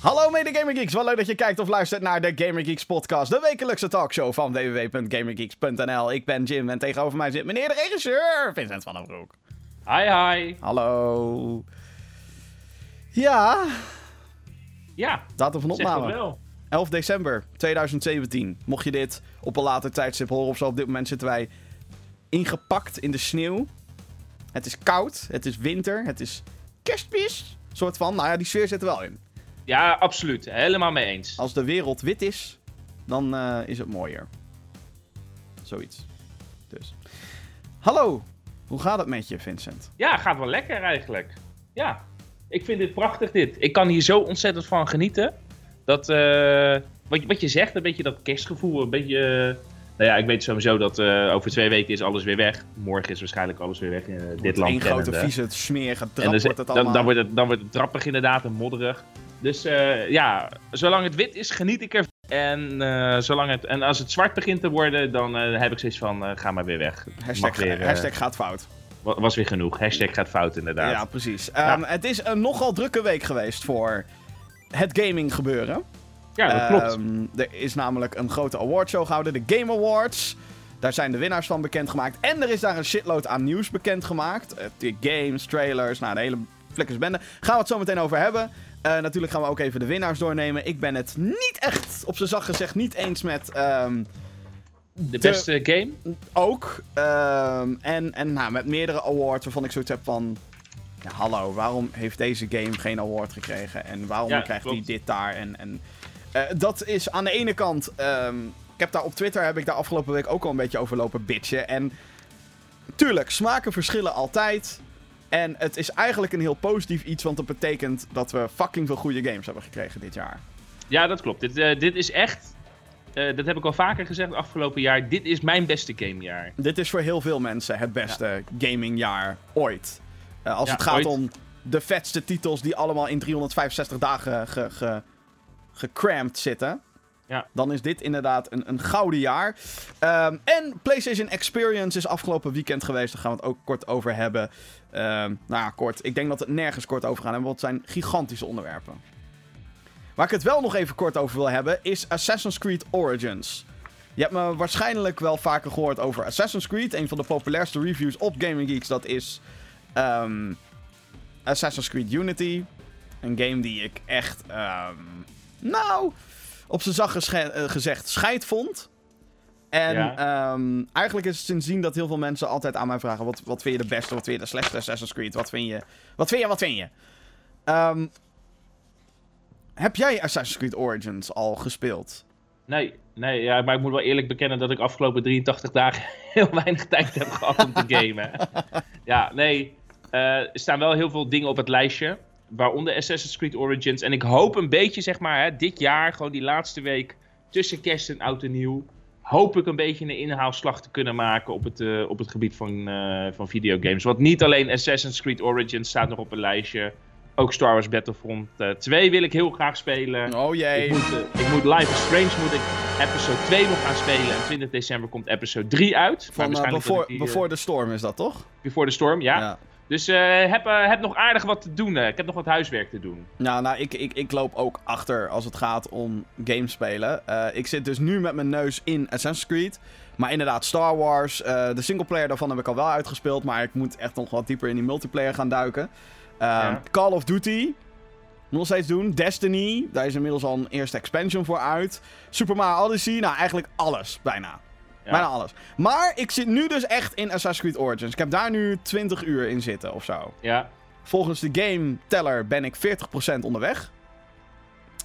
Hallo mede Gamer Geeks, wat leuk dat je kijkt of luistert naar de Gamer Geeks podcast, de wekelijkse talkshow van www.gamergeeks.nl. Ik ben Jim en tegenover mij zit meneer de regisseur, Vincent van der Broek. Hi, hi. Hallo. Ja, Ja, datum van opname. wel. 11 december 2017. Mocht je dit op een later tijdstip horen of zo, op dit moment zitten wij ingepakt in de sneeuw. Het is koud, het is winter, het is kerstmis. Soort van, nou ja, die sfeer zit er wel in. Ja, absoluut. Helemaal mee eens. Als de wereld wit is, dan eh, is het mooier. Zoiets. Dus. Hallo, hoe gaat het met je, Vincent? Ja, gaat wel lekker eigenlijk. Ja, ik vind dit prachtig dit. Ik kan hier zo ontzettend van genieten. Dat, eh, wat, je- wat je zegt, een beetje dat kerstgevoel, een beetje... eh, nou ja, ik weet sowieso dat over twee weken is alles weer weg. Morgen is waarschijnlijk alles weer weg in dit land Eén grote vieze smerige En dus- wordt het dan, allemaal. dan, wordt het, dan wordt het trappig inderdaad en modderig. Dus eh, ja, zolang het wit is, geniet ik ervan. En, eh, zolang het, en als het zwart begint te worden, dan eh, heb ik zoiets van, ga maar weer weg. Hashtag, mag weer, hashtag gaat fout. wa- was weer genoeg. Hashtag gaat fout inderdaad. Ja, precies. Ehm, Het is een nogal drukke week geweest voor het gaming gebeuren. Ja, dat klopt. Ehm, er is namelijk een grote awardshow gehouden, de Game Awards. Daar zijn de winnaars van bekendgemaakt. En er is daar een shitload aan nieuws bekendgemaakt. De games, trailers, nou de hele flikkersbende. Gaan we het zo meteen over hebben. Eh, natuurlijk gaan we ook even de winnaars doornemen. Ik ben het niet echt, op z'n zacht gezegd, niet eens met... ehm, de beste game? ook. Ehm, en en nou, met meerdere awards waarvan ik zoiets heb van... Ja, hallo, waarom heeft deze game geen award gekregen? En waarom Ja, krijgt hij dit daar? En, en, eh, dat is aan de ene kant... ehm, ik heb daar op Twitter heb ik daar afgelopen week ook al een beetje over lopen bitchen. En tuurlijk, smaken verschillen altijd. En het is eigenlijk een heel positief iets, want dat betekent dat we fucking veel goede games hebben gekregen dit jaar. Ja, dat klopt. Dit, eh, dit is echt, eh, dat heb ik al vaker gezegd afgelopen jaar, dit is mijn beste gamejaar. Dit is voor heel veel mensen het beste gamingjaar ooit. Eh, als Ja, het gaat ooit. om de vetste titels die allemaal in 365 dagen ge, ge, gecrammed zitten. Ja. Dan is dit inderdaad een, een gouden jaar. Ehm, en PlayStation Experience is afgelopen weekend geweest. Daar gaan we het ook kort over hebben. Ehm, nou ja, kort. Ik denk dat het nergens kort over gaan hebben, want het zijn gigantische onderwerpen. Waar ik het wel nog even kort over wil hebben, is Assassin's Creed Origins. Je hebt me waarschijnlijk wel vaker gehoord over Assassin's Creed. Een van de populairste reviews op Gaming Geeks, dat is ehm, Assassin's Creed Unity. Een game die ik echt, nou, op zijn zacht gesche- eh, gezegd scheid vond. En Ja. ehm, eigenlijk is het sindsdien dat heel veel mensen altijd aan mij vragen: wat, wat vind je de beste, wat vind je de slechtste Assassin's Creed? Wat vind je, wat vind je, wat vind je? Ehm, heb jij Assassin's Creed Origins al gespeeld? Nee, nee ja, maar ik moet wel eerlijk bekennen dat ik afgelopen 83 dagen heel weinig tijd heb gehad om te gamen. ja, nee, eh, er staan wel heel veel dingen op het lijstje, waaronder Assassin's Creed Origins. En ik hoop een beetje, zeg maar, hè, dit jaar, gewoon die laatste week tussen kerst en oud en nieuw, hoop ik een beetje een inhaalslag te kunnen maken op het, eh, op het gebied van, eh, van videogames. Want niet alleen Assassin's Creed Origins staat nog op een lijstje, ook Star Wars Battlefront eh, 2 wil ik heel graag spelen. Oh jee. Ik moet, eh, ik moet Life is Strange moet ik episode 2 nog gaan spelen. En 20 december komt episode 3 uit. Maar Van eh, waarschijnlijk before, dat ik die, eh, before the Storm is dat toch? Before the Storm, ja. Dus eh, heb, eh, heb nog aardig wat te doen. eh. ik heb nog wat huiswerk te doen. Nou, nou ik, ik, ik loop ook achter als het gaat om gamespelen. Ik zit dus nu met mijn neus in Assassin's Creed. Maar inderdaad, Star Wars. de singleplayer daarvan heb ik al wel uitgespeeld. Maar ik moet echt nog wat dieper in die multiplayer gaan duiken. Eh, Ja. Call of Duty. Nog steeds doen. Destiny. Daar is inmiddels al een eerste expansion voor uit. Super Mario Odyssey. Nou, eigenlijk alles. Bijna. Ja. Bijna alles. Maar ik zit nu dus echt in Assassin's Creed Origins. Ik heb daar nu 20 uur in zitten of zo. Ja, Volgens de game teller ben ik 40% onderweg.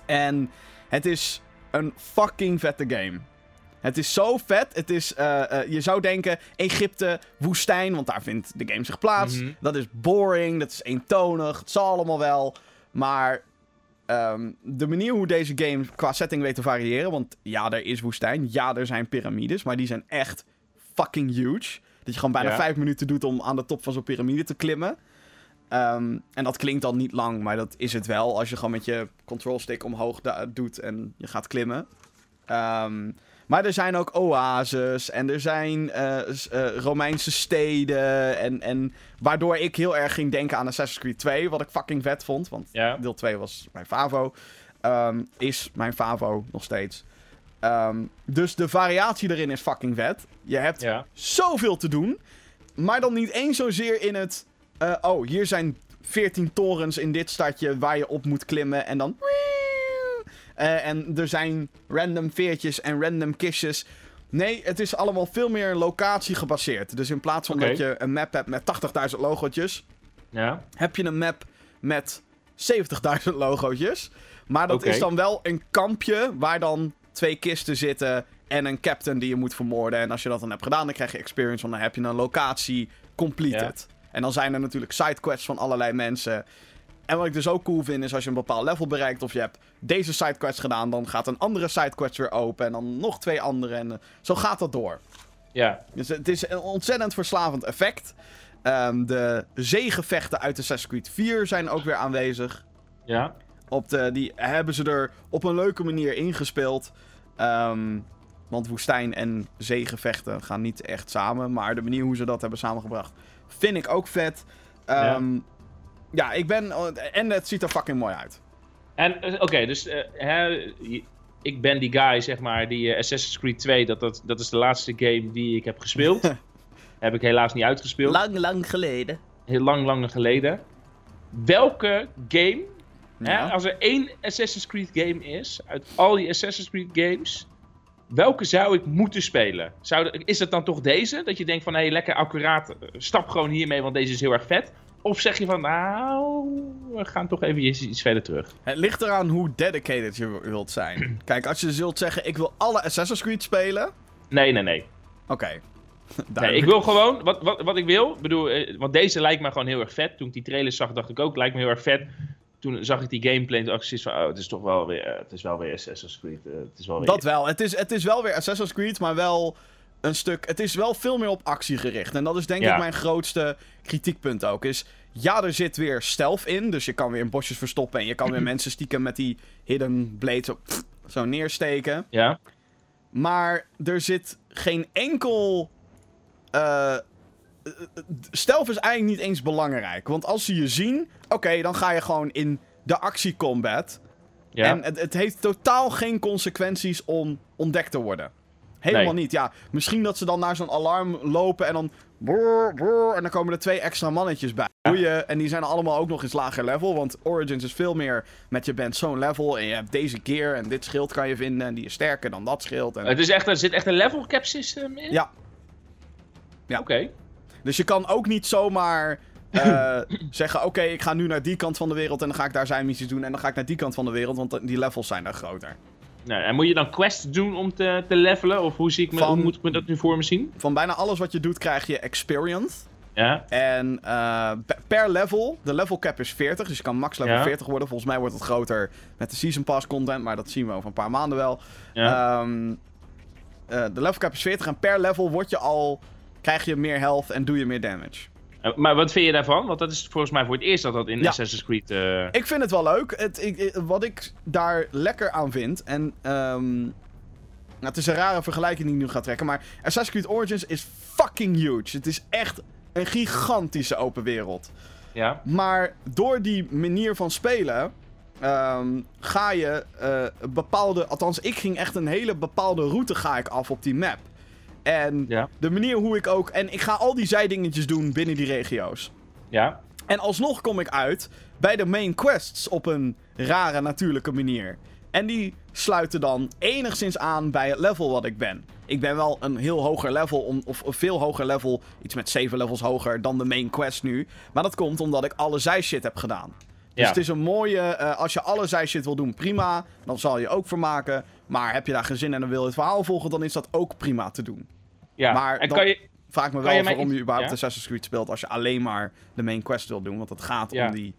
En het is een fucking vette game. Het is zo vet. Het is, eh, eh, je zou denken, Egypte, woestijn, want daar vindt de game zich plaats. Mhm. Dat is boring, dat is eentonig, het zal allemaal wel. Maar ehm, de manier hoe deze game qua setting weet te variëren, want ja, er is woestijn, ja, er zijn piramides, maar die zijn echt fucking huge. Dat je gewoon bijna Ja. vijf minuten doet om aan de top van zo'n piramide te klimmen. Ehm, en dat klinkt dan niet lang, maar dat is het wel. Als je gewoon met je control stick omhoog doet en je gaat klimmen. Ehm, maar er zijn ook oases en er zijn eh, eh, Romeinse steden. En, en waardoor ik heel erg ging denken aan Assassin's Creed 2, wat ik fucking vet vond. Want ja. deel 2 was bij Favo. ehm, is mijn favo nog steeds. Ehm, dus de variatie erin is fucking vet. Je hebt Ja. zoveel te doen. Maar dan niet eens zozeer in het... eh, oh, hier zijn 14 torens in dit stadje waar je op moet klimmen. En dan... Eh, en er zijn random veertjes en random kistjes. Nee, het is allemaal veel meer locatie gebaseerd. Dus in plaats van dat je een map hebt met 80.000 logootjes... Ja. heb je een map met 70.000 logootjes. Maar dat is dan wel een kampje waar dan twee kisten zitten en een captain die je moet vermoorden. En als je dat dan hebt gedaan, dan krijg je experience, want dan heb je een locatie completed. En dan zijn er natuurlijk sidequests van allerlei mensen. En wat ik dus ook cool vind, is als je een bepaald level bereikt of je hebt deze sidequest gedaan, dan gaat een andere sidequest weer open en dan nog twee andere. En eh, zo gaat dat door. Ja. Dus het is een ontzettend verslavend effect. Ehm, de zeegevechten uit Assassin's Creed 4 zijn ook weer aanwezig. Ja. Op de, die hebben ze er op een leuke manier ingespeeld. Ehm, want woestijn en zeegevechten gaan niet echt samen. Maar de manier hoe ze dat hebben samengebracht vind ik ook vet. Ehm, ja. Ik ben... En het ziet er fucking mooi uit. En eh, oké, dus eh, hè, ik ben die guy, zeg maar, die eh, Assassin's Creed 2, dat, dat, dat is de laatste game die ik heb gespeeld. heb ik helaas niet uitgespeeld. Lang, lang geleden. Heel lang, lang geleden. Welke game, hè, Ja. als er één Assassin's Creed game is, uit al die Assassin's Creed games, welke zou ik moeten spelen? Zou, de- is het dan toch deze? Dat je denkt van, hé, hey, lekker accuraat, eh, stap gewoon hiermee, want deze is heel erg vet. Of zeg je van, nou, we gaan toch even iets, verder terug. Het ligt eraan hoe dedicated je wilt zijn. Kijk, als je zult zeggen, ik wil alle Assassin's Creed spelen... Nee, nee, nee. Oké. Nee, ik wil gewoon, wat, wat, wat ik wil, bedoel, eh, want deze lijkt me gewoon heel erg vet. Toen ik die trailers zag, dacht ik ook, lijkt me heel erg vet. Toen zag ik die gameplay en dacht ik van, oh, het is toch wel weer, eh, het is wel weer Assassin's Creed. eh, het is wel weer... Dat wel. Het is, het is wel weer Assassin's Creed, maar wel een stuk... Het is wel veel meer op actie gericht. En dat is denk Ja. ik mijn grootste kritiekpunt ook. Is, ja, er zit weer stealth in. Dus je kan weer in bosjes verstoppen. En je kan weer mensen stiekem met die hidden blade zo, zo neersteken. Ja? Maar er zit geen enkel... eh stealth is eigenlijk niet eens belangrijk. Want als ze je zien, oké, dan ga je gewoon in de actiecombat. Ja? En het, het heeft totaal geen consequenties om ontdekt te worden. Helemaal Nee. niet. Ja, misschien dat ze dan naar zo'n alarm lopen en dan. brrr, brrr, en dan komen er twee extra mannetjes bij. Boeien, en die zijn allemaal ook nog eens lager level. Want Origins is veel meer met je bent zo'n level. En je hebt deze gear en dit schild kan je vinden. En die is sterker dan dat schild. En... Het is echt, er zit echt een level cap system in? Ja. Ja. Oké. Dus je kan ook niet zomaar eh, zeggen: Oké, ik ga nu naar die kant van de wereld. En dan ga ik daar zijn missies doen. En dan ga ik naar die kant van de wereld. Want die levels zijn daar groter. Nou, en moet je dan quests doen om te, te levelen? Of hoe, zie ik me, Van- hoe moet ik me dat nu voor me zien? Van bijna alles wat je doet, krijg je experience. Ja? En eh, pe- per level, de level cap is 40, dus je kan max level Ja. 40 worden. Volgens mij wordt het groter met de Season Pass content, maar dat zien we over een paar maanden wel. Ja? Ehm, eh, de level cap is 40 en per level word je al, krijg je meer health en doe je meer damage. Eh, maar wat vind je daarvan? Want dat is volgens mij voor het eerst dat dat in Ja. Assassin's Creed... eh, Ik vind het wel leuk. Het, ik, wat ik daar lekker aan vind, en ehm, nou, het is een rare vergelijking die ik nu ga trekken, maar Assassin's Creed Origins is fucking huge. Het is echt een gigantische open wereld. ja? Maar door die manier van spelen. ehm, ga je eh, bepaalde. Althans, ik ging echt een hele bepaalde route ga ik af op die map. En Ja? de manier hoe ik ook. En ik ga al die zijdingetjes doen binnen die regio's. Ja? En alsnog kom ik uit bij de main quests op een rare natuurlijke manier. En die sluiten dan enigszins aan bij het level wat ik ben. Ik ben wel een heel hoger level, om, of een veel hoger level, iets met 7 levels hoger dan de main quest nu. Maar dat komt omdat ik alle zijshit heb gedaan. Dus Ja. het is een mooie, eh, als je alle zijshit wil doen, prima. Dan zal je ook vermaken. Maar heb je daar geen zin in en dan wil je het verhaal volgen, dan is dat ook prima te doen. Ja. Maar en dan- kan je... Vraag me wel je waarom je überhaupt ja? Assassin's Creed speelt als je alleen maar de main quest wilt doen. Want het gaat Ja. om die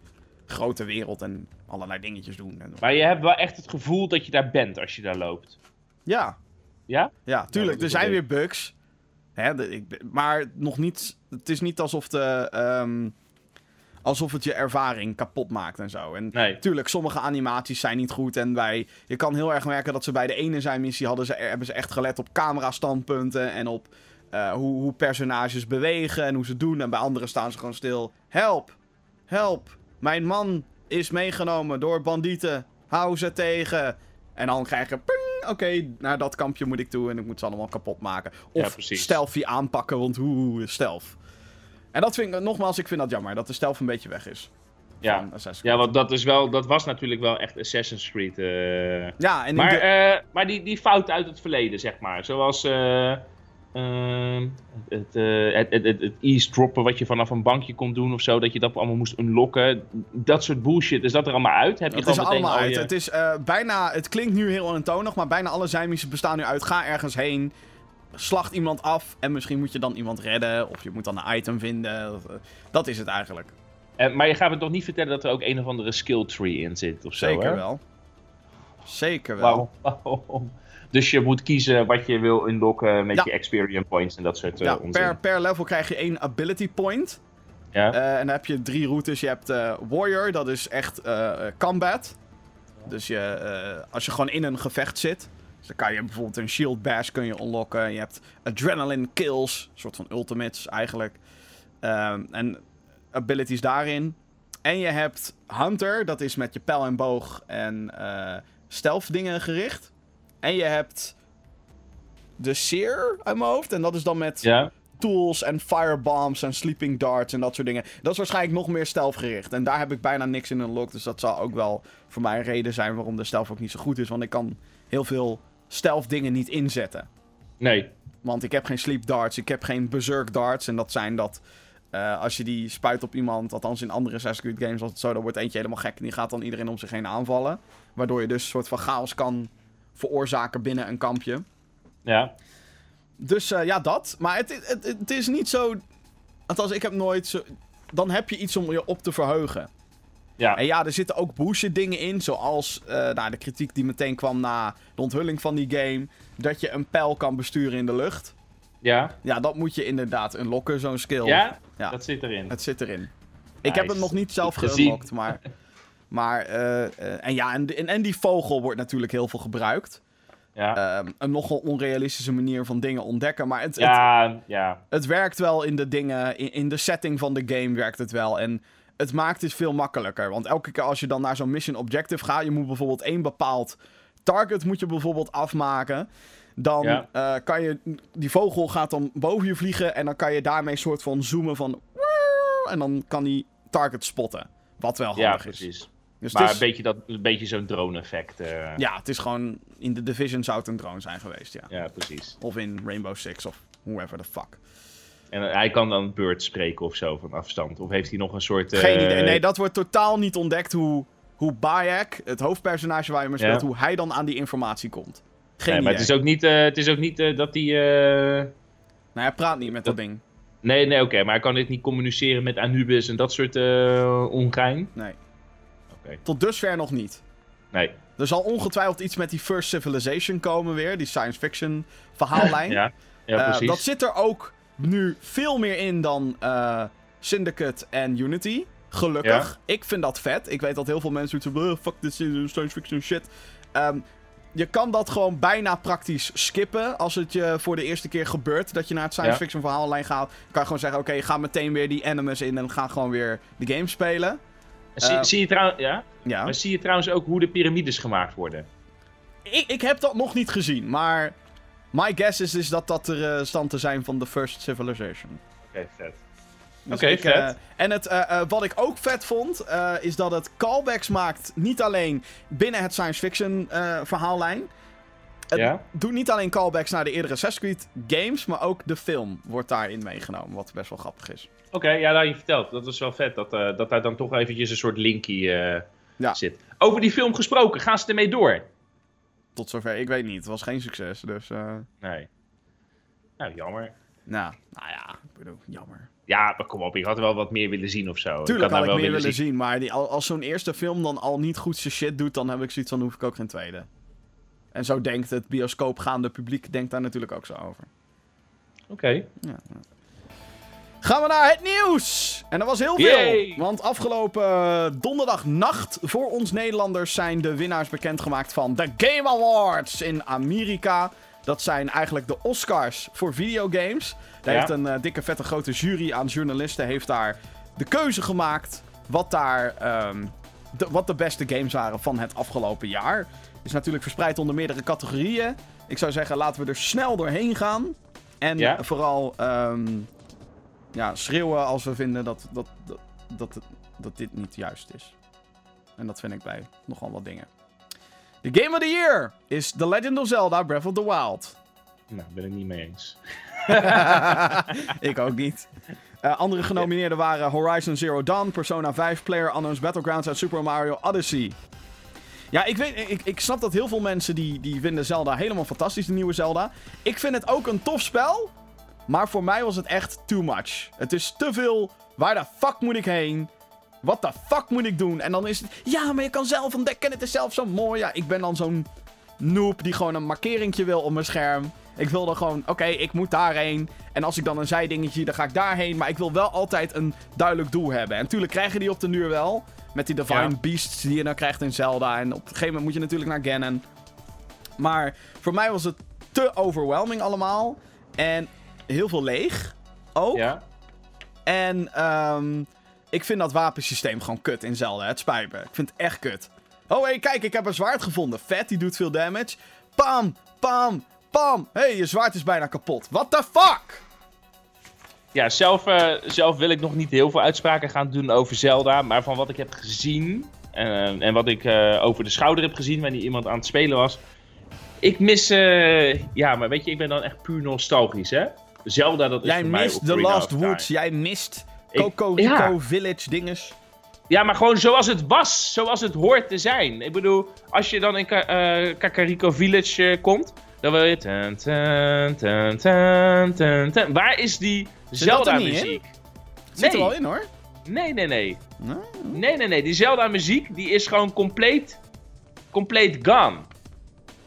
grote wereld en allerlei dingetjes doen. En... Maar je hebt wel echt het gevoel dat je daar bent als je daar loopt. Ja, Ja? ja, tuurlijk. er zijn weer bugs. Hè, de- ik, maar nog niet... Het is niet alsof, de, ehm, alsof het je ervaring kapot maakt en zo. En Nee. Tuurlijk, sommige animaties zijn niet goed. En bij, je kan heel erg merken dat ze bij de ene zijn missie hadden ze, hebben ze echt gelet op camera-standpunten. En op eh, hoe, hoe personages bewegen en hoe ze doen. En bij anderen staan ze gewoon stil. Help! Help! Mijn man is meegenomen door bandieten. hou ze tegen. En dan krijg je, oké, naar dat kampje moet ik toe en ik moet ze allemaal kapot maken. Ja, Of precies. stealthy aanpakken, want hoe stealth. En dat vind ik, nogmaals, ik vind dat jammer, dat de stealth een beetje weg is. Ja. Ja, want dat, is wel, dat was natuurlijk wel echt Assassin's Creed. eh. Ja, en Maar, de- eh, maar die, die fouten uit het verleden, zeg maar. Zoals ehm, het, het, het, het, het eavesdroppen wat je vanaf een bankje kon doen of zo. Dat je dat allemaal moest unlocken. Dat soort bullshit. Is dat er allemaal uit? Heb je Het is allemaal al uit. je- Het, is, bijna, het klinkt nu heel eentonig, maar bijna alle zijmissies bestaan nu uit. Ga ergens heen, slacht iemand af en misschien moet je dan iemand redden. Of je moet dan een item vinden. of, eh, dat is het eigenlijk. Eh, maar je gaat me toch niet vertellen dat er ook een of andere skill tree in zit of zo, Zeker hè? wel. Zeker wel. Waarom? Waarom? Dus je moet kiezen wat je wil unlocken met Ja. je experience points en dat soort eh Ja, onzin. per, per level krijg je één ability point. Ja? En dan heb je drie routes. Je hebt Warrior, dat is echt combat. Dus je, als je gewoon in een gevecht zit. Dan kan je bijvoorbeeld een shield bash kun je unlocken. Je hebt adrenaline kills, een soort van ultimates eigenlijk. Ehm, en abilities daarin. En je hebt Hunter, dat is met je pijl en boog en eh stealth dingen gericht. En je hebt de Seer uit mijn hoofd. En dat is dan met tools en firebombs en sleeping darts en dat soort dingen. Dat is waarschijnlijk nog meer stealth gericht. En daar heb ik bijna niks in unlocked. Dus dat zal ook wel voor mij een reden zijn waarom de stealth ook niet zo goed is. Want ik kan heel veel stealth dingen niet inzetten. Nee. Want ik heb geen sleep darts, ik heb geen berserk darts. En dat zijn dat eh, als je die spuit op iemand, althans in andere Assassin's Creed games was het zo, dan wordt eentje helemaal gek en die gaat dan iedereen om zich heen aanvallen. Waardoor je dus een soort van chaos kan veroorzaken binnen een kampje. Ja. Dus eh, ja, dat. Maar het, het, het, het is niet zo. Althans, ik heb nooit zo. Dan heb je iets om je op te verheugen. Ja. En ja, er zitten ook bullshit dingen in. Zoals eh, nou, de kritiek die meteen kwam na de onthulling van die game. Dat je een pijl kan besturen in de lucht. Ja? Ja, dat moet je inderdaad unlocken, zo'n skill. Ja? Ja. Dat zit erin. Het zit erin. Ik heb het nog niet zelf geunlocked, maar... Maar, eh, eh, en ja, en, en, en die vogel wordt natuurlijk heel veel gebruikt. Ja. Ehm, een nogal onrealistische manier van dingen ontdekken. Maar het, het, ja, ja. het werkt wel in de dingen, in, in de setting van de game werkt het wel. En het maakt het veel makkelijker. Want elke keer als je dan naar zo'n mission objective gaat, je moet bijvoorbeeld één bepaald target moet je bijvoorbeeld afmaken. Dan Ja. eh, kan je, die vogel gaat dan boven je vliegen en dan kan je daarmee een soort van zoomen van... En dan kan die target spotten. Wat wel Ja, handig is. precies. Dus Maar het een is, beetje, dat, een beetje zo'n drone-effect. eh. ja, het is gewoon... In de Division zou het een drone zijn geweest, ja. ja, precies. Of in Rainbow Six of whoever the fuck. En eh, hij kan dan Bird spreken of zo van afstand. Of heeft hij nog een soort... eh, Geen idee. Nee, dat wordt totaal niet ontdekt hoe, hoe Bayek, het hoofdpersonage waar je mee speelt, Ja. hoe hij dan aan die informatie komt. Geen Nee, maar idee. het is ook niet, eh, het is ook niet eh, dat hij... eh, Nee, hij praat niet met dat, ding. Nee, nee, oké. maar hij kan dit niet communiceren met Anubis en dat soort eh ongein? Nee. Oké. Tot dusver nog niet. Nee. Er zal ongetwijfeld iets met die First Civilization komen weer, die science fiction verhaallijn. Ja, ja Eh, precies. dat zit er ook nu veel meer in dan eh, Syndicate en Unity. Gelukkig. Ik vind dat vet. Ik weet dat heel veel mensen zoiets "Oh, fuck this is science fiction shit. Ehm, je kan dat gewoon bijna praktisch skippen als het je voor de eerste keer gebeurt dat je naar het science Ja. fiction verhaallijn gaat. kan je gewoon zeggen, oké, ga meteen weer die animus in en ga gewoon weer de game spelen. zie, eh, zie je trouwens, ja? Ja. Maar zie je trouwens ook hoe de piramides gemaakt worden? Ik, ik heb dat nog niet gezien, maar my guess is, is dat dat de eh, standen zijn van de First Civilization. Oké, vet. Dus Oké, vet. eh, en het, eh, eh, wat ik ook vet vond, eh, is dat het callbacks maakt. Niet alleen binnen het science fiction eh, verhaallijn. Het Ja? doet niet alleen callbacks naar de eerdere Assassin's Creed games, maar ook de film wordt daarin meegenomen. Wat best wel grappig is. Oké, ja, dat had je verteld. Dat is wel vet. Dat, eh, dat daar dan toch eventjes een soort linkie eh, Ja. zit. Over die film gesproken, gaan ze ermee door? Tot zover, ik weet niet. Het was geen succes, dus... eh, Nee. Nou, jammer. nou, nou ja, ik bedoel, jammer. Ja, maar kom op, ik had wel wat meer willen zien of zo. Tuurlijk had had ik nou meer wel willen zien, maar die, al- als zo'n eerste film dan al niet goed zijn shit doet, dan heb ik zoiets van, hoef ik ook geen tweede. En zo denkt het bioscoopgaande publiek, denkt daar natuurlijk ook zo over. Oké. Gaan we naar het nieuws! En dat was heel veel. Yay! Want afgelopen donderdagnacht voor ons Nederlanders zijn de winnaars bekendgemaakt van de Game Awards in Amerika. Dat zijn eigenlijk de Oscars voor videogames. Daar Ja. heeft een eh, dikke vette grote jury aan journalisten heeft daar de keuze gemaakt wat daar ehm, de, wat de beste games waren van het afgelopen jaar. Is natuurlijk verspreid onder meerdere categorieën. Ik zou zeggen, laten we er snel doorheen gaan. En Ja. vooral ehm, ja, schreeuwen als we vinden dat, dat, dat, dat, dit niet juist is. En dat vind ik bij nogal wat dingen. De Game of the Year is The Legend of Zelda Breath of the Wild. Nou, ben ik niet mee eens. ik ook niet. Eh, andere genomineerden waren Horizon Zero Dawn, Persona 5, Player Unknown's Battlegrounds en Super Mario Odyssey. Ja, ik, weet, ik, ik snap dat heel veel mensen die, die vinden Zelda helemaal fantastisch, de nieuwe Zelda. Ik vind het ook een tof spel, maar voor mij was het echt too much. Het is te veel, waar de fuck moet ik heen? Wat de fuck moet ik doen? En dan is het, ja, maar je kan zelf ontdekken, het is zelf zo mooi. Ja, ik ben dan zo'n noob die gewoon een markeringje wil op mijn scherm. Ik wil dan gewoon, oké, ik moet daarheen. En als ik dan een zijdingetje dan ga ik daarheen. Maar ik wil wel altijd een duidelijk doel hebben. En natuurlijk krijg je die op de duur wel. Met die Divine Ja. Beasts die je dan krijgt in Zelda. En op een gegeven moment moet je natuurlijk naar Ganon. Maar voor mij was het te overwhelming allemaal. En heel veel leeg. Ook. Ja? En ehm, ik vind dat wapensysteem gewoon kut in Zelda. Het spijt me. Ik vind het echt kut. Oh, hé, kijk, ik heb een zwaard gevonden. Vet, die doet veel damage. Pam, pam, pam. Hé, hey, je zwaard is bijna kapot. What the fuck? Ja, zelf, eh, zelf wil ik nog niet heel veel uitspraken gaan doen over Zelda. Maar van wat ik heb gezien. eh, en wat ik eh, over de schouder heb gezien wanneer iemand aan het spelen was. Ik mis. ja, maar weet je, ik ben dan echt puur nostalgisch, hè? Zelda, dat is Jij voor mij mist The Last. Woods. Jij mist Ik- Coco ja. Village dinges. Ja, maar gewoon zoals het was. Zoals het hoort te zijn. Ik bedoel, als je dan in Ka eh, Kakariko Village eh, komt. Dan wil je... Waar is die Zit dat er Zelda niet in? muziek? Zit er wel in, hoor. Nee, nee, nee. Nee. Nee, nee, nee. Die Zelda muziek, die is gewoon compleet, compleet gone.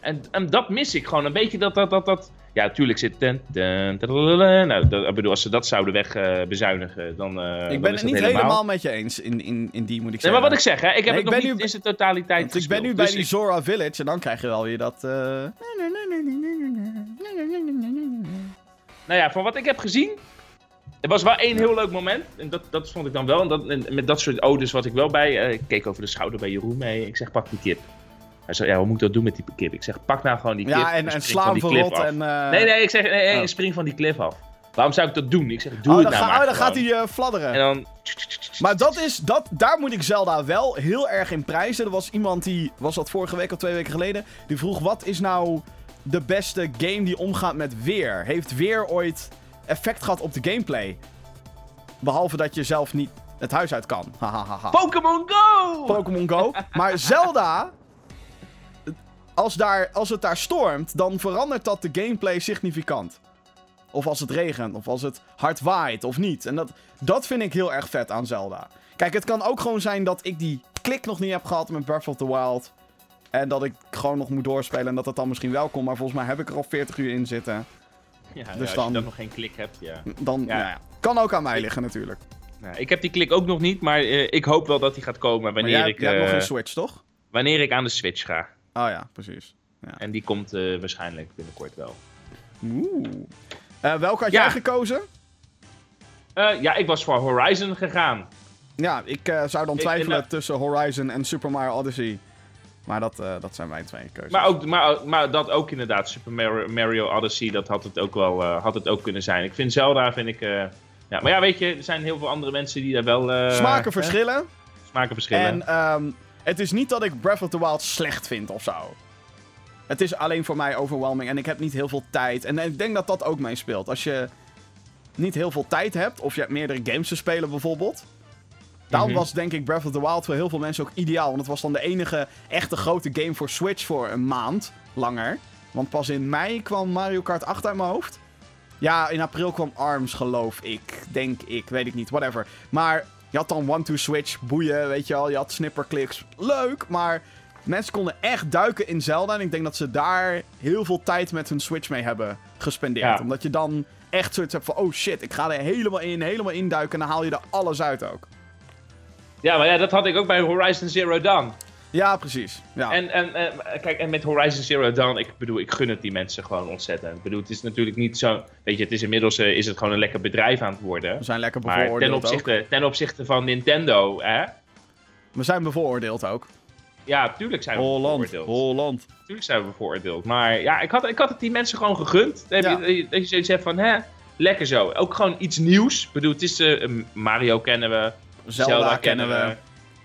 En, en dat mis ik gewoon. Een beetje dat, dat, dat, dat... Ja, natuurlijk zit... Ten, ten, tadadadada. nou, dat, ik bedoel, als ze dat zouden wegbezuinigen, dan eh, dan Ik ben het niet helemaal met je eens in, in, in die, moet ik Nee, zeggen. maar wat ik zeg, hè, ik heb Nee, het ik nog ben niet nu- in zijn totaliteit Want ik ben nu bij Dus die Zora Village en dan krijg je wel weer dat... eh, Nou ja, van wat ik heb gezien. Er was wel één heel leuk moment. En dat, dat vond ik dan wel. En, dat, en met dat soort odes was ik wel bij. eh, ik keek over de schouder bij Jeroen mee. Ik zeg, pak die kip. Hij zei, ja, hoe moet ik dat doen met die kip? Ik zeg, pak nou gewoon die kip. Ja, en, en spring sla hem verrot en... Nee, nee, ik zeg, nee, nee, Oh. spring van die cliff af. Waarom zou ik dat doen? Ik zeg, doe oh, het dan, nou ga- maar oh, dan gaat hij eh, fladderen. En dan... Maar dat is, dat, daar moet ik Zelda wel heel erg in prijzen. Er was iemand die, was dat vorige week of twee weken geleden, die vroeg wat is nou de beste game die omgaat met weer? Heeft weer ooit effect gehad op de gameplay? Behalve dat je zelf niet het huis uit kan. Pokémon Go! Pokémon Go. Maar Zelda, als, daar, als het daar stormt, dan verandert dat de gameplay significant. Of als het regent, of als het hard waait, of niet. En dat, dat vind ik heel erg vet aan Zelda. Kijk, het kan ook gewoon zijn dat ik die klik nog niet heb gehad met Breath of the Wild. En dat ik gewoon nog moet doorspelen en dat het dan misschien wel komt. Maar volgens mij heb ik er al 40 uur in zitten. Ja, ja, Dus als dan- je dan nog geen klik hebt, ja. Dan, Ja. Nou ja, kan ook aan mij liggen natuurlijk. Nou, ik heb die klik ook nog niet, maar eh, ik hoop wel dat die gaat komen Maar wanneer, jij, ik, jij hebt nog eh, een Switch, toch? wanneer ik aan de Switch ga. Oh ja, precies. En die komt eh, waarschijnlijk binnenkort wel. Oeh. Eh, welke had Ja. jij gekozen? Eh, ja, ik was voor Horizon gegaan. Ja, ik zou dan twijfelen en, tussen Horizon en Super Mario Odyssey. Maar dat, dat zijn mijn twee keuzes. Maar, ook, maar, maar dat ook inderdaad, Super Mario, Odyssey, dat had het ook wel had het ook kunnen zijn. Ik vind Zelda, vind ik... ja, maar ja, weet je, er zijn heel veel andere mensen die daar wel... Smaken verschillen. smaken verschillen. En ehm, het is niet dat ik Breath of the Wild slecht vind of zo. Het is alleen voor mij overwhelming en ik heb niet heel veel tijd. En ik denk dat dat ook meespeelt. Als je niet heel veel tijd hebt, of je hebt meerdere games te spelen bijvoorbeeld. Daarom Mhm. was denk ik Breath of the Wild voor heel veel mensen ook ideaal. Want het was dan de enige echte grote game voor Switch voor een maand langer. Want pas in mei kwam Mario Kart 8 uit mijn hoofd. Ja, in april kwam ARMS, geloof ik. Denk ik, weet ik niet, whatever. Maar je had dan one-to-switch, boeien, weet je wel. Je had snipperclicks, leuk, maar mensen konden echt duiken in Zelda. En ik denk dat ze daar heel veel tijd met hun Switch mee hebben gespendeerd. Ja. Omdat je dan echt zoiets hebt van, oh shit, ik ga er helemaal in, helemaal induiken. En dan haal je er alles uit ook. Ja, maar ja, dat had ik ook bij Horizon Zero Dawn. Ja, precies. Ja. En, en, en, kijk, en met Horizon Zero Dawn, ik bedoel, ik gun het die mensen gewoon ontzettend. Ik bedoel, het is natuurlijk niet zo... Weet je, het is inmiddels eh, is het gewoon een lekker bedrijf aan het worden. We zijn lekker Maar ten bevooroordeeld ook. opzichte, ten opzichte van Nintendo, hè, We zijn bevooroordeeld ook. Ja, tuurlijk zijn we Holland, bevooroordeeld. Holland. Tuurlijk zijn we bevooroordeeld. Maar ja, ik had, ik had het die mensen gewoon gegund. Dat, Ja. je, dat je zoiets hebt van, hè, lekker zo. Ook gewoon iets nieuws. Ik bedoel, het is eh, Mario kennen we. Zelda, kennen we.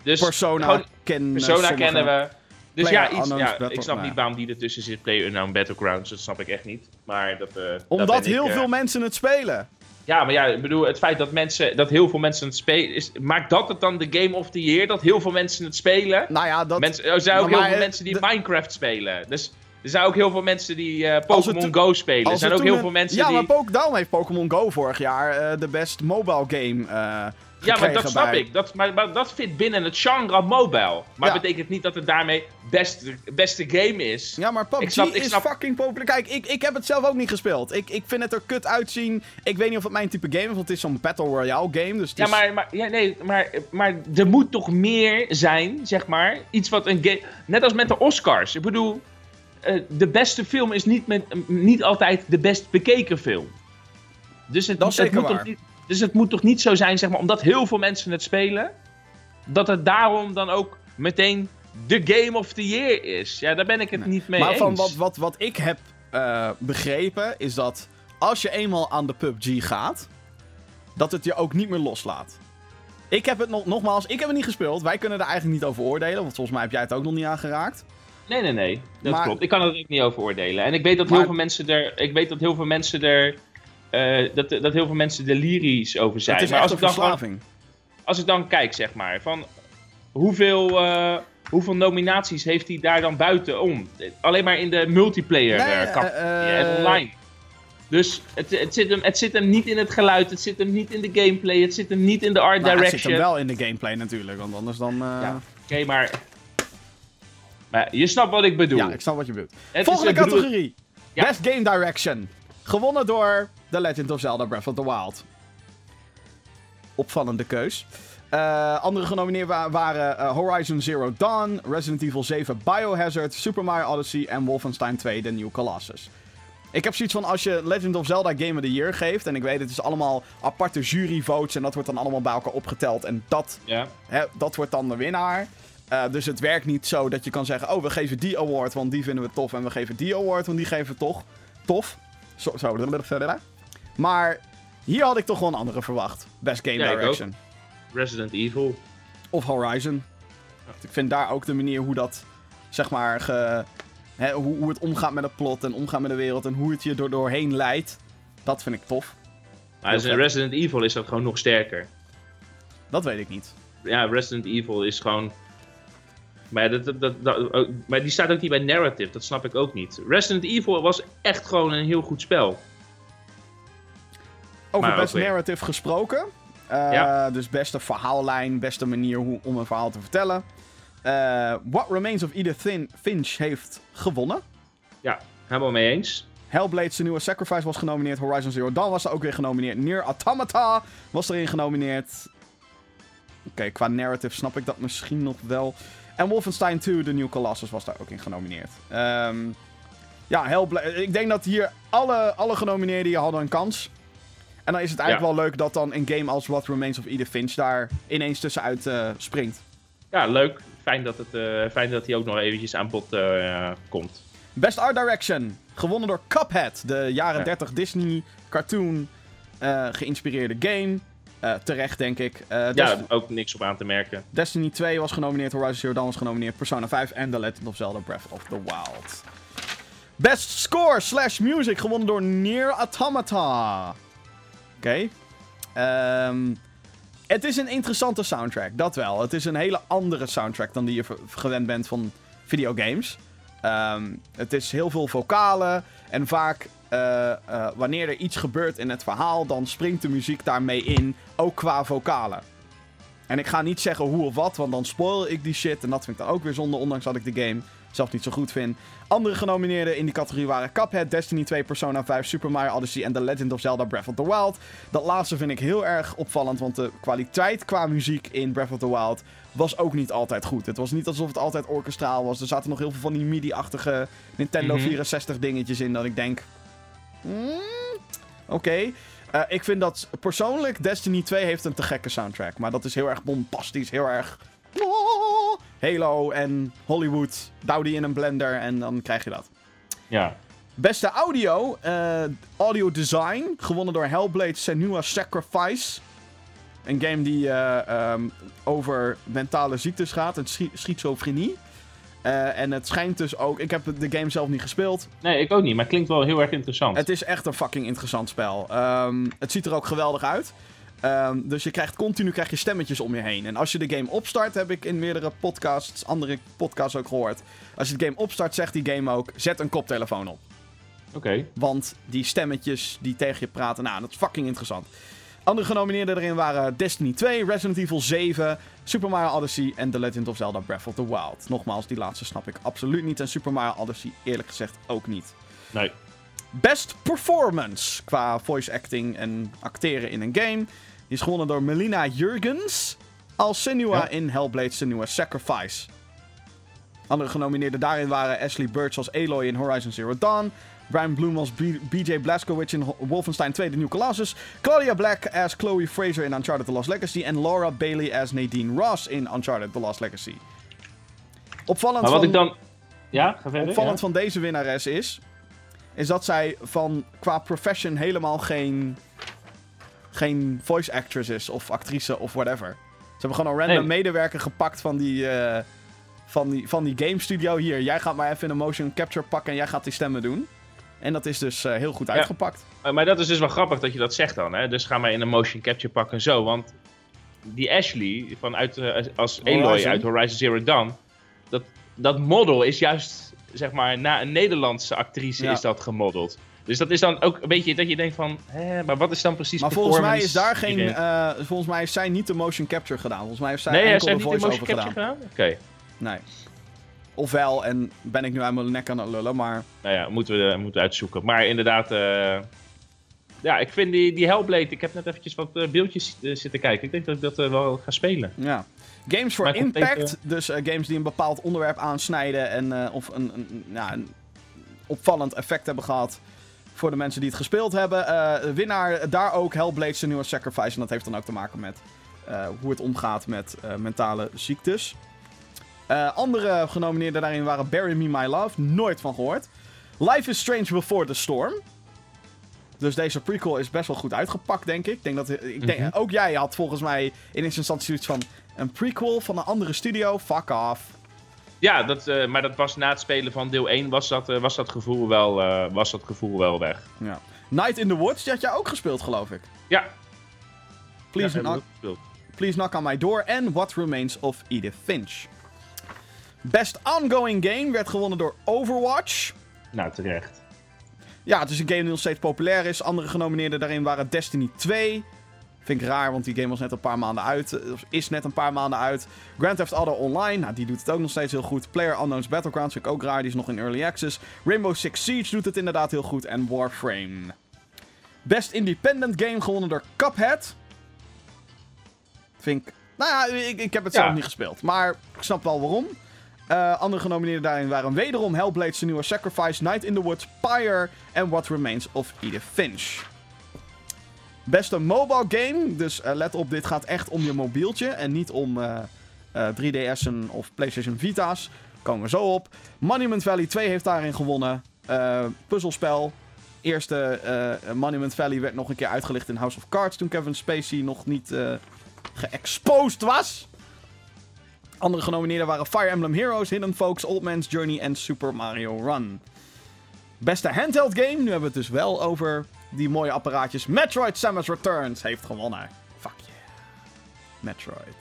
Dus Persona gewoon- kennen Persona kennen we. Dus ja, iets, ja ik snap niet waarom die ertussen zit. Player Unknown Battlegrounds, dat snap ik echt niet. Maar dat, dat Omdat ik, heel eh, veel mensen het spelen. Ja, maar ja, ik bedoel, het feit dat, mensen, dat heel veel mensen het spelen... Is, maakt dat het dan de Game of the Year? Dat heel veel mensen het spelen? Nou ja, dat... Mensen, er zijn ook Maar- heel maar, veel mensen die de- Minecraft spelen. Dus er zijn ook heel veel mensen die eh, Pokémon Go spelen. Er zijn ook heel een- veel mensen ja, die... maar Poke- daarom heeft Pokémon Go vorig jaar de best mobile game Ja, maar dat snap bij- ik. Dat, maar, maar dat fit binnen het genre mobile. Maar Ja. betekent niet dat het daarmee beste, beste game is. Ja, maar PUBG Ik snap- ik is snap- fucking populair. Kijk, ik, ik heb het zelf ook niet gespeeld. Ik, ik vind het er kut uitzien. Ik weet niet of het mijn type game is, want het is zo'n Battle Royale game. Dus Ja, is- maar, maar, ja, nee, maar, maar er moet toch meer zijn, zeg maar. Iets wat een game. Net als met de Oscars. Ik bedoel, eh, de beste film is niet, met, niet altijd de best bekeken film. Dus het, Dat is het moet toch niet, dus het moet toch niet zo zijn, zeg maar, omdat heel veel mensen het spelen, dat het daarom dan ook meteen de Game of the Year is. Ja, daar ben ik het Nee. niet mee maar eens. van wat, wat, wat ik heb eh, begrepen, is dat als je eenmaal aan de PUBG gaat, dat het je ook niet meer loslaat. Ik heb het nog, nogmaals, ik heb het niet gespeeld. Wij kunnen er eigenlijk niet over oordelen, want volgens mij heb jij het ook nog niet aangeraakt. Nee, nee, nee. Dat Maar- klopt. Ik kan er ook niet over oordelen. En ik weet dat Maar- heel veel mensen er. Ik weet dat heel veel mensen er. Eh, dat, dat heel veel mensen lyrisch over zijn. het is maar als een ik, dan gewoon- verslaving. als ik dan kijk, zeg maar, van hoeveel, eh, hoeveel nominaties heeft hij daar dan buitenom? Alleen maar in de multiplayer Nee, eh, online. Dus het, het, zit hem, het zit hem niet in het geluid, het zit hem niet in de gameplay, het zit hem niet in de art Nou, het direction. zit hem wel in de gameplay natuurlijk, want anders dan... Ja. Oké, maar... Maar je snapt wat ik bedoel. ja, ik snap wat je bedoelt. Het Volgende bedoel- categorie. Ja. Best Game Direction. Gewonnen door The Legend of Zelda Breath of the Wild. Opvallende keus. Eh, andere genomineerd wa- waren eh, Horizon Zero Dawn, Resident Evil 7 Biohazard, Super Mario Odyssey en Wolfenstein 2 The New Colossus. Ik heb zoiets van als je Legend of Zelda Game of the Year geeft, en ik weet het is allemaal aparte juryvotes en dat wordt dan allemaal bij elkaar opgeteld en dat. Hè, dat wordt dan de winnaar. Eh, dus het werkt niet zo dat je kan zeggen: Oh, we geven die award, want die vinden we tof. En we geven die award, want die geven we toch tof. Zo, zo verder. Maar hier had ik toch wel een andere verwacht: Best Game Ja, ik Direction. Resident Evil. Of Horizon. Ik vind daar ook de manier hoe dat, zeg maar, ge, hè, hoe, hoe het omgaat met het plot en omgaat met de wereld en hoe het je door, doorheen leidt. Dat vind ik tof. Maar in vet. Resident Evil is dat gewoon nog sterker. Dat weet ik niet. Ja, Resident Evil is gewoon. Maar, dat, dat, dat, dat- ook- maar die staat ook niet bij narrative, dat snap ik ook niet. Resident Evil was echt gewoon een heel goed spel. Over Maar best narrative gesproken. Ja. Dus beste verhaallijn, beste manier hoe, om een verhaal te vertellen. Eh, What Remains of Edith Fin- Finch heeft gewonnen. Ja, helemaal mee eens. Hellblade, zijn nieuwe Sacrifice was genomineerd. Horizon Zero Dawn was er ook weer genomineerd. Nier Automata was erin genomineerd. Oké, qua narrative snap ik dat misschien nog wel. En Wolfenstein 2, The New Colossus, was daar ook in genomineerd. Ehm, ja, Hellblade. Ik denk dat hier alle, alle genomineerden hier hadden een kans. En dan is het eigenlijk wel leuk dat dan een game als What Remains of Edith Finch daar ineens tussenuit eh, springt. Ja, leuk. Fijn dat, het, eh, fijn dat hij ook nog eventjes aan bod eh, komt. Best Art Direction. Gewonnen door Cuphead, de jaren Ja. 30 Disney cartoon geïnspireerde game. Eh, terecht, denk ik. Eh, Ja, ook niks op aan te merken. Destiny 2 was genomineerd, Horizon Zero Dawn was genomineerd, Persona 5 en The Legend of Zelda Breath of the Wild. Best Score slash Music gewonnen door Nier Automata. Oké. Ehm, het is een interessante soundtrack, dat wel. Het is een hele andere soundtrack dan die je gewend bent van videogames. Ehm, het is heel veel vocalen en vaak eh, eh, wanneer er iets gebeurt in het verhaal, dan springt de muziek daarmee in, ook qua vocalen. En ik ga niet zeggen hoe of wat, want dan spoil ik die shit. En dat vind ik dan ook weer zonde, ondanks dat ik de game zelf niet zo goed vind. Andere genomineerden in die categorie waren Cuphead, Destiny 2, Persona 5, Super Mario Odyssey en The Legend of Zelda Breath of the Wild. Dat laatste vind ik heel erg opvallend, want de kwaliteit qua muziek in Breath of the Wild was ook niet altijd goed. Het was niet alsof het altijd orkestraal was. Er zaten nog heel veel van die MIDI-achtige Nintendo Mhm. 64 dingetjes in dat ik denk... hmm, Oké. Eh, ik vind dat persoonlijk Destiny 2 heeft een te gekke soundtrack. Maar dat is heel erg bombastisch, heel erg... Halo en Hollywood. Douw die in een blender en dan krijg je dat. Ja. Beste audio, eh, audio design, gewonnen door Hellblade Senua Sacrifice. Een game die eh, ehm, over mentale ziektes gaat, schi- schizofrenie. Eh, en het schijnt dus ook, ik heb de game zelf niet gespeeld. Nee, ik ook niet, maar het klinkt wel heel erg interessant. Het is echt een fucking interessant spel. Ehm, het ziet er ook geweldig uit. Ehm, dus je krijgt continu krijg je stemmetjes om je heen. En als je de game opstart, heb ik in meerdere podcasts, andere podcasts ook gehoord. Als je de game opstart, zegt die game ook: zet een koptelefoon op. Oké. Want die stemmetjes die tegen je praten, nou, dat is fucking interessant. Andere genomineerden erin waren Destiny 2, Resident Evil 7, Super Mario Odyssey en The Legend of Zelda Breath of the Wild. Nogmaals, die laatste snap ik absoluut niet. En Super Mario Odyssey eerlijk gezegd ook niet. Nee. Best Performance qua voice acting en acteren in een game. Die is gewonnen door Melina Jurgens als Senua Ja. in Hellblade Senua Sacrifice. Andere genomineerden daarin waren Ashley Burch als Aloy in Horizon Zero Dawn. Brian Bloom als BJ Blazkowicz in Wolfenstein 2 The New Colossus. Claudia Black as Chloe Fraser in Uncharted The Lost Legacy. En Laura Bailey as Nadine Ross in Uncharted The Lost Legacy. Opvallend Maar wat van... ik dan... Ja, verder. Opvallend ja? van deze winnares is, is dat zij van qua profession helemaal geen, geen voice actress is of actrice of whatever. Ze hebben gewoon een random Nee. medewerker gepakt van die, eh, van, die, van die game studio. Hier, jij gaat maar even een motion capture pakken en jij gaat die stemmen doen. En dat is dus eh, heel goed uitgepakt. Maar, maar dat is dus wel grappig dat je dat zegt dan. Hè? Dus ga maar in een motion capture pakken en zo. Want die Ashley vanuit, eh, als Horizon. uit Horizon Zero Dawn... Dat, dat model is juist, zeg maar, na een Nederlandse actrice Ja. is dat gemodeld. Dus dat is dan ook een beetje dat je denkt van... Hè, maar wat is dan precies Maar volgens mij is daar geen. eh, volgens mij is zij niet de motion capture gedaan. Volgens mij heeft zij nee, enkel heeft de niet de voice-over motion gedaan. capture gedaan? Oké. Nee. Ofwel, en ben ik nu uit mijn nek aan het lullen, maar. Nou ja, moeten we, moeten we uitzoeken. Maar inderdaad, eh, ja, ik vind die, die Hellblade, ik heb net eventjes wat eh, beeldjes eh, zitten kijken. Ik denk dat ik dat eh, wel ga spelen. Ja. Games complete- Impact, dus eh, games die een bepaald onderwerp aansnijden en eh, of een, een, ja, een opvallend effect hebben gehad voor de mensen die het gespeeld hebben. Eh, winnaar daar ook Hellblade Senua Sacrifice en dat heeft dan ook te maken met eh, hoe het omgaat met eh, mentale ziektes. Eh, andere genomineerden daarin waren Bury Me My Love, nooit van gehoord. Life is Strange Before the Storm. Dus deze prequel is best wel goed uitgepakt, denk ik. Ik denk dat, ik denk, Mhm. Ook jij had volgens mij in eerste instantie zoiets van... Een prequel van een andere studio? Fuck off. Ja, dat, eh, maar dat was na het spelen van deel 1 was dat, eh, was dat, gevoel, wel, eh, was dat gevoel wel weg. Ja. Night in the Woods, die had jij ook gespeeld, geloof ik. Ja, Please, ja, knock. Please Knock on My Door en What Remains of Edith Finch. Best Ongoing Game werd gewonnen door Overwatch. Nou, terecht. Ja, het is een game die nog steeds populair is. Andere genomineerden daarin waren Destiny 2. Vind ik raar, want die game was net een paar maanden uit. eh, Of is net een paar maanden uit. Grand Theft Auto Online, nou, die doet het ook nog steeds heel goed. Player Unknown's Battlegrounds vind ik ook raar, die is nog in Early Access. Rainbow Six Siege doet het inderdaad heel goed. En Warframe. Best Independent Game gewonnen door Cuphead. Vind ik... Nou ja, ik, ik heb het Ja. zelf niet gespeeld. Maar ik snap wel waarom. Eh, andere genomineerden daarin waren wederom Hellblade Senua Sacrifice, Night in the Woods, Pyre en What Remains of Edith Finch. Beste mobile game, dus eh, let op, dit gaat echt om je mobieltje en niet om eh, eh, 3DS'en of PlayStation Vita's. Komen we zo op. Monument Valley 2 heeft daarin gewonnen. Puzzelspel. Eerste Monument Valley werd nog een keer uitgelicht in House of Cards toen Kevin Spacey nog niet geëxposed was. Andere genomineerden waren Fire Emblem Heroes, Hidden Folks, Old Man's Journey en Super Mario Run. Beste handheld game, nu hebben we het dus wel over die mooie apparaatjes. Metroid Samus Returns heeft gewonnen. Fuck yeah. Metroid.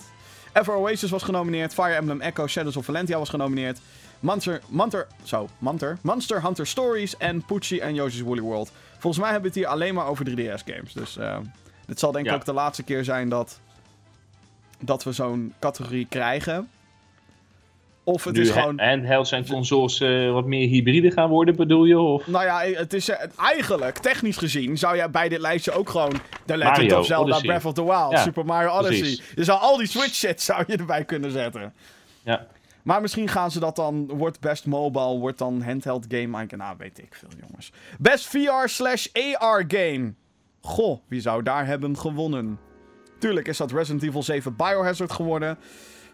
Ever Oasis was genomineerd. Fire Emblem Echo Shadows of Valentia was genomineerd. Monster, Monster, zo, Monster, Monster Hunter Stories en Pucci en Yoshi's Woolly World. Volgens mij hebben we het hier alleen maar over 3DS games. Dus eh, dit zal denk ik Ja. ook de laatste keer zijn dat, dat we zo'n categorie krijgen. Of het nu is gewoon... handhelds en consoles eh, wat meer hybride gaan worden, bedoel je? Of? Nou ja, het is eh, eigenlijk, technisch gezien, zou je bij dit lijstje ook gewoon The Legend Mario of Zelda Odyssey. Breath of the Wild, Ja, Super Mario Odyssey. precies. Je zou al die Switch shit zou je erbij kunnen zetten. Ja. Maar misschien gaan ze dat dan, wordt best mobile, wordt dan handheld game. Ik- Nou, weet ik veel, jongens. Best VR slash AR game. Goh, wie zou daar hebben gewonnen? Tuurlijk is dat Resident Evil 7 Biohazard geworden.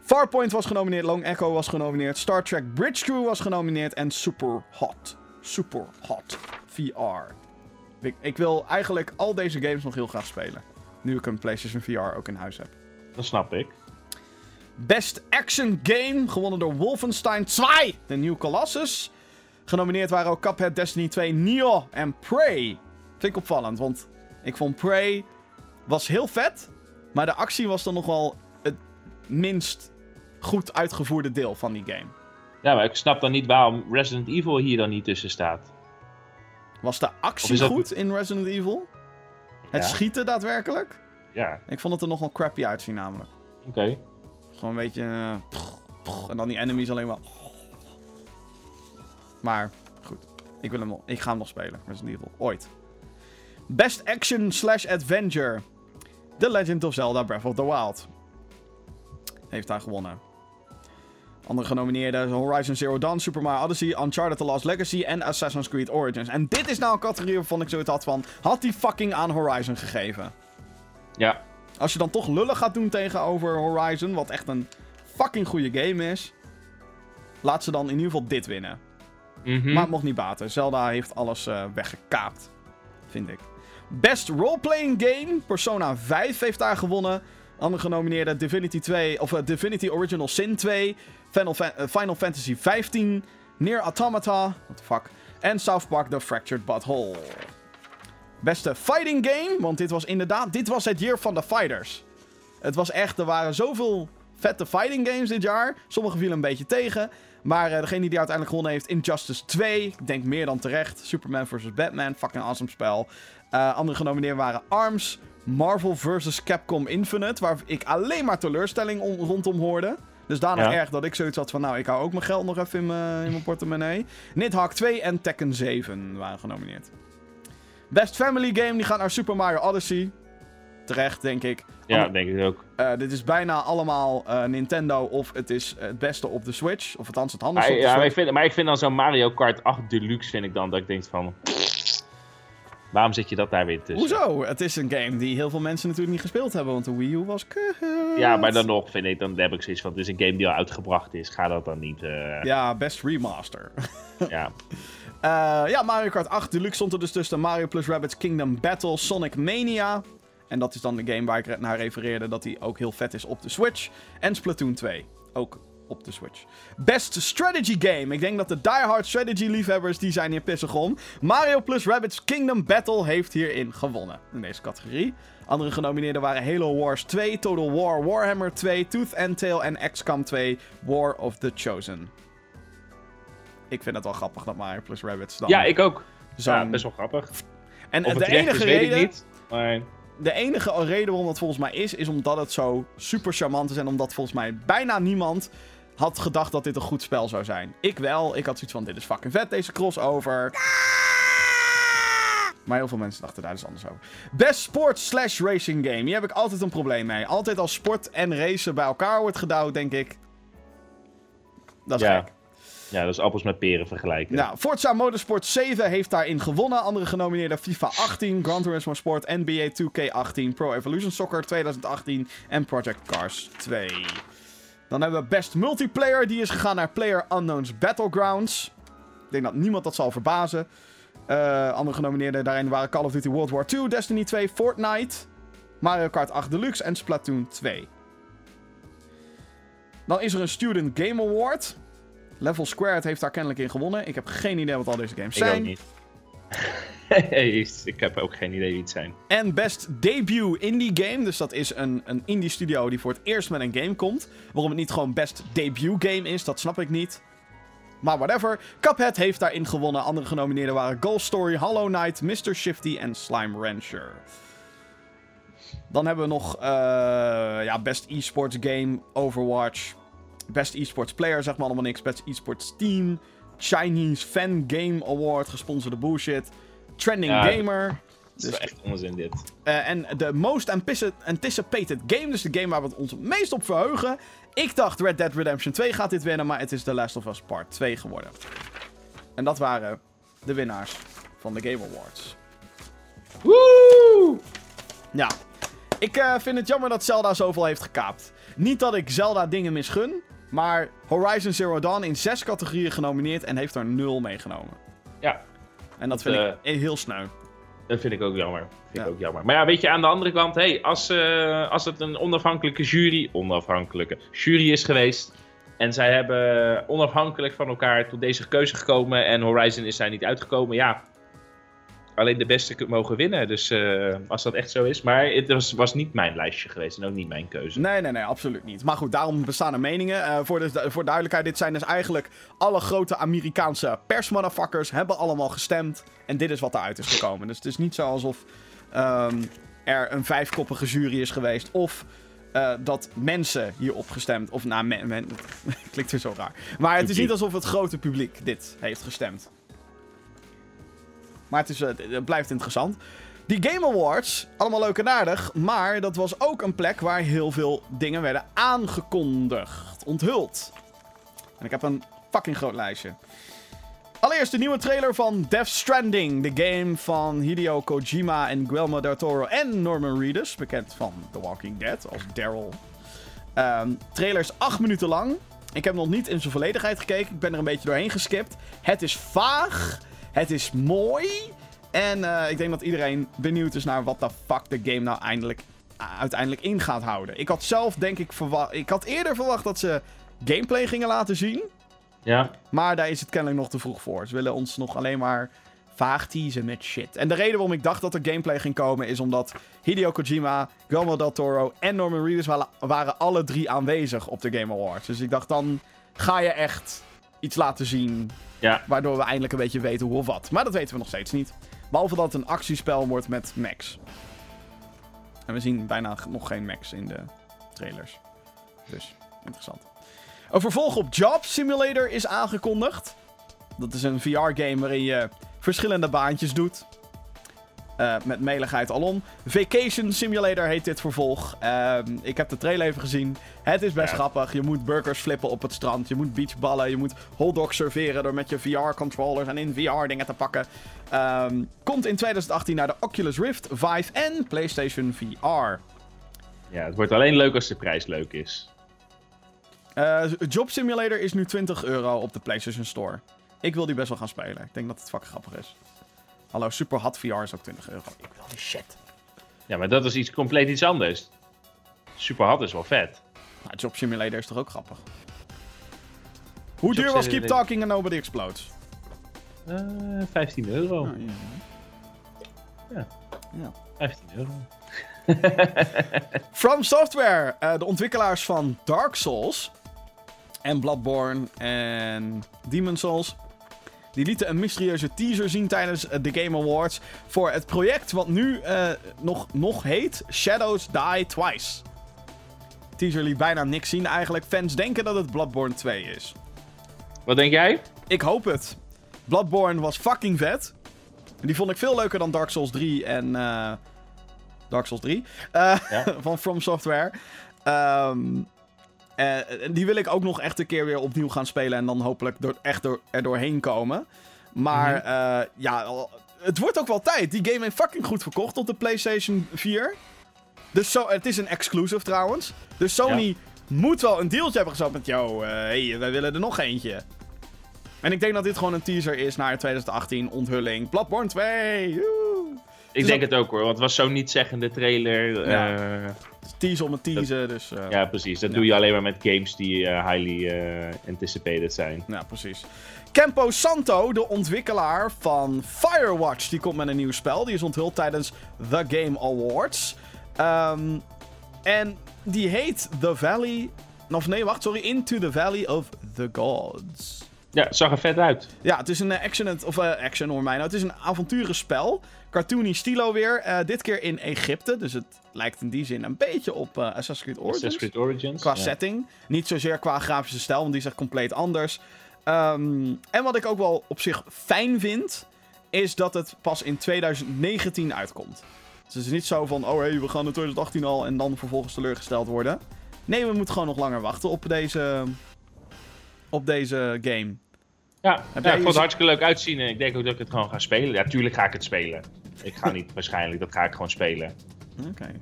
Farpoint was genomineerd, Long Echo was genomineerd, Star Trek Bridge Crew was genomineerd en Super Hot. Super Hot VR. Ik, ik wil eigenlijk al deze games nog heel graag spelen. Nu ik een PlayStation VR ook in huis heb. Dat snap ik. Best Action Game, gewonnen door Wolfenstein 2, de New Colossus. Genomineerd waren ook Cuphead, Destiny 2, Nioh en Prey. Vind ik opvallend, want ik vond Prey was heel vet, maar de actie was dan nog wel het minst goed uitgevoerde deel van die game. Ja, maar ik snap dan niet waarom Resident Evil hier dan niet tussen staat. Was de actie dat- goed in Resident Evil? Het Ja. schieten daadwerkelijk? Ja, Ik vond het er nog wel crappy uitzien namelijk. oké. Gewoon een beetje... eh, en dan die enemies alleen maar... Maar, goed. Ik, wil hem ik ga hem nog spelen, Resident Evil. Ooit. Best Action slash Adventure. The Legend of Zelda Breath of the Wild. Heeft daar gewonnen. Andere genomineerden zijn Horizon Zero Dawn, Super Mario Odyssey, Uncharted The Lost Legacy en Assassin's Creed Origins. En dit is nou een categorie waarvan ik zoiets had van... Had die fucking aan Horizon gegeven. Ja, Als je dan toch lullig gaat doen tegenover Horizon, wat echt een fucking goede game is, laat ze dan in ieder geval dit winnen. Mhm. Maar het mocht niet baten. Zelda heeft alles eh, weggekaapt, vind ik. Best Role-Playing Game, Persona 5 heeft daar gewonnen. Andere genomineerden Divinity 2, of eh, Divinity Original Sin 2, Final, Fa- eh, Final Fantasy 15, Nier Automata, what the fuck, en South Park The Fractured Butthole. Beste fighting game, want dit was inderdaad, dit was het year van de fighters. Het was echt, er waren zoveel vette fighting games dit jaar. Sommige vielen een beetje tegen. Maar eh, degene die uiteindelijk gewonnen heeft, Injustice 2. Ik denk meer dan terecht. Superman vs. Batman, fucking awesome spel. Eh, andere genomineerden waren ARMS, Marvel vs. Capcom Infinite. Waar ik alleen maar teleurstelling om- rondom hoorde. Dus daarna Ja. erg dat ik zoiets had van, nou, ik hou ook mijn geld nog even in mijn, portemonnee. Nidhogg 2 en Tekken 7 waren genomineerd. Best Family Game, die gaat naar Super Mario Odyssey. Terecht, denk ik. ja, denk ik ook. Eh, dit is bijna allemaal eh, Nintendo of het is het beste op de Switch. Of althans het handigste Maar, op de ja, maar, ik vind, maar ik vind dan zo'n Mario Kart 8 Deluxe, vind ik dan, dat ik denk van... Waarom zit je dat daar weer tussen? Hoezo? Het is een game die heel veel mensen natuurlijk niet gespeeld hebben, want de Wii U was kut. Ja, maar dan nog vind ik, dan heb ik zoiets van, het is een game die al uitgebracht is. Ga dat dan niet, eh, Ja, best remaster. ja. Eh, ja, Mario Kart 8 Deluxe stond er dus tussen Mario plus Rabbids Kingdom Battle, Sonic Mania. En dat is dan de game waar ik naar refereerde dat die ook heel vet is op de Switch. En Splatoon 2, ook op de Switch. Best Strategy Game. Ik denk dat de diehard strategy liefhebbers, die zijn hier pissig om. Mario plus Rabbids Kingdom Battle heeft hierin gewonnen. In deze categorie. Andere genomineerden waren Halo Wars 2, Total War Warhammer 2, Tooth and Tail en XCOM 2 War of the Chosen. Ik vind het wel grappig dat Mario plus Rabbids dan ja, ik ook. Ja, best wel grappig. En Of de enige is, weet reden... ik niet. Maar De enige reden waarom dat volgens mij is, is omdat het zo super charmant is. En omdat volgens mij bijna niemand had gedacht dat dit een goed spel zou zijn. Ik wel. Ik had zoiets van, dit is fucking vet, deze crossover. Maar heel veel mensen dachten daar dus anders over. Best sport slash racing game. Hier heb ik altijd een probleem mee. Altijd als sport en racen bij elkaar wordt gedouwd, denk ik. Dat is ja. gek. ja, dat is appels met peren vergelijken. Nou, Forza Motorsport 7 heeft daarin gewonnen. Andere genomineerden FIFA 18, Gran Turismo Sport, NBA 2K18, Pro Evolution Soccer 2018 en Project Cars 2. Dan hebben we Best Multiplayer, die is gegaan naar Player Unknown's Battlegrounds. Ik denk dat niemand dat zal verbazen. Eh, andere genomineerden daarin waren Call of Duty World War 2, Destiny 2, Fortnite, Mario Kart 8 Deluxe en Splatoon 2. Dan is er een Student Game Award. Level Squared heeft daar kennelijk in gewonnen. Ik heb geen idee wat al deze games ik ook zijn. niet. ik heb ook geen idee wie het zijn. En Best Debut Indie Game. Dus dat is een, een indie studio die voor het eerst met een game komt. Waarom het niet gewoon Best Debut Game is, dat snap ik niet. Maar whatever. Cuphead heeft daarin gewonnen. Andere genomineerden waren Ghost Story, Hollow Knight, Mr. Shifty en Slime Rancher. Dan hebben we nog eh, ja, Best Esports Game, Overwatch. Best Esports Player, zeg maar allemaal niks. Best Esports Team. Chinese Fan Game Award, gesponsorde bullshit. Trending Ja, Gamer. Het is Dus- echt onzin dit. Eh, en de most anticipated game, dus de game waar we het ons het meest op verheugen. Ik dacht Red Dead Redemption 2 gaat dit winnen, maar het is The Last of Us Part 2 geworden. En dat waren de winnaars van de Game Awards. Woe! Ja. Ik eh, vind het jammer dat Zelda zoveel heeft gekaapt. Niet dat ik Zelda dingen misgun, maar Horizon Zero Dawn in zes categorieën genomineerd en heeft er nul meegenomen. Ja. En dat vind ik heel sneu. Dat vind ik ook jammer. Vind ik ook jammer. Maar ja, weet je, aan de andere kant, hey, als, uh, als het een onafhankelijke jury, onafhankelijke jury is geweest. En zij hebben onafhankelijk van elkaar tot deze keuze gekomen. En Horizon is daar niet uitgekomen. Ja, alleen de beste mogen winnen. Dus uh, als dat echt zo is. Maar het was, was, niet mijn lijstje geweest en ook niet mijn keuze. Nee, nee, nee, absoluut niet. Maar goed, daarom bestaan er meningen. Uh, voor, de, voor duidelijkheid, dit zijn dus eigenlijk alle grote Amerikaanse persmotherfuckers hebben allemaal gestemd. En dit is wat eruit is gekomen. Dus het is niet zo alsof um, er een vijfkoppige jury is geweest. Of uh, dat mensen hierop gestemd. Of nou, men, men, klinkt weer zo raar. Maar het is niet alsof het grote publiek dit heeft gestemd. Maar het, is, het blijft interessant. Die Game Awards, allemaal leuk en aardig. Maar dat was ook een plek waar heel veel dingen werden aangekondigd. Onthuld. En ik heb een fucking groot lijstje. Allereerst de nieuwe trailer van Death Stranding. De game van Hideo Kojima en Guillermo del Toro en Norman Reedus. Bekend van The Walking Dead als Daryl. Um, trailer is 8 minuten lang. Ik heb nog niet in zijn volledigheid gekeken. Ik ben er een beetje doorheen geskipt. Het is vaag. Het is mooi. En uh, ik denk dat iedereen benieuwd is naar wat de fuck de game nou eindelijk, uh, uiteindelijk in gaat houden. Ik had zelf denk ik verwacht... Ik had eerder verwacht dat ze gameplay gingen laten zien. Ja. Maar daar is het kennelijk nog te vroeg voor. Ze willen ons nog alleen maar vaag teasen met shit. En de reden waarom ik dacht dat er gameplay ging komen is omdat Hideo Kojima, Guillermo del Toro en Norman Reedus waren alle drie aanwezig op de Game Awards. Dus ik dacht dan ga je echt iets laten zien ja. waardoor we eindelijk een beetje weten hoe of wat. Maar dat weten we nog steeds niet. Behalve dat het een actiespel wordt met Max. En we zien bijna nog geen Max in de trailers. Dus, interessant. Een vervolg op Job Simulator is aangekondigd. Dat is een VR-game waarin je verschillende baantjes doet. Uh, met meligheid alom. Vacation Simulator heet dit vervolg. Uh, ik heb de trailer even gezien. Het is best ja. grappig. Je moet burgers flippen op het strand. Je moet beachballen. Je moet hotdogs serveren door met je VR-controllers en in VR dingen te pakken. Um, komt in 2018 naar de Oculus Rift, Vive en PlayStation VR. Ja, het wordt alleen leuk als de prijs leuk is. Uh, Job Simulator is nu 20 euro op de PlayStation Store. Ik wil die best wel gaan spelen. Ik denk dat het fucking grappig is. Hallo, Super Hot VR is ook 20 euro. Ik wil die shit. Ja, maar dat is iets compleet iets anders. Super Hot is wel vet. Nou, Job Simulator is toch ook grappig? Hoe duur was Keep Talking and Nobody Explodes? Uh, 15 euro. Oh, ja. Ja. ja. 15 euro. From Software, uh, de ontwikkelaars van Dark Souls en Bloodborne en Demon Souls. Die lieten een mysterieuze teaser zien tijdens de Game Awards voor het project wat nu uh, nog, nog heet Shadows Die Twice. Teaser liet bijna niks zien eigenlijk. Fans denken dat het Bloodborne 2 is. Wat denk jij? Ik hoop het. Bloodborne was fucking vet. Die vond ik veel leuker dan Dark Souls 3 en uh, Dark Souls 3 uh, ja. van From Software. Um, uh, die wil ik ook nog echt een keer weer opnieuw gaan spelen. En dan hopelijk door, echt door, er doorheen komen. Maar mm -hmm. uh, ja, het wordt ook wel tijd. Die game heeft fucking goed verkocht op de PlayStation 4. Dus zo, het is een exclusive trouwens. Dus Sony ja. moet wel een dealtje hebben gezet met... Yo, uh, hey, wij willen er nog eentje. En ik denk dat dit gewoon een teaser is naar 2018 onthulling. Bloodborne 2! Woe! Ik denk het ook hoor, want het was zo'n niet-zeggende trailer. Ja. Uh, tease om het teasen, dus... Uh, ja, precies. Dat ja. doe je alleen maar met games die uh, highly anticipated zijn. Ja, precies. Campo Santo, de ontwikkelaar van Firewatch, die komt met een nieuw spel. Die is onthuld tijdens The Game Awards. Um, en die heet The Valley... Of nee, wacht, sorry. Into the Valley of the Gods. Ja, het zag er vet uit. Ja, het is een action, of uh, action hoor mij nou. Het is een avonturenspel. Cartoony stilo weer. Uh, dit keer in Egypte. Dus het lijkt in die zin een beetje op uh, Assassin's Creed Origins. Assassin's Creed Origins. Qua ja. setting. Niet zozeer qua grafische stijl, want die is echt compleet anders. Um, en wat ik ook wel op zich fijn vind, is dat het pas in 2019 uitkomt. Dus het is niet zo van, oh hé, hey, we gaan in 2018 al en dan vervolgens teleurgesteld worden. Nee, we moeten gewoon nog langer wachten op deze, op deze game. Ja, Heb ja ik vond het hartstikke leuk uitzien en ik denk ook dat ik het gewoon ga spelen. Ja, tuurlijk ga ik het spelen. Ik ga niet waarschijnlijk, dat ga ik gewoon spelen. Oké. Okay.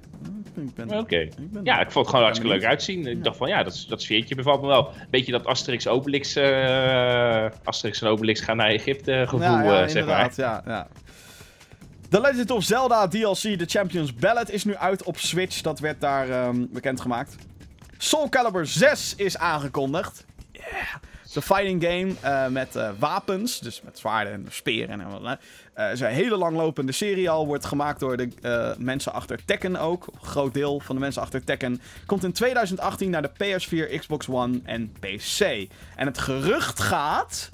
Ik ben, Oké. ik ben- Ja, ik vond het gewoon hartstikke leuk uitzien. Ik dacht van ja, dat, dat sfeertje bevalt me wel. Beetje dat Asterix Obelix, eh, Asterix en Obelix gaan naar Egypte gevoel, Ja, ja, eh, zeg maar. ja, ja. The Legend of Zelda DLC The Champions Ballad is nu uit op Switch. Dat werd daar ehm, bekendgemaakt. Soul Calibur 6 is aangekondigd. Yeah. De fighting game eh, met eh, wapens, dus met zwaarden en speren en wat. dan. Eh, Het is een hele langlopende serie al. Wordt gemaakt door de mensen achter Tekken ook. Een groot deel van de mensen achter Tekken. Komt in 2018 naar de PS4, Xbox One en PC. En het gerucht gaat.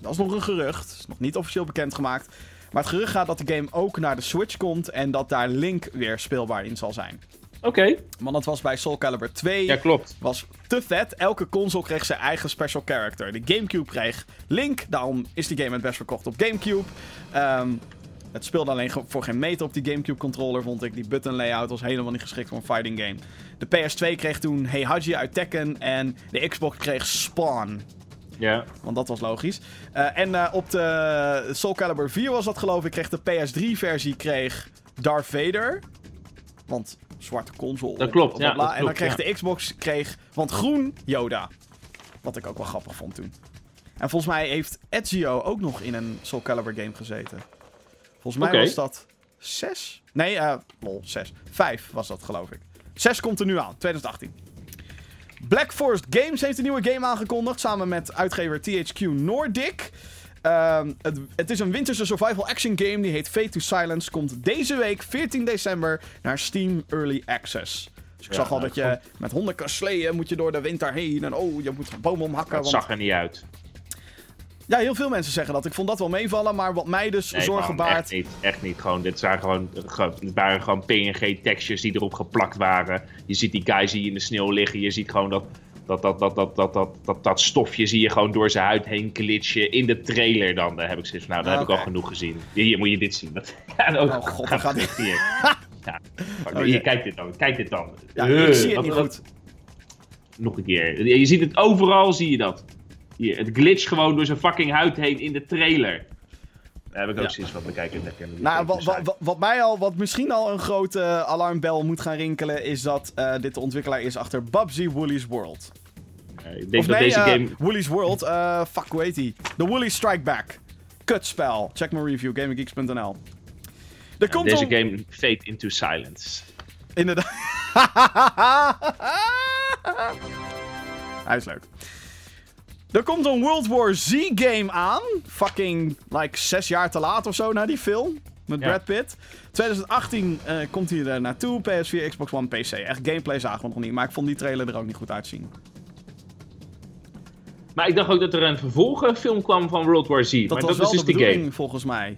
Dat is nog een gerucht. Is nog niet officieel bekendgemaakt. Maar het gerucht gaat dat de game ook naar de Switch komt. En dat daar Link weer speelbaar in zal zijn. Oké, Want dat was bij Soul Calibur 2 ja klopt. was te vet. Elke console kreeg zijn eigen special character. De Gamecube kreeg Link. Daarom is die game het best verkocht op Gamecube. Ehm, het speelde alleen voor geen meter op die Gamecube controller, vond ik. Die button layout was helemaal niet geschikt voor een fighting game. De PS2 kreeg toen Heihachi uit Tekken. En de Xbox kreeg Spawn. Ja. Want dat was logisch. Eh, en eh, op de Soul Calibur 4 was dat geloof ik. Kreeg de PS3-versie kreeg Darth Vader. Want zwarte console. Dat klopt, ja, dat en dan kreeg de Xbox, kreeg, want groen, Yoda. Wat ik ook wel grappig vond toen. En volgens mij heeft Ezio ook nog in een Soul Calibur game gezeten. Volgens mij was dat 6? Nee, eh lol, 6. 5 was dat geloof ik. 6 komt er nu aan, 2018. Black Forest Games heeft een nieuwe game aangekondigd. Samen met uitgever THQ Nordic. Ehm, het, het is een winterse survival action game. Die heet Fate to Silence. Komt deze week, 14 december, naar Steam Early Access. Dus ik Ja, zag al nou, dat je met honden kan sleeën. Moet je door de winter heen. En oh, je moet bomen omhakken. Dat Want... zag er niet uit. Ja, heel veel mensen zeggen dat. Ik vond dat wel meevallen. Maar wat mij dus Nee, zorgen baart. Echt niet, echt niet. Gewoon, dit zijn gewoon, dit waren gewoon PNG-tekstjes die erop geplakt waren. Je ziet die guy zie je in de sneeuw liggen. Je ziet gewoon dat, dat, dat, dat, dat, dat, dat, dat, dat stofje zie je gewoon door zijn huid heen glitchen. In de trailer dan. Daar heb ik zoiets van, nou, daar heb ik al genoeg gezien. Hier moet je dit zien. Dat, ja, ook, Oh god, gaat dit. hier. Ja, hier, kijk dit dan. Kijk dit dan. Ja, Eh, ik zie het wat- niet wat- goed. Nog een keer. Je ziet het overal, zie je dat. Hier, het glitch gewoon door zijn fucking huid heen in de trailer. Daar heb ik ook zoiets van bekijken. Nou, wat, wat, wat- mij al, wat misschien al een grote eh, alarmbel moet gaan rinkelen, is dat eh, dit de ontwikkelaar is achter Bubsy Woolly's World. Ik denk of dat nee, deze eh, game... Woolly's World, fuck, hoe heet die? The Woolly Strike Back. Kutspel. Check mijn review, gamegeeks.nl. Er komt Deze game Fade into Silence. Inderdaad. Hij is leuk. Er komt een World War Z game aan. Fucking, like, zes jaar te laat of zo na die film. Met Ja. Brad Pitt. 2018 eh, komt hij er naartoe. PS4, Xbox One, PC. Echt gameplay zagen we nog niet. Maar ik vond die trailer er ook niet goed uitzien. Maar ik dacht ook dat er een vervolgfilm kwam van World War Z. Dat maar was dat wel is dus de game. volgens mij.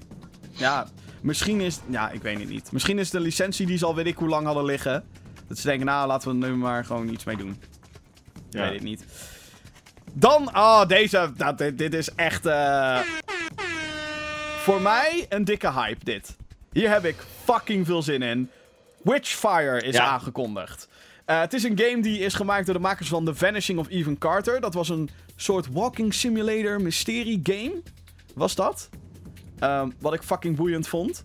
Ja, misschien is... Ja, ik weet het niet. Misschien is de licentie die ze al weet ik hoe lang hadden liggen. Dat ze denken, nou, laten we er nu maar gewoon iets mee doen. Ik Ja. weet het niet. Dan, ah, deze, nou, dit, dit is echt, eh, voor mij een dikke hype, dit. Hier heb ik fucking veel zin in. Witchfire is Ja. aangekondigd. Eh, het is een game die is gemaakt door de makers van The Vanishing of Ethan Carter. Dat was een soort walking simulator mysterie game. Was dat? Ehm, wat ik fucking boeiend vond.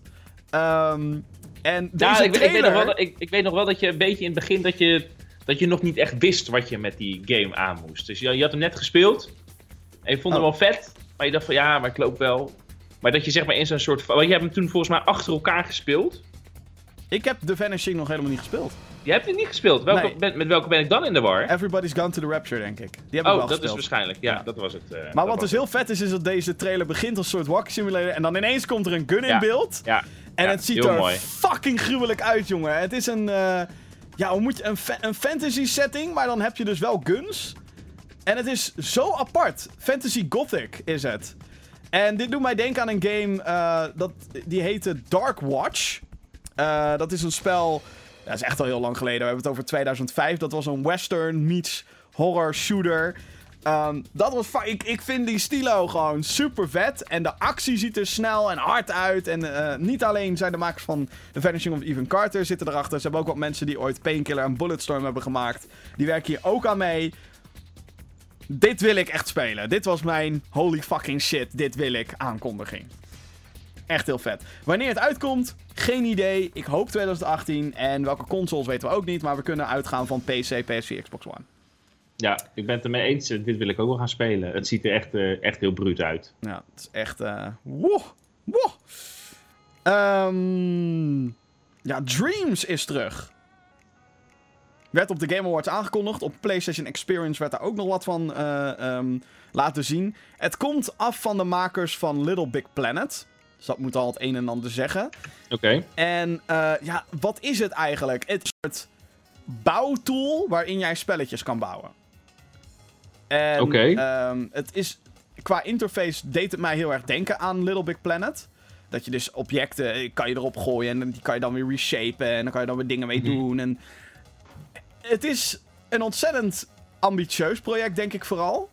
Ehm, en deze Ja, ik, weet- ik, weet trailer... nog wel, ik weet nog wel dat je een beetje in het begin dat je, dat je nog niet echt wist wat je met die game aan moest. Dus je, je had hem net gespeeld. En je vond hem Oh. wel vet. Maar je dacht van ja, maar ik loop wel. Maar dat je zeg maar in zo'n soort... Want je hebt hem toen volgens mij achter elkaar gespeeld. Ik heb The Vanishing nog helemaal niet gespeeld. Je hebt hem niet gespeeld. Welke, Nee. met, met welke ben ik dan in de war? Everybody's Gone to the Rapture, denk ik. Die heb ik Oh, wel dat is waarschijnlijk. Ja, Ja. dat was het. eh, Maar wat dus heel vet is, is dat deze trailer begint als een soort walking simulator. En dan ineens komt er een gun in beeld. Ja, En ja, het ziet er mooi. fucking gruwelijk uit, jongen. Het is een, eh, ja, hoe moet je, een, een fantasy setting, maar dan heb je dus wel guns. En het is zo apart. Fantasy Gothic is het. En dit doet mij denken aan een game, eh, dat, die heette Dark Watch. Eh, dat is een spel, dat is echt al heel lang geleden. We hebben het over 2005. Dat was een western meets horror shooter. Ehm, dat was ik, ik vind die stilo gewoon super vet. En de actie ziet er snel en hard uit. En eh, niet alleen zijn de makers van The Vanishing of Ethan Carter zitten erachter. Ze hebben ook wat mensen die ooit Painkiller en Bulletstorm hebben gemaakt. Die werken hier ook aan mee. Dit wil ik echt spelen. Dit was mijn holy fucking shit, dit wil ik aankondiging. echt heel vet. Wanneer het uitkomt, geen idee. Ik hoop 2018. En welke consoles weten we ook niet. Maar we kunnen uitgaan van PC, PS4, Xbox One. Ja, ik ben het ermee eens. Dit wil ik ook wel gaan spelen. Het ziet er echt, uh, echt heel bruut uit. Ja, het is echt... Uh, wow, wow. Um, ja, Dreams is terug. Werd op de Game Awards aangekondigd. Op PlayStation Experience werd daar ook nog wat van uh, um, laten zien. Het komt af van de makers van Little Big Planet. Dus dat moet al het een en ander zeggen. Oké. Okay. En uh, ja, wat is het eigenlijk? Het is een soort bouwtool waarin jij spelletjes kan bouwen. Okay. Um, het is, qua interface deed het mij heel erg denken aan Little Big Planet. Dat je dus objecten eh, kan je erop gooien en die kan je dan weer reshapen en dan kan je dan weer dingen mee mhm. doen. En het is een ontzettend ambitieus project, denk ik vooral.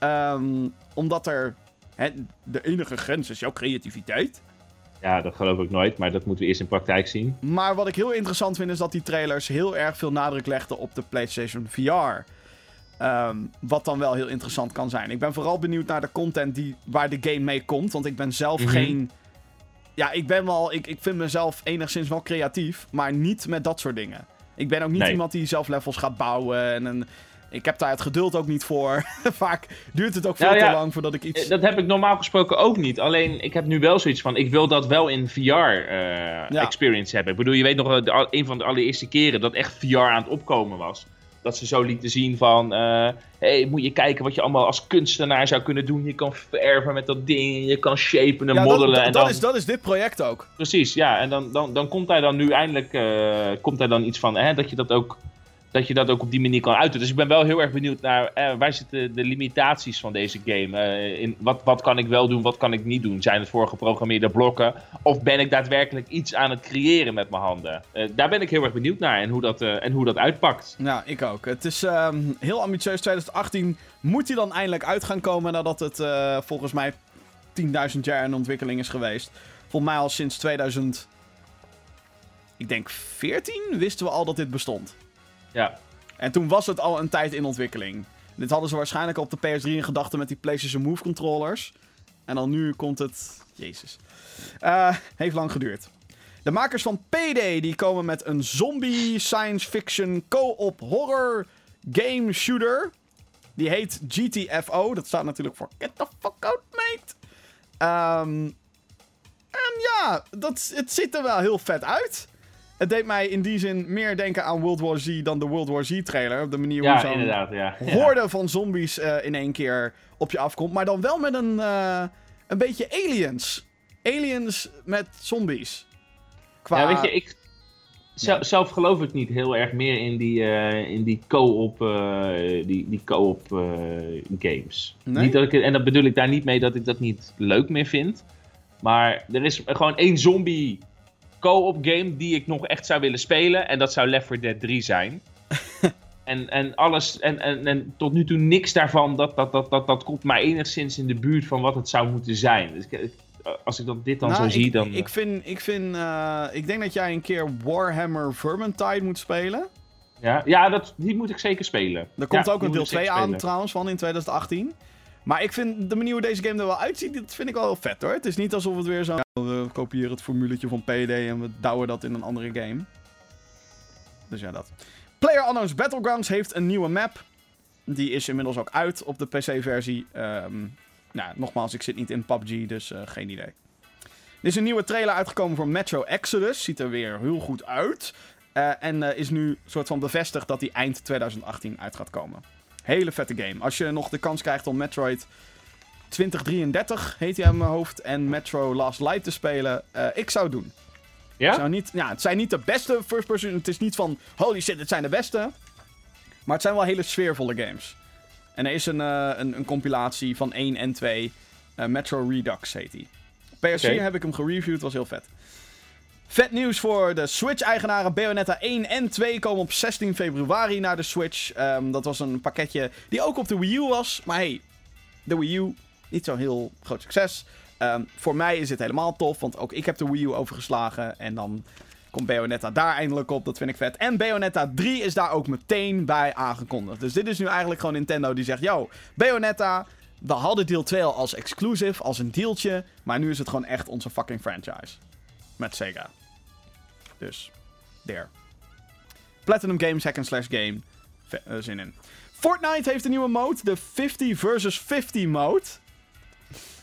Um, omdat er hè, de enige grens is jouw creativiteit. Ja, dat geloof ik nooit, maar dat moeten we eerst in praktijk zien. Maar wat ik heel interessant vind is dat die trailers heel erg veel nadruk legden op de PlayStation VR. Um, wat dan wel heel interessant kan zijn. Ik ben vooral benieuwd naar de content die, waar de game mee komt. Want ik ben zelf mm -hmm. geen. Ja, ik ben wel. Ik, ik vind mezelf enigszins wel creatief. Maar niet met dat soort dingen. Ik ben ook niet nee. iemand die zelf levels gaat bouwen. En een, ik heb daar het geduld ook niet voor. Vaak duurt het ook veel nou, ja, te lang voordat ik iets. Dat heb ik normaal gesproken ook niet. Alleen ik heb nu wel zoiets van: ik wil dat wel in VR-experience uh, hebben. Ik bedoel, je weet nog, de, een van de allereerste keren dat echt VR aan het opkomen was dat ze zo lieten zien van... Uh, hey, moet je kijken wat je allemaal als kunstenaar zou kunnen doen. Je kan verven met dat ding, je kan shapen en ja, modellen. Dat, en dan... is, dat is dit project ook. Precies, ja. En dan, dan, dan komt hij dan nu eindelijk uh, komt hij dan iets van... Hè, dat je dat ook dat je dat ook op die manier kan uiten. Dus ik ben wel heel erg benieuwd naar eh, waar zitten de limitaties van deze game. Uh, in, wat, wat kan ik wel doen, wat kan ik niet doen? Zijn het voorgeprogrammeerde blokken? Of ben ik daadwerkelijk iets aan het creëren met mijn handen? Uh, daar ben ik heel erg benieuwd naar en hoe dat, en hoe dat uitpakt. Ja, ik ook. Het is um, heel ambitieus. 2018 moet hij dan eindelijk uit gaan komen nadat het volgens mij 10.000 jaar in ontwikkeling is geweest. Volgens mij al sinds 2000. Ik denk 14 wisten we al dat dit bestond. Ja. En toen was het al een tijd in ontwikkeling. Dit hadden ze waarschijnlijk op de PS3 in gedachten met die PlayStation Move controllers. En dan nu komt het. Jezus. Uh, heeft lang geduurd. De makers van Payday die komen met een zombie science fiction co-op horror game shooter. Die heet GTFO. Dat staat natuurlijk voor Get the fuck out, mate. Um, en ja, dat, het ziet er wel heel vet uit. Het deed mij in die zin meer denken aan World War Z dan de World War Z trailer. Op de manier hoe zo'n ja. horde van zombies uh, in één keer op je afkomt. Maar dan wel met een, uh, een beetje aliens. Aliens met zombies. Qua... Ja, weet je, ik, zelf, zelf geloof ik niet heel erg meer in die, uh, in die co-op, die, die co-op games. Nee? Niet dat ik, en dat bedoel ik daar niet mee dat ik dat niet leuk meer vind. Maar er is gewoon één zombie co-op game die ik nog echt zou willen spelen. En dat zou Left 4 Dead 3 zijn. en, en alles, en, en, en tot nu toe niks daarvan, dat, dat, dat, dat, dat komt maar enigszins in de buurt van wat het zou moeten zijn. Dus ik, als ik dat, dit dan nou, zo zie, dan... Ik, vind, ik, vind uh, ik denk dat jij een keer Warhammer Vermintide moet spelen. Ja, ja dat, die moet ik zeker spelen. Er komt ja, ook een deel 2 aan trouwens van in 2018. Maar ik vind de manier hoe deze game er wel uitziet, dat vind ik wel heel vet hoor. Het is niet alsof het weer zo... We kopiëren het formuletje van PD en we douwen dat in een andere game. Dus ja, dat. PlayerUnknown's Battlegrounds heeft een nieuwe map. Die is inmiddels ook uit op de PC-versie. Um, nou, nogmaals, ik zit niet in PUBG, dus uh, geen idee. Er is een nieuwe trailer uitgekomen voor Metro Exodus. Ziet er weer heel goed uit. Uh, en uh, is nu soort van bevestigd dat die eind 2018 uit gaat komen. Hele vette game. Als je nog de kans krijgt om Metroid 2033, heet hij aan mijn hoofd, en Metro Last Light te spelen, uh, ik zou het doen. Ja? Zou niet, ja? Het zijn niet de beste first person. Het is niet van holy shit, het zijn de beste. Maar het zijn wel hele sfeervolle games. En er is een, uh, een, een, compilatie van 1 en 2. Uh, Metro Redux heet die. PS4 okay. heb ik hem gereviewd, was heel vet. Vet nieuws voor de Switch-eigenaren. Bayonetta 1 en 2 komen op 16 februari naar de Switch. Um, dat was een pakketje die ook op de Wii U was. Maar hey, de Wii U, niet zo'n heel groot succes. Um, voor mij is het helemaal tof, want ook ik heb de Wii U overgeslagen. En dan komt Bayonetta daar eindelijk op. Dat vind ik vet. En Bayonetta 3 is daar ook meteen bij aangekondigd. Dus dit is nu eigenlijk gewoon Nintendo die zegt: Yo, Bayonetta we hadden deel 2 al als exclusive, als een deeltje. Maar nu is het gewoon echt onze fucking franchise. Met Sega. Dus, there. Platinum Games, hack and slash game. Eh, zin in. Fortnite heeft een nieuwe mode, de 50 versus 50 mode.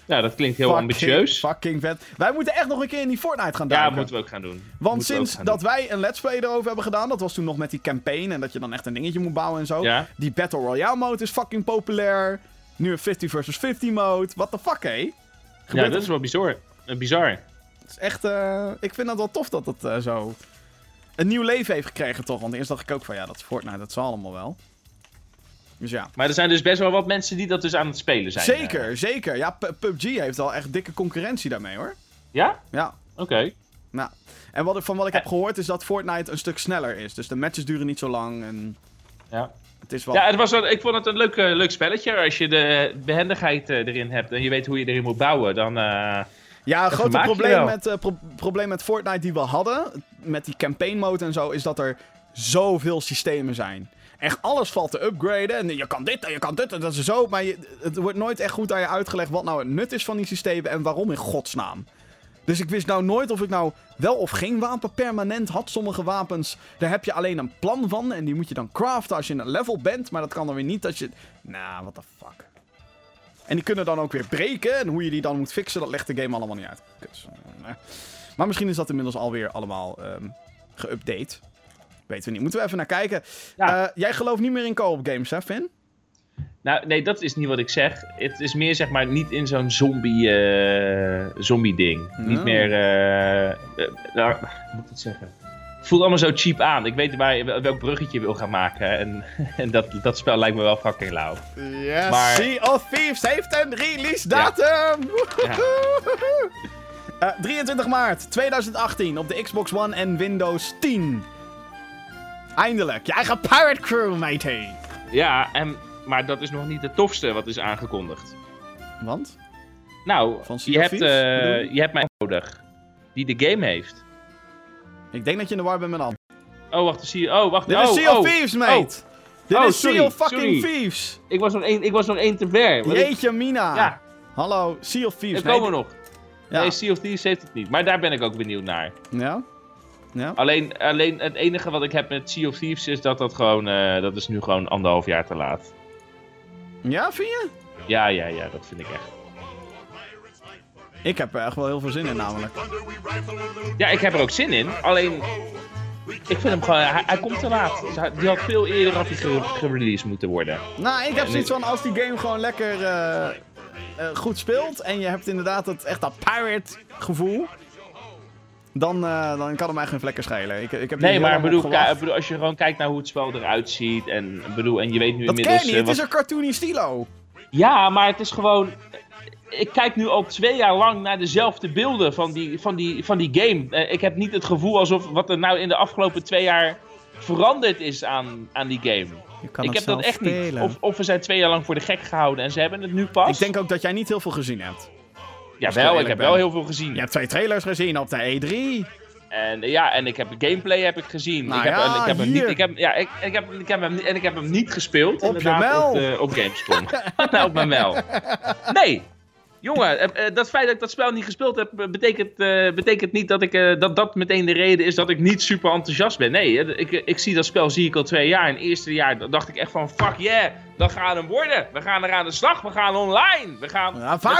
Ja, dat klinkt heel Fucking- ambitieus. Fucking vet. Wij moeten echt nog een keer in die Fortnite gaan Ja, duiken. moeten we ook gaan doen. Want Moeten sinds dat wij een let's play erover hebben gedaan, dat was toen nog met die campaign en dat je dan echt een dingetje moet bouwen en zo. Ja, Die Battle Royale mode is fucking populair. Nu een 50 versus 50 mode. What the fuck, hé? ja dat is wel bizar. Eh, bizar. Het is echt, eh, ik vind het wel tof dat het eh, zo een nieuw leven heeft gekregen, toch? Want eerst dacht ik ook van ja, dat is Fortnite, dat zal allemaal wel. Dus ja. Maar er zijn dus best wel wat mensen die dat dus aan het spelen zijn. Zeker, eh. zeker. Ja, PUBG heeft al echt dikke concurrentie daarmee hoor. Ja? Ja. Oké. Nou. En wat ik, van wat ik heb gehoord is dat Fortnite een stuk sneller is. Dus de matches duren niet zo lang en Ja. het is wel... Ja, het was wel, ik vond het een leuk, leuk spelletje. Als je de behendigheid eh, erin hebt en je weet hoe je erin moet bouwen, dan... Ja, vermaak je probleem met, eh, pro- probleem met Fortnite die we hadden, met die campaign mode en zo, is dat er zoveel systemen zijn. Echt alles valt te upgraden en je kan dit en je kan dit en dat is zo, maar je, het wordt nooit echt goed aan je uitgelegd wat nou het nut is van die systemen en waarom in godsnaam. Dus ik wist nou nooit of ik nou wel of geen wapen permanent had. Sommige wapens, daar heb je alleen een plan van en die moet je dan craften als je in een level bent, maar dat kan dan weer niet als je... Nou, what the fuck. En die kunnen dan ook weer breken. En hoe je die dan moet fixen, dat legt de game allemaal niet uit. Dus, eh, nee. Maar misschien is dat inmiddels alweer allemaal ehm geüpdate. Weten we niet. Moeten we even naar kijken. Ja. Eh, jij gelooft niet meer in co-op games, hè, Finn? Nou, nee, dat is niet wat ik zeg. Het is meer, zeg maar, niet in zo'n zombie, eh, zombie ding. Niet Oh. meer, nou, hoe moet ik het zeggen? Voelt allemaal zo cheap aan. Ik weet waar welk bruggetje je wil gaan maken. En, en dat, dat spel lijkt me wel fucking lauw. Yes. Maar- Sea of Thieves heeft een release datum! Ja. Eh, 23 maart 2018 op de Xbox One en Windows 10. Eindelijk. Je eigen Pirate Crew, matey. Ja, en, maar dat is nog niet het tofste wat is aangekondigd. Want? Nou, Sea je hebt, eh, je? je hebt mij nodig. Die de game heeft. Ik denk dat je in de war bent met An. Oh, wacht. Zie oh, wacht. Dit oh, is Sea of oh. Thieves, mate. Dit Oh, is Sea sorry, of fucking sorry. Thieves. Ik was nog één, ik was nog één te ver. Jeetje mina. ja, Hallo, Sea of Thieves. er komen nog. Ja. Nee, Sea of Thieves heeft het niet. Maar daar ben ik ook benieuwd naar. Ja? Ja? Alleen, alleen het enige wat ik heb met Sea of Thieves is dat dat gewoon... eh, dat is nu gewoon anderhalf jaar te laat. Ja, vind je? Ja, ja, ja, dat vind ik echt. Ik heb er echt wel heel veel zin in namelijk. Ja, ik heb er ook zin in. Alleen, ik vind hem gewoon... Hij, hij komt te laat. Hij- Die had veel eerder had hij ge- gereleased moeten worden. Nou, ik heb Ja, zoiets van als die game gewoon lekker eh, eh, goed speelt en je hebt inderdaad het echt dat pirate gevoel, dan, eh, dan kan het mij geen vlekken schelen. Ik, ik heb Nee, maar bedoel, bedoel, als je gewoon kijkt naar hoe het spel eruit ziet... En, bedoel, en je weet nu Dat inmiddels... ken je niet, het is een cartoony stilo. Ja, maar het is gewoon. Ik kijk nu al twee jaar lang naar dezelfde beelden van die, van die, van die game. Eh, Ik heb niet het gevoel alsof wat er nou in de afgelopen twee jaar veranderd is aan, aan die game. Je kan ik heb dat echt niet. Of, of we zijn twee jaar lang voor de gek gehouden en ze hebben het nu pas. Ik denk ook dat jij niet heel veel gezien hebt. ja, als ik wel. Ik eerlijk heb ben. wel heel veel gezien. Je hebt twee trailers gezien op de E E3. En ja, en ik heb gameplay heb ik gezien. Nou ik heb, ja, ik heb hem hier. niet. Ik heb, ja, ik, ik heb, ik heb hem, en ik heb hem niet gespeeld. Op je mel. Op, de- op Gamescom. nou, op mijn mel. Nee. Jongen, eh, eh, dat feit dat ik dat spel niet gespeeld heb, eh, betekent, betekent niet dat, ik, dat dat meteen de reden is dat ik niet super enthousiast ben. Nee, ik, ik zie dat spel zie ik al twee jaar. En het eerste jaar dacht ik echt van, fuck yeah, dat gaat hem worden. We gaan er aan de slag, we gaan online. We gaan, Ja, gaan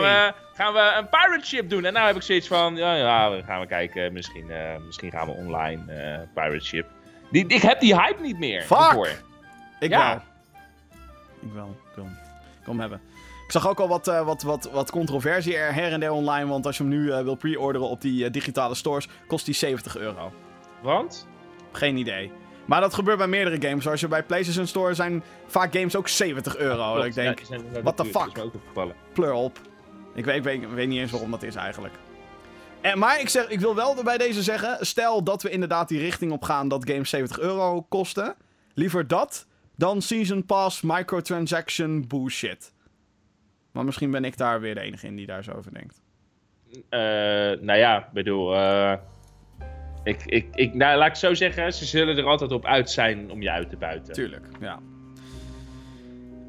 we, gaan we een pirate ship doen. En nou heb ik zoiets van, ja, ja we gaan we kijken. Misschien, misschien gaan we online pirate ship. Die, ik heb die hype niet meer. Fuck! ervoor. Ik Ja. wel. Ik wel. Kom. Kom hebben. Ik zag ook al wat, eh, wat, wat, wat controversie er her en der online. Want als je hem nu eh, wil pre-orderen op die eh, digitale stores, kost die 70 euro. Want? Geen idee. Maar dat gebeurt bij meerdere games. Als je bij PlayStation Store zijn vaak games ook 70 euro. Dat ik denk, Ja, die zijn- what the fuck? pleur op. Ik weet, ik, weet, ik weet niet eens waarom dat is eigenlijk. En, maar ik, zeg, ik wil wel bij deze zeggen, stel dat we inderdaad die richting op gaan dat games 70 euro kosten. Liever dat dan Season Pass, microtransaction bullshit. Maar misschien ben ik daar weer de enige in die daar zo over denkt. Eh, nou ja, ik bedoel... eh, ik, ik, ik, nou, laat ik zo zeggen, ze zullen er altijd op uit zijn om je uit te buiten. Tuurlijk, ja.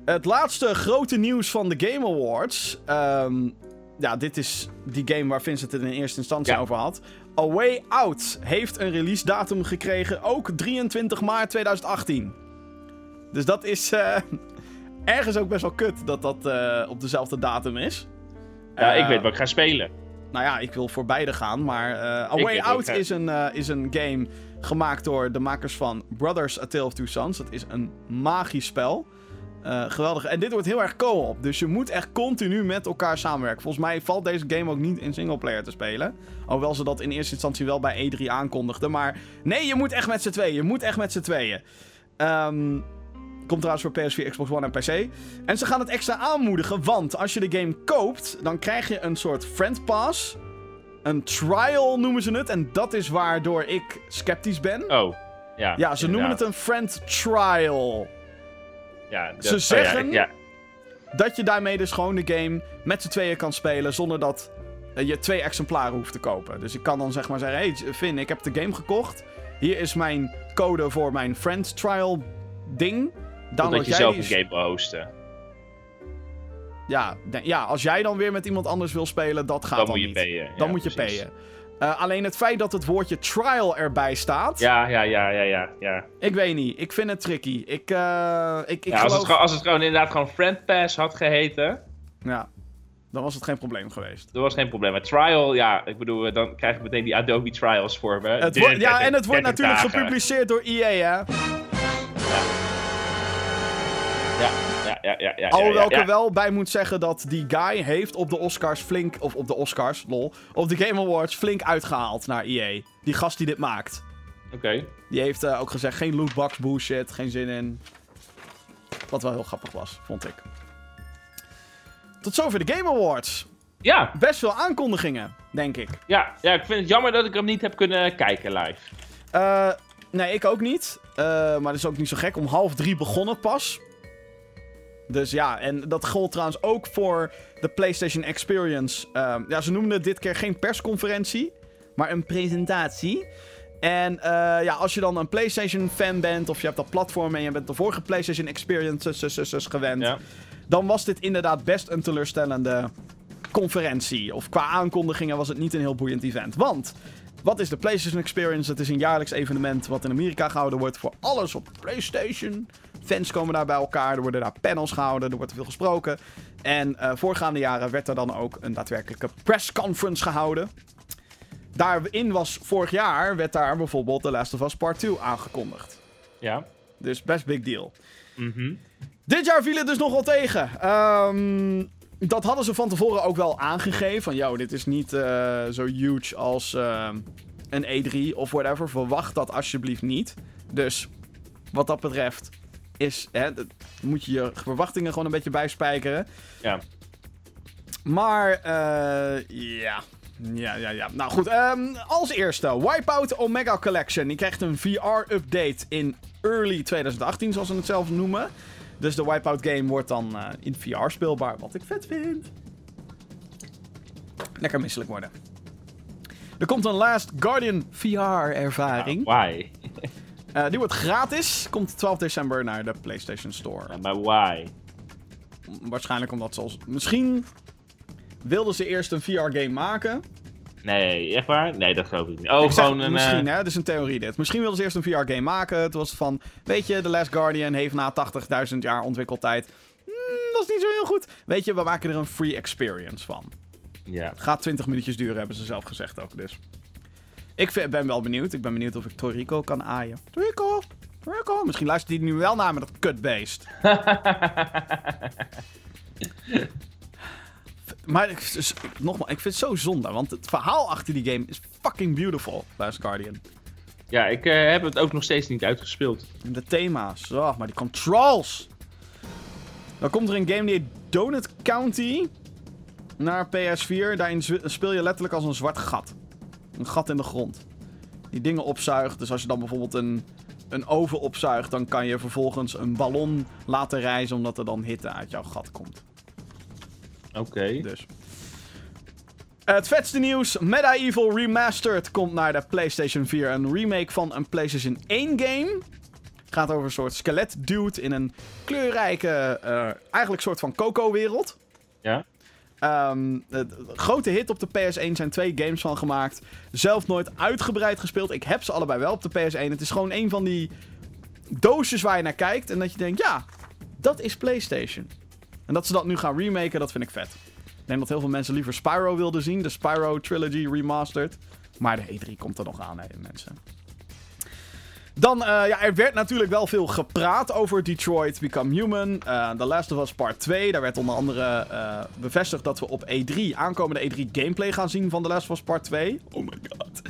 Het laatste grote nieuws van de Game Awards. Ehm, ja, dit is die game waar Vincent het in eerste instantie Ja. over had. A Way Out heeft een release datum gekregen. Ook 23 maart 2018. Dus dat is eh, ergens ook best wel kut dat dat eh, op dezelfde datum is. Ja, ik Eh, weet wat ik ga spelen. nou ja, ik wil voor beide gaan, maar eh A Way weet Out is een, is een game gemaakt door de makers van Brothers A Tale of Two Sons. Dat is een magisch spel. Geweldig. En dit wordt heel erg co-op, dus je moet echt continu met elkaar samenwerken. Volgens mij valt deze game ook niet in singleplayer te spelen. Alhoewel ze dat in eerste instantie wel bij E3 aankondigden. Maar nee, je moet echt met z'n tweeën. Je moet echt met z'n tweeën. Ehm... Komt trouwens voor PS4, Xbox One en PC. En ze gaan het extra aanmoedigen, want als je de game koopt, dan krijg je een soort friend pass. Een trial noemen ze het. En dat is waardoor ik sceptisch ben. Oh, ja. ja, ze noemen het een friend trial. Ja, dat- ze oh ja, zeggen- Ja, Dat je daarmee dus gewoon de game met z'n tweeën kan spelen zonder dat eh, je twee exemplaren hoeft te kopen. Dus ik kan dan zeg maar zeggen, hey Finn, ik heb de game gekocht. Hier is mijn code voor mijn friend trial ding. Download je jij zelf die een game wil hosten. Ja, ja, als jij dan weer met iemand anders wil spelen, dat gaat Dan dan, moet je niet. payen. Dan ja, moet je payen. Eh, alleen het feit dat het woordje trial erbij staat, Ja, ja, ja, ja, ja. ja. ik weet niet. Ik vind het tricky. Ik, eh, ik, ik ja als, geloof... het, gewoon- als het gewoon inderdaad gewoon Friend Pass had geheten, Ja, dan was het geen probleem geweest. dat was geen probleem. Maar Trial, ja, ik bedoel, dan krijg je meteen die Adobe Trials voor me. Het wordt- ja, 33 en het wordt 30 natuurlijk dagen. gepubliceerd door EA, hè. Ja, ja, ja, ja. ja, Alhoewel ja, ik ja. er wel bij moet zeggen dat die guy heeft op de Oscars flink... Of op de Oscars, lol. Op de Game Awards flink uitgehaald naar EA. Die gast die dit maakt. Oké. Die heeft eh, ook gezegd, geen lootbox bullshit, geen zin in. Wat wel heel grappig was, vond ik. Tot zover de Game Awards. Ja, Best veel aankondigingen, denk ik. ja, ja, ik vind het jammer dat ik hem niet heb kunnen kijken live. Eh, nee, ik ook niet. Eh, maar dat is ook niet zo gek. Om half drie begonnen pas. Dus ja, en dat gold trouwens ook voor de PlayStation Experience. Ehm, ja, ze noemden het dit keer geen persconferentie, maar een presentatie. En eh, ja, als je dan een PlayStation-fan bent, of je hebt dat platform en je bent de vorige PlayStation Experiences gewend, Ja. dan was dit inderdaad best een teleurstellende conferentie. Of qua aankondigingen was het niet een heel boeiend event. Want, wat is de PlayStation Experience? Het is een jaarlijks evenement wat in Amerika gehouden wordt voor alles op PlayStation. Fans komen daar bij elkaar, er worden daar panels gehouden, er wordt veel gesproken. En eh, voorgaande jaren werd er dan ook een daadwerkelijke pressconference gehouden. Daarin was vorig jaar, werd daar bijvoorbeeld The Last of Us Part 2 aangekondigd. Ja. Dus best big deal. Mhm. Dit jaar viel het dus nogal tegen. Ehm, dat hadden ze van tevoren ook wel aangegeven. Van, yo, dit is niet eh, zo huge als ehm, een E3 of whatever. Verwacht dat alsjeblieft niet. Dus, wat dat betreft, is, hè, dat- moet je je verwachtingen gewoon een beetje bijspijkeren. Ja. Maar, eh, ja. Ja, ja, ja. Nou goed, ehm, als eerste, Wipeout Omega Collection. Die krijgt een VR-update in early 2018, zoals ze het zelf noemen. Dus de Wipeout game wordt dan eh, in VR speelbaar, wat ik vet vind. Lekker misselijk worden. Er komt een Last Guardian VR-ervaring. Why? Eh, die wordt gratis. Komt 12 december naar de PlayStation Store. Ja, maar why? Waarschijnlijk omdat ze als... Misschien wilden ze eerst een VR-game maken. Nee, echt waar? Nee, dat geloof ik niet. Oh, ik zeg gewoon een... misschien, eh, hè? Is een theorie dit. Misschien wilden ze eerst een VR-game maken. Het was van, weet je, The Last Guardian heeft na 80.000 jaar ontwikkeltijd... Hmm, dat is niet zo heel goed. Weet je, we maken er een free experience van. Ja. Gaat 20 minuutjes duren, hebben ze zelf gezegd ook, dus. Ik vind- ben wel benieuwd. Ik ben benieuwd of ik Toriko kan aaien. Toriko! Toriko! Misschien luistert hij nu wel naar met dat kutbeest. Maar ik, dus, ik- nogmaals, ik vind het zo zonde, want het verhaal achter die game is fucking beautiful, Last Guardian. ja, ik eh, heb het ook nog steeds niet uitgespeeld. En de thema's, oh, maar die controls. Dan komt er een game die heet Donut County naar PS4. Daarin speel je letterlijk als een zwart gat. Een gat in de grond. Die dingen opzuigt. Dus als je dan bijvoorbeeld een, een oven opzuigt, dan kan je vervolgens een ballon laten reizen, omdat er dan hitte uit jouw gat komt. Oké. Dus. Het vetste nieuws: Medieval Remastered komt naar de PlayStation 4. Een remake van een PlayStation 1 game. Gaat over een soort skelet dude in een kleurrijke, eh, eigenlijk soort van Coco-wereld. Ja. Ehm, grote hit op de PS1 zijn twee games van gemaakt. Zelf nooit uitgebreid gespeeld. Ik heb ze allebei wel op de PS1. Het is gewoon een van die doosjes waar je naar kijkt. En dat je denkt, ja, dat is PlayStation. En dat ze dat nu gaan remaken, dat vind ik vet. Ik denk dat heel veel mensen liever Spyro wilden zien. De Spyro Trilogy Remastered. Maar de E3 komt er nog aan, hè, mensen. Dan, eh, ja, er werd natuurlijk wel veel gepraat over Detroit Become Human. Eh The Last of Us Part 2. Daar werd onder andere eh, bevestigd dat we op E3, aankomende E3, gameplay gaan zien van The Last of Us Part 2. Oh my god.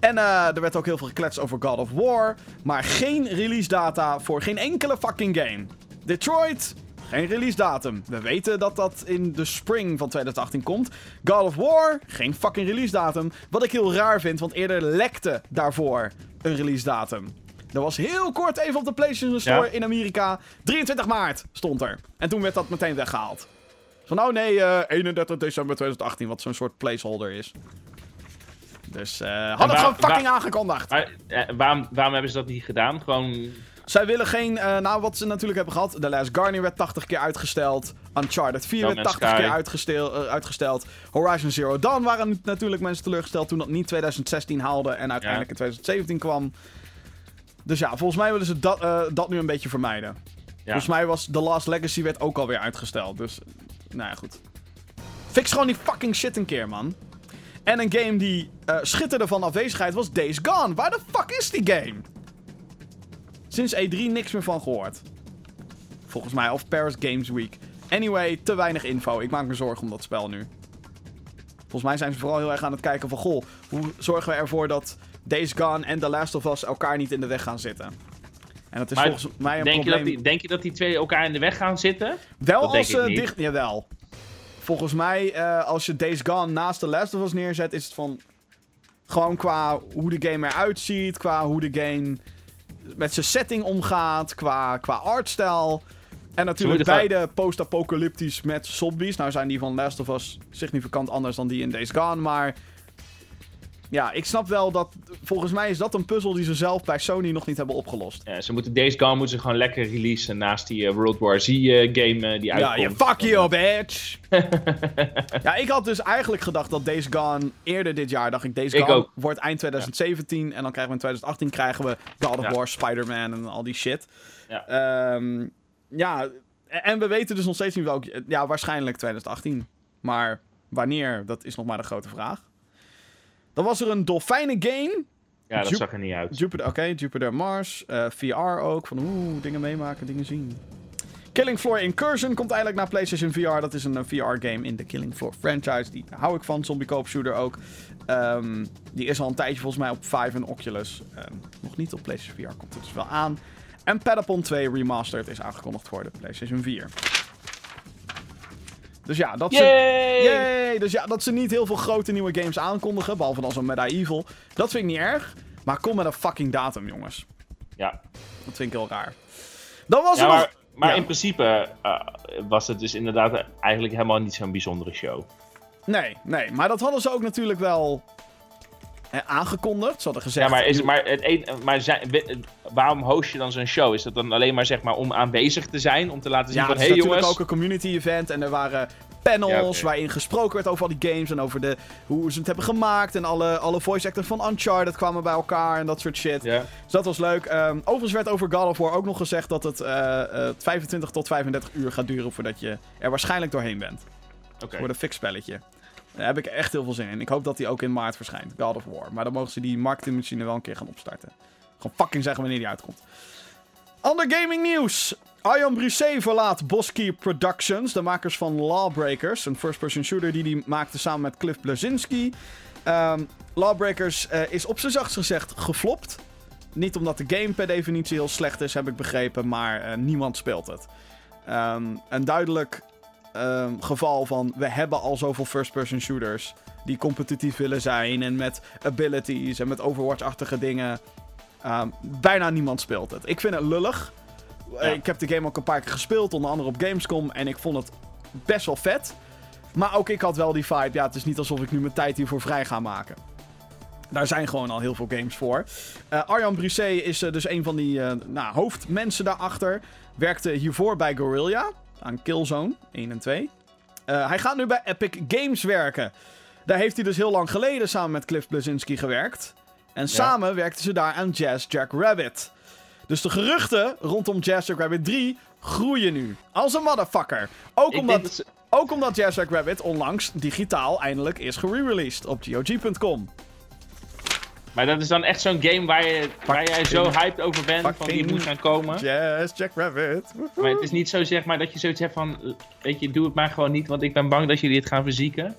En er werd ook heel veel gekletst over God of War. Maar geen release data voor geen enkele fucking game. Detroit, geen release datum. We weten dat dat in de spring van 2018 komt. God of War, geen fucking release datum. Wat ik heel raar vind, want eerder lekte daarvoor een release datum. Er was heel kort even op de PlayStation Store Ja. in Amerika. 23 maart stond er. En toen werd dat meteen weggehaald. Van oh nee, eh 31 december 2018, wat zo'n soort placeholder is. Dus eh had het gewoon fucking waar- aangekondigd. Eh, waarom, waarom hebben ze dat niet gedaan? Gewoon. Zij willen geen, eh, nou wat ze natuurlijk hebben gehad. The Last Guardian werd 80 keer uitgesteld. Uncharted 4 No werd Man's 80 Sky. keer uitgestel- eh, uitgesteld. Horizon Zero Dawn waren natuurlijk mensen teleurgesteld toen dat niet 2016 haalde en uiteindelijk in 2017 kwam. Dus ja, volgens mij willen ze dat, eh, dat nu een beetje vermijden. Ja. Volgens mij was The Last Legacy werd ook alweer uitgesteld. Dus, nou ja, goed. Fix gewoon die fucking shit een keer, man. En een game die schitterde van afwezigheid was Days Gone. Waar de fuck is die game? Sinds E3 niks meer van gehoord. Volgens mij, of Paris Games Week. Anyway, te weinig info. Ik maak me zorgen om dat spel nu. Volgens mij zijn ze vooral heel erg aan het kijken van... Goh, hoe zorgen we ervoor dat Days Gone en The Last of Us elkaar niet in de weg gaan zitten? En dat is Maar volgens mij een Denk je, probleem... dat die, denk je dat die twee elkaar in de weg gaan zitten? Wel Dat als ze niet. dicht... Jawel. Volgens mij, eh, als je Days Gone naast The Last of Us neerzet, is het van... Gewoon qua hoe de game eruit ziet, qua hoe de game met zijn setting omgaat, qua, qua artstijl. En natuurlijk beide post-apocalyptisch met zombies. Nou zijn die van Last of Us significant anders dan die in Days Gone, maar... Ja, ik snap wel dat... Volgens mij is dat een puzzel die ze zelf bij Sony nog niet hebben opgelost. Ja, ze moeten Days Gone moeten ze gewoon lekker releasen naast die eh, World War Z eh, game eh, die Ja, uitkomt. je fuck you, bitch! ja, ik had dus eigenlijk gedacht dat Days Gone eerder dit jaar, dacht ik, Days Gone wordt eind 2017 en dan krijgen we in 2018 krijgen we God of Ja. War, Spider-Man en al die shit. Ja. Ehm, ja, en we weten dus nog steeds niet welk, ja, waarschijnlijk 2018. Maar wanneer, dat is nog maar de grote vraag. Dan was er een dolfijnen game. Ja, dat Ju- zag er niet uit. Jupiter, oké, Jupiter Mars. eh, VR ook, van oeh, dingen meemaken, dingen zien. Killing Floor Incursion komt eindelijk naar PlayStation VR. Dat is een VR-game in de Killing Floor franchise. Die hou ik van, zombie co shooter ook. Ehm, die is al een tijdje volgens mij op 5 en Oculus. Ehm, nog niet op PlayStation VR, komt het dus wel aan. En Padapon 2 Remastered is aangekondigd voor de PlayStation 4. Dus ja, dat ze... Yay! Dus ja, dat ze niet heel veel grote nieuwe games aankondigen. Behalve dan zo'n Medieval. Dat vind ik niet erg. Maar kom met een fucking datum, jongens. Ja, Dat vind ik heel raar. Dan was ja er maar, nog... maar Ja. in principe eh, was het dus inderdaad eigenlijk helemaal niet zo'n bijzondere show. Nee, nee. Maar dat hadden ze ook natuurlijk wel aangekondigd. Ze hadden gezegd... Ja, maar, is, maar, het een, maar zijn, waarom host je dan zo'n show? Is dat dan alleen maar, zeg maar om aanwezig te zijn? Om te laten zien Ja, van, het is hey, natuurlijk jongens... ook een community event. En er waren panels Ja, waarin gesproken werd over al die games. En over de, hoe ze het hebben gemaakt. En alle, alle voice actors van Uncharted kwamen bij elkaar. En dat soort shit. Ja, Dus dat was leuk. Ehm, overigens werd over God of War ook nog gezegd dat het eh, eh, 25 tot 35 uur gaat duren voordat je er waarschijnlijk doorheen bent. oké. Voor een fix spelletje. Daar heb ik echt heel veel zin in. Ik hoop dat die ook in maart verschijnt. God of War. Maar dan mogen ze die marketingmachine wel een keer gaan opstarten. Gewoon fucking zeggen wanneer die uitkomt. Ander gaming nieuws. Ion Brisset verlaat Boski Productions. De makers van Lawbreakers. Een first-person shooter die hij maakte samen met Cliff Blazinski. Ehm, Lawbreakers eh, is op zijn zachtst gezegd geflopt. Niet omdat de game per definitie heel slecht is, heb ik begrepen. Maar eh, niemand speelt het. Ehm, een duidelijk ehm, geval van... We hebben al zoveel first-person shooters... die competitief willen zijn... en met abilities en met Overwatch-achtige dingen... Ehm, bijna niemand speelt het. Ik vind het lullig. Eh, Ja. Ik heb de game ook een paar keer gespeeld, onder andere op Gamescom. En ik vond het best wel vet. Maar ook ik had wel die vibe. Ja, het is niet alsof ik nu mijn tijd hiervoor vrij ga maken. Daar zijn gewoon al heel veel games voor. Uh, Arjan Brisset is uh, dus een van die uh, nou, hoofdmensen daarachter. Werkte hiervoor bij Guerrilla aan Killzone 1 en 2. hij gaat nu bij Epic Games werken. Daar heeft hij dus heel lang geleden samen met Cliff Blazinski gewerkt. En ja. samen werkten ze daar aan Jazz Jack Rabbit. Dus de geruchten rondom Jazz Jack Rabbit 3 groeien nu. Als een motherfucker. Ook Ik omdat, ze... ook omdat Jazz Jack Rabbit onlangs digitaal eindelijk is gerereleased op GOG.com. Maar dat is dan echt zo'n game waar, je, waar jij zo hyped over bent van die moet gaan komen. Yes, Jack Rabbit. Maar het is niet zo zeg maar dat je zoiets hebt van, weet je, doe het maar gewoon niet, want ik ben bang dat jullie het gaan verzieken.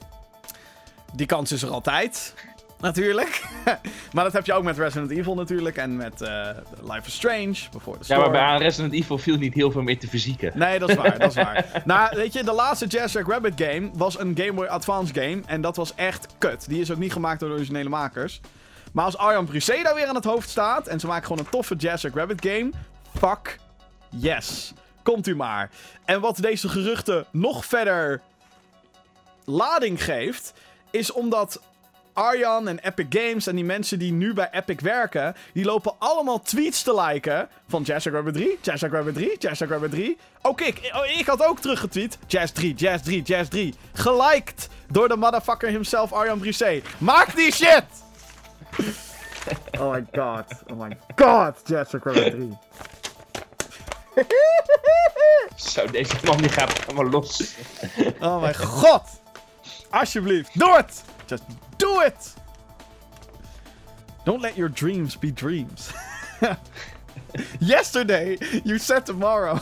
Die kans is er altijd. Natuurlijk. maar dat heb je ook met Resident Evil natuurlijk. En met uh, Life is Strange. Bijvoorbeeld. Ja, maar bij Resident Evil viel niet heel veel meer te fysieken. Nee, dat is waar. dat is waar. nou, weet je, de laatste Jazz Jack Rabbit game was een Game Boy Advance game. En dat was echt kut. Die is ook niet gemaakt door de originele makers. Maar als Arjan Bruseda weer aan het hoofd staat. En ze maken gewoon een toffe Jazz Jack Rabbit game. Fuck yes. Komt u maar. En wat deze geruchten nog verder lading geeft. Is omdat Arjan en Epic Games en die mensen die nu bij Epic werken, die lopen allemaal tweets te liken van Jazz Rabbit 3, Jazz Rabbit 3, Jazz Rabbit 3. Ook ik, oh, ik had ook teruggetweet, Jazz 3, Jazz 3, Jazz 3. Geliked door de motherfucker himself, Arjan Brisset. Maak die shit! Oh my god, oh my god, Jazz Rabbit 3. Zo, deze man die gaat helemaal los. oh mijn god! Alsjeblieft, doe het! Just do it! Don't let your dreams be dreams. Yesterday, you said tomorrow.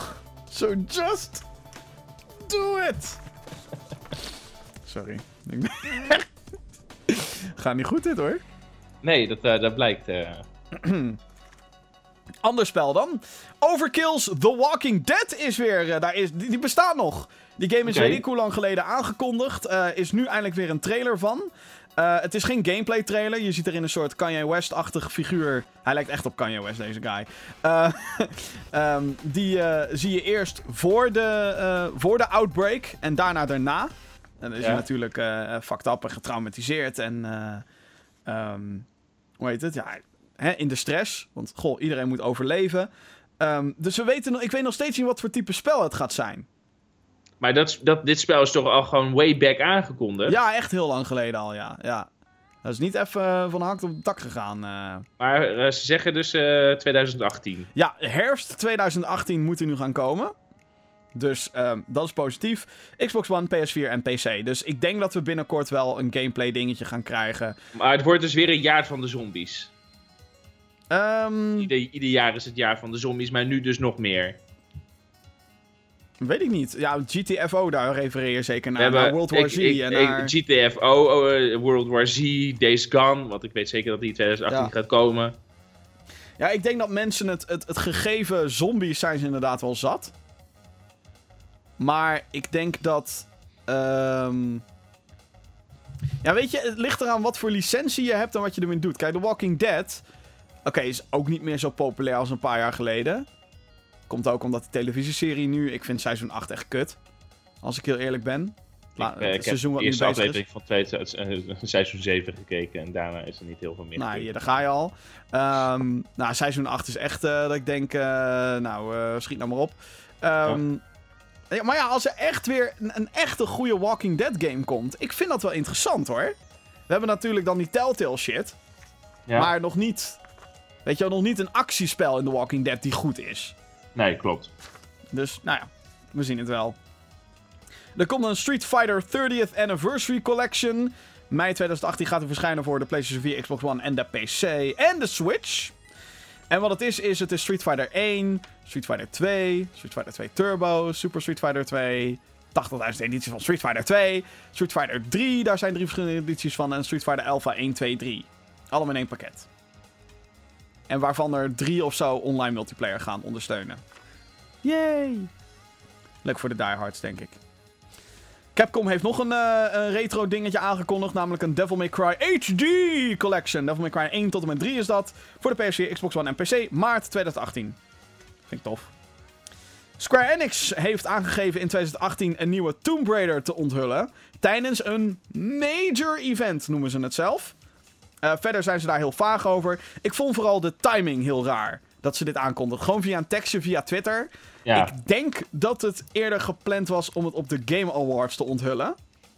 So just do it! Sorry. Gaat niet goed dit hoor. Nee, dat, uh, dat blijkt. Uh... Ander spel dan. Overkill's The Walking Dead is weer. Uh, daar is, die, die, bestaat nog. Die game is okay. weet ik hoe lang geleden aangekondigd. is nu eindelijk weer een trailer van. Uh, het is geen gameplay trailer. Je ziet erin een soort Kanye West-achtige figuur. Hij lijkt echt op Kanye West, deze guy. Uh, um, die uh, zie je eerst voor de, voor de outbreak en daarna daarna. En dan is ja. hij natuurlijk fucked up en getraumatiseerd. En um, hoe heet het? Ja, hè, in de stress. Want goh, iedereen moet overleven. Um, dus we weten, ik weet nog steeds niet wat voor type spel het gaat zijn. Maar dat, dat, dit spel is toch al gewoon way back aangekondigd? Ja, echt heel lang geleden al, ja. ja. Dat is niet even uh, van hakt op het dak gegaan. Uh. Maar uh, ze zeggen dus 2018. Ja, herfst 2018 moet er nu gaan komen. Dus ehm, dat is positief. Xbox One, PS4 en PC. Dus ik denk dat we binnenkort wel een gameplay dingetje gaan krijgen. Maar het wordt dus weer een jaar van de zombies. Um... Ieder, ieder jaar is het jaar van de zombies, maar nu dus nog meer. Weet ik niet. Ja, GTFO, daar refereer je zeker naar. naar World War Z. en naar... GTFO, uh, eh, World War Z, Days Gone. Want ik weet zeker dat die 2018 gaat komen. Ja, ik denk dat mensen het, het, het gegeven zombies zijn ze inderdaad wel zat. Maar ik denk dat... Um... Ja, weet je, het ligt eraan wat voor licentie je hebt en wat je ermee doet. Kijk, The Walking Dead... Oké, is ook niet meer zo populair als een paar jaar geleden. Komt ook omdat de televisieserie nu... Ik vind seizoen 8 echt kut. Als ik heel eerlijk ben. La, ik, uh, ik seizoen heb eerste aflevering van twee, uh, seizoen 7 gekeken. En daarna is er niet heel veel meer. Nou, hier, daar ga je al. Um, nou, seizoen 8 is echt uh, dat ik denk... nou, schiet nou maar op. Um, ja. Maar ja, als er echt weer een, een, echte goede Walking Dead game komt... Ik vind dat wel interessant, hoor. We hebben natuurlijk dan die Telltale shit. Ja. Maar nog niet... Weet je wel, nog niet een actiespel in The Walking Dead die goed is. Nee, klopt. Dus, nou ja, we zien het wel. Er komt een Street Fighter 30th Anniversary Collection. Mei 2018 gaat er verschijnen voor de PlayStation 4, Xbox One en de PC en de Switch. En wat het is, is het is Street Fighter 1, Street Fighter 2, Street Fighter 2 Turbo, Super Street Fighter 2, 80.000 edities van Street Fighter 2, Street Fighter 3, daar zijn drie verschillende edities van, en Street Fighter Alpha 1, 2, 3. Allemaal in één pakket. En waarvan er drie of zo online multiplayer gaan ondersteunen. Yay! Leuk voor de diehards, denk ik. Capcom heeft nog een, uh, een, retro dingetje aangekondigd, namelijk een Devil May Cry HD Collection. Devil May Cry 1 tot en met 3 is dat. Voor de PS4, Xbox One en PC, maart 2018. Vind ik tof. Square Enix heeft aangegeven in 2018 een nieuwe Tomb Raider te onthullen. Tijdens een major event, noemen ze het zelf. Eh, verder zijn ze daar heel vaag over. Ik vond vooral de timing heel raar. Dat ze dit aankondigen. Gewoon via een tekstje via Twitter. Ja, Ik denk dat het eerder gepland was om het op de Game Awards te onthullen.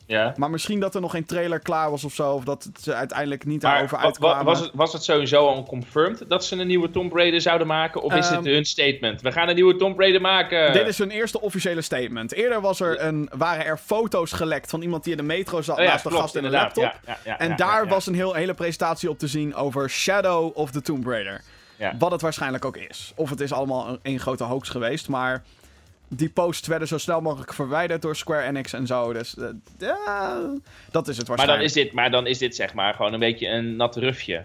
ja. Maar misschien dat er nog geen trailer klaar was of zo. Of dat ze uiteindelijk niet Maar daarover wa- wa- uitkwamen. was, het, was het sowieso al confirmed dat ze een nieuwe Tomb Raider zouden maken? Of is Ehm, het hun statement? We gaan een nieuwe Tomb Raider maken! Dit is hun eerste officiële statement. Eerder was er een, waren er foto's gelekt van iemand die in de metro zat Oh ja, naast de gast in een laptop. Ja, en daar was een heel, hele presentatie op te zien over Shadow of the Tomb Raider. Ja. Wat het waarschijnlijk ook is. Of het is allemaal een, een grote hoax geweest, maar die posts werden zo snel mogelijk verwijderd door Square Enix en zo. Dus eh, dat is het Maar waarschijnlijk. dan, is dit, maar dan is dit zeg maar gewoon een beetje een nat rufje.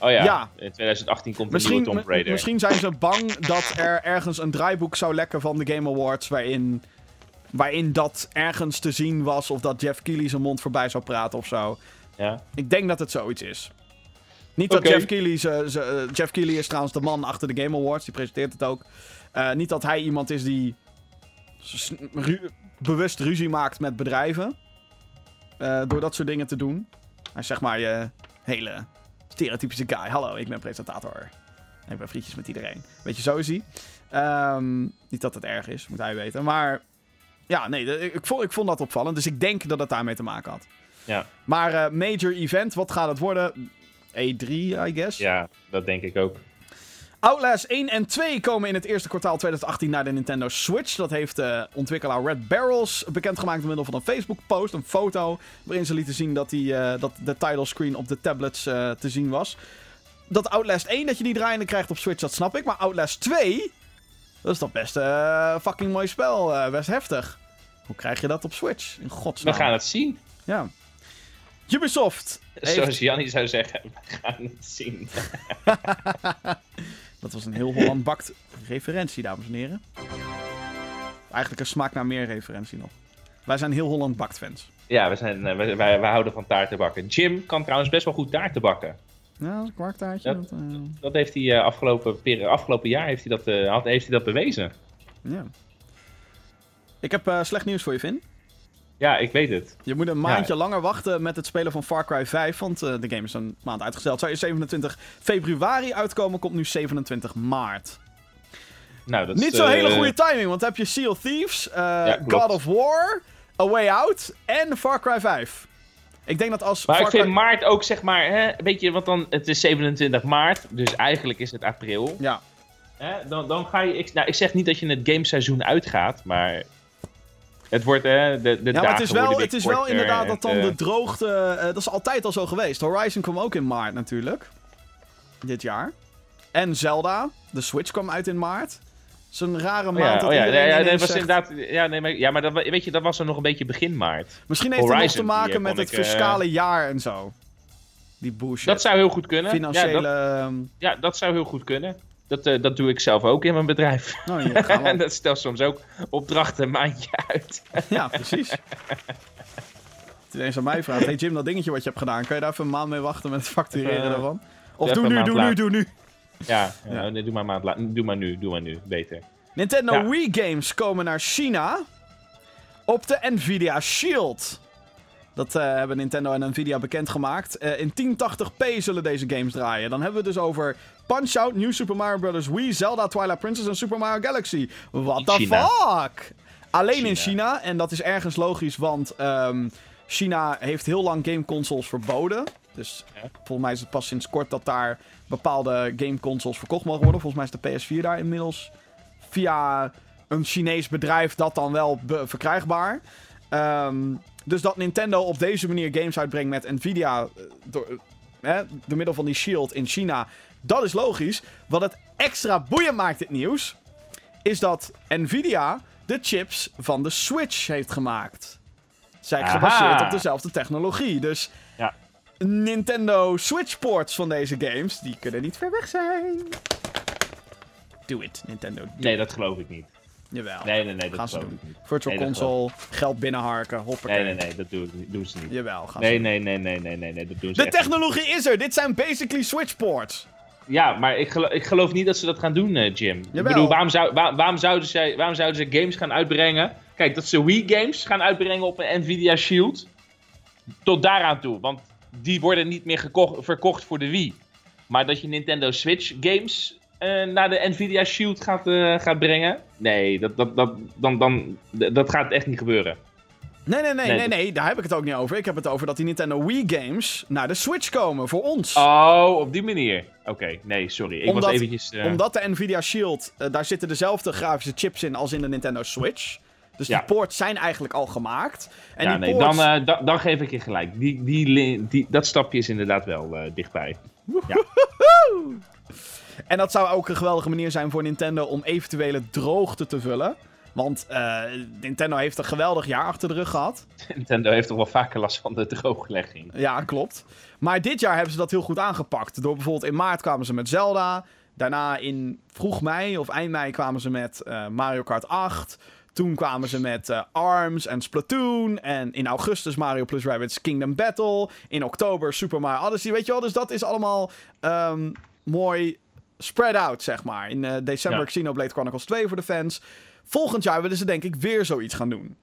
Oh ja, Ja. in 2018 komt een Misschien, nieuwe Tomb Raider. misschien zijn ze bang dat er ergens een draaiboek zou lekken van de Game Awards. Waarin, waarin dat ergens te zien was. Of dat Jeff Keighley zijn mond voorbij zou praten of zo. Ja. Ik denk dat het zoiets is. Niet dat. Jeff Keighley... ze- ze- eh, Jeff Keighley is trouwens de man achter de Game Awards. Die presenteert het ook. Eh, niet dat hij iemand is die ru- bewust ruzie maakt met bedrijven. eh, door dat soort dingen te doen. Hij is zeg maar je hele stereotypische guy. Hallo, ik ben presentator. Ik ben vriendjes met iedereen. Weet je, zo is hij. Ehm, niet dat het erg is, moet hij weten. Maar ja, nee, ik, vond, ik vond dat opvallend. Dus ik denk dat het daarmee te maken had. Ja. Maar major event, wat gaat het worden? E3, I guess. ja, dat denk ik ook. Outlast 1 en 2 komen in het eerste kwartaal 2018 naar de Nintendo Switch. Dat heeft de ontwikkelaar Red Barrels bekendgemaakt door middel van een Facebook-post, een foto, waarin ze lieten zien dat, die, eh, dat de title screen op de tablets eh, te zien was. Dat Outlast 1, dat je die draaiende krijgt op Switch, dat snap ik. Maar Outlast 2, dat is toch best eh fucking mooi spel, eh, best heftig. Hoe krijg je dat op Switch? In We godsnaam. gaan het zien. Ja. Ubisoft heeft... Zoals Jannie zou zeggen, we gaan het zien. Dat was een heel Holland bakt referentie, dames en heren. Eigenlijk een smaak naar meer referentie nog. Wij zijn heel Holland bakt fans. Ja, we, zijn, eh, wij, wij, wij houden van taarten bakken. Jim kan trouwens best wel goed taarten bakken. Ja, een kwarktaartje. Dat- Dat, eh, Dat heeft hij eh, afgelopen, afgelopen jaar heeft hij dat, had, heeft hij dat bewezen. ja. Ik heb slecht nieuws voor je, Vin. Ja, ik weet het. Je moet een maandje langer wachten met het spelen van Far Cry 5, want eh, de game is een maand uitgesteld. Zou je 27 februari uitkomen, komt nu 27 maart. Nou, dat is, Niet zo'n hele eh, goede timing, want dan heb je Sea of Thieves, eh. God of War, A Way Out en Far Cry 5. Ik denk dat als Maar Far ik vind Cry... maart ook zeg maar, hè, weet je, want dan, het is 27 maart, dus eigenlijk is het april. Ja, Hè, dan, dan ga je, ik, nou, ik zeg niet dat je het gameseizoen uitgaat, maar het wordt, hè, de, de Ja, maar het is wel, het is wel inderdaad dat dan eh, de droogte... eh, dat is altijd al zo geweest. Horizon kwam ook in maart natuurlijk. Dit jaar. En Zelda. De Switch kwam uit in maart. Zo'n rare Oh maand ja, dat oh ja, ja, nee, ineens was zegt- inderdaad, ja, nee, maar, ja, maar dat, weet je, dat was er nog een beetje begin maart. Misschien heeft het nog te maken eh, met het eh, fiscale jaar en zo. Die bullshit. Dat zou heel goed kunnen. Financiële... Ja, dat, ehm, ja, dat zou heel goed kunnen. Dat, eh, dat doe ik zelf ook in mijn bedrijf. Nou, en dat stelt soms ook opdrachten een maandje uit. ja, precies. Het ineens aan mij vraagt. Hey Jim, dat dingetje wat je hebt gedaan. Kan je daar even een maand mee wachten met het factureren Even, daarvan? Of doe nu, doe nu, later. doe nu. Ja, Ja. ja. nee, doe, maar maand la- doe maar nu, doe maar nu, beter. Nintendo Ja. Wii games komen naar China op de Nvidia Shield. Dat eh, hebben Nintendo en Nvidia bekendgemaakt. Eh in 1080p zullen deze games draaien. Dan hebben we het dus over Punch-Out, New Super Mario Bros. Wii, Zelda, Twilight Princess en Super Mario Galaxy. What the China. fuck? Alleen in China. En dat is ergens logisch, want ehm, China heeft heel lang gameconsoles verboden. Dus Ja. volgens mij is het pas sinds kort dat daar bepaalde gameconsoles verkocht mogen worden. Volgens mij is de PS4 daar inmiddels via een Chinees bedrijf dat dan wel verkrijgbaar. Ehm, dus dat Nintendo op deze manier games uitbrengt met Nvidia eh, door, eh, door middel van die Shield in China, dat is logisch. Wat het extra boeiend maakt, dit nieuws, is dat Nvidia de chips van de Switch heeft gemaakt. Zijn Aha. gebaseerd op dezelfde technologie. Dus Ja. Nintendo Switch ports van deze games, die kunnen niet ver weg zijn. Do it, Nintendo. do Nee, dat geloof ik niet. Jawel. Nee, nee, nee, dat Gaan ze doen. ik niet. Virtual Nee, console, geld binnenharken, hoppakee. Nee, nee, nee, dat doen, ik ze niet. Jawel, gaan Nee, ze nee, nee, nee, nee, nee, nee, dat doen ze De niet. technologie is er. Dit zijn basically Switch ports. Ja, maar ik geloof, ik geloof niet dat ze dat gaan doen, eh, Jim. Ik Jawel. bedoel, waarom, zou, waar- waarom, zouden ze, waarom zouden ze games gaan uitbrengen? Kijk, dat ze Wii games gaan uitbrengen op een Nvidia Shield. Tot daaraan toe. Want die worden niet meer gekocht, verkocht voor de Wii. Maar dat je Nintendo Switch games uh, naar de Nvidia Shield gaat, uh, gaat brengen. Nee, dat, dat, dat, dan, dan, dat gaat echt niet gebeuren. Nee, nee, nee, nee, nee, nee, daar heb ik het ook niet over. Ik heb het over dat die Nintendo Wii games naar de Switch komen voor ons. Oh, op die manier. Oké, nee, sorry. Ik omdat, was eventjes... Uh... Omdat de Nvidia Shield, daar zitten dezelfde grafische chips in als in de Nintendo Switch. Dus die poorts zijn eigenlijk al gemaakt. En ja, die nee, ports... dan, dan, dan geef ik je gelijk. Die, die, die, dat stapje is inderdaad wel dichtbij. Ja. En dat zou ook een geweldige manier zijn voor Nintendo om eventuele droogte te vullen. Want uh, Nintendo heeft een geweldig jaar achter de rug gehad. Nintendo heeft toch wel vaker last van de drooglegging. Ja, klopt. Maar dit jaar hebben ze dat heel goed aangepakt. Door bijvoorbeeld in maart kwamen ze met Zelda. Daarna in vroeg mei of eind mei kwamen ze met uh, Mario Kart 8. Toen kwamen ze met uh, ARMS en Splatoon. En in augustus Mario plus Rabbids Kingdom Battle. In oktober Super Mario Odyssey. Weet je wel, dus dat is allemaal um, mooi spread out, zeg maar. In uh, december ja. Xenoblade Chronicles 2 voor de fans. Volgend jaar willen ze denk ik weer zoiets gaan doen.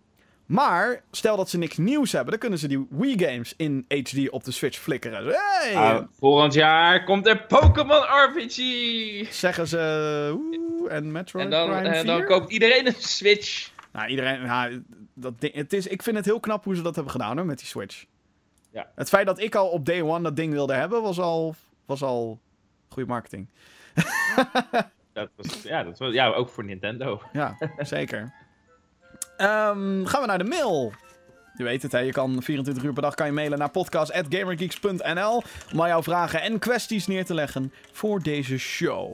Maar stel dat ze niks nieuws hebben, dan kunnen ze die Wii games in HD op de Switch flikkeren. Hey! Uh, volgend jaar komt er Pokémon RPG! Zeggen ze. Oeh, en Metroid En dan, Prime en 4? dan koopt iedereen een Switch. Nou, iedereen. Nou, dat ding, het is, ik vind het heel knap hoe ze dat hebben gedaan hoor, met die Switch. Ja. Het feit dat ik al op day one dat ding wilde hebben, was al, was al goede marketing. dat was, ja, dat was, ja, ook voor Nintendo. Ja, zeker. Um, gaan we naar de mail. Je weet het, hè? je kan 24 uur per dag kan je mailen naar podcast.gamergeeks.nl om al jouw vragen en kwesties neer te leggen voor deze show.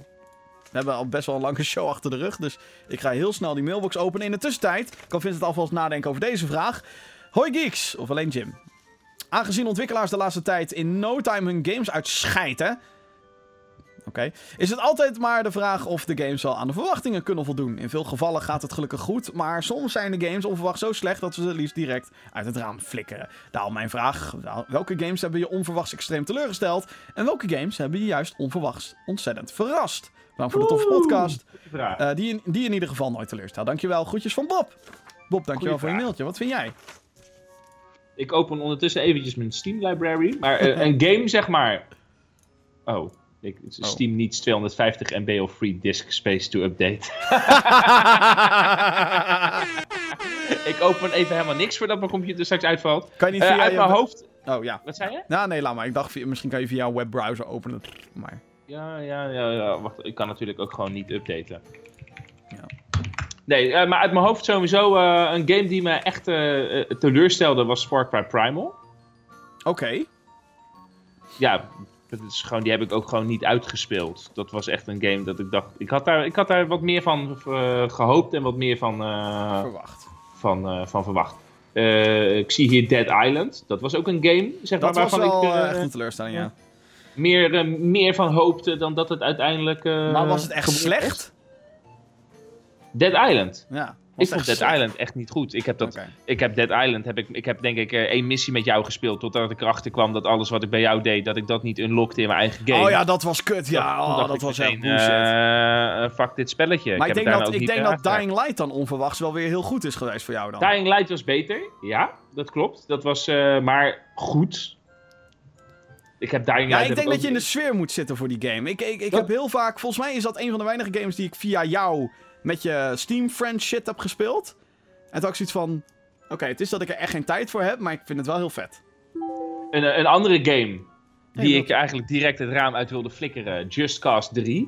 We hebben al best wel een lange show achter de rug, dus ik ga heel snel die mailbox openen. In de tussentijd kan Vincent alvast nadenken over deze vraag. Hoi geeks, of alleen Jim. Aangezien ontwikkelaars de laatste tijd in no time hun games uitscheiden... Oké. Okay. Is het altijd maar de vraag of de games wel aan de verwachtingen kunnen voldoen? In veel gevallen gaat het gelukkig goed, maar soms zijn de games onverwacht zo slecht dat we ze liefst direct uit het raam flikkeren. Daarom mijn vraag: welke games hebben je onverwachts extreem teleurgesteld? En welke games hebben je juist onverwachts ontzettend verrast? Bedankt voor de toffe podcast. Uh, die, in, die in ieder geval nooit teleurstelt. Dankjewel. Groetjes van Bob. Bob, dankjewel voor je mailtje. Wat vind jij? Ik open ondertussen eventjes mijn Steam library. Maar uh, een game, zeg maar. Oh. Ik, Steam oh. needs 250 MB of free disk space to update. ik open even helemaal niks voordat mijn computer straks uitvalt. Kan je niet via uh, uit je... mijn hoofd. Oh ja. Wat zei je? Nou, nee, laat maar. Ik dacht, misschien kan je via een webbrowser openen. Maar... Ja, ja, ja, ja. Wacht, ik kan natuurlijk ook gewoon niet updaten. Ja. Nee, uh, maar uit mijn hoofd sowieso uh, een game die me echt uh, teleurstelde was Far Cry Primal. Oké. Okay. Ja, dat is gewoon, die heb ik ook gewoon niet uitgespeeld. Dat was echt een game dat ik dacht. Ik had daar, ik had daar wat meer van uh, gehoopt en wat meer van. Uh, verwacht. Van, uh, van verwacht. ik zie hier Dead Island. Dat was ook een game. Zeg dat maar, was waarvan wel ik. echt een teleurstelling, ja. Meer, meer van hoopte dan dat het uiteindelijk. maar was het echt slecht? Dead Island. Ja. Ik vond Dead. Island echt niet goed. Ik heb, dat, okay. ik heb Dead Island, heb ik, ik heb denk ik één missie met jou gespeeld. Totdat ik erachter kwam dat alles wat ik bij jou deed, dat ik dat niet unlockte in mijn eigen game. Oh ja, dat was kut. Ja, oh, dat, dat was echt bullshit. Uh, fuck dit spelletje. Maar ik, ik denk, dat, ik denk dat Dying Light dan onverwachts wel weer heel goed is geweest voor jou dan. Dying Light was beter, ja, dat klopt. Dat was uh, maar goed. Ik heb Dying ja, Light ik denk dat je in de sfeer moet zitten voor die game. Ik, ik, ik heb heel vaak, volgens mij is dat een van de weinige games die ik via jou met je Steam Friends shit heb gespeeld. En toen had ik zoiets van... Oké, okay, het is dat ik er echt geen tijd voor heb, maar ik vind het wel heel vet. Een, een andere game die hey, ik eigenlijk direct het raam uit wilde flikkeren. Just Cause 3.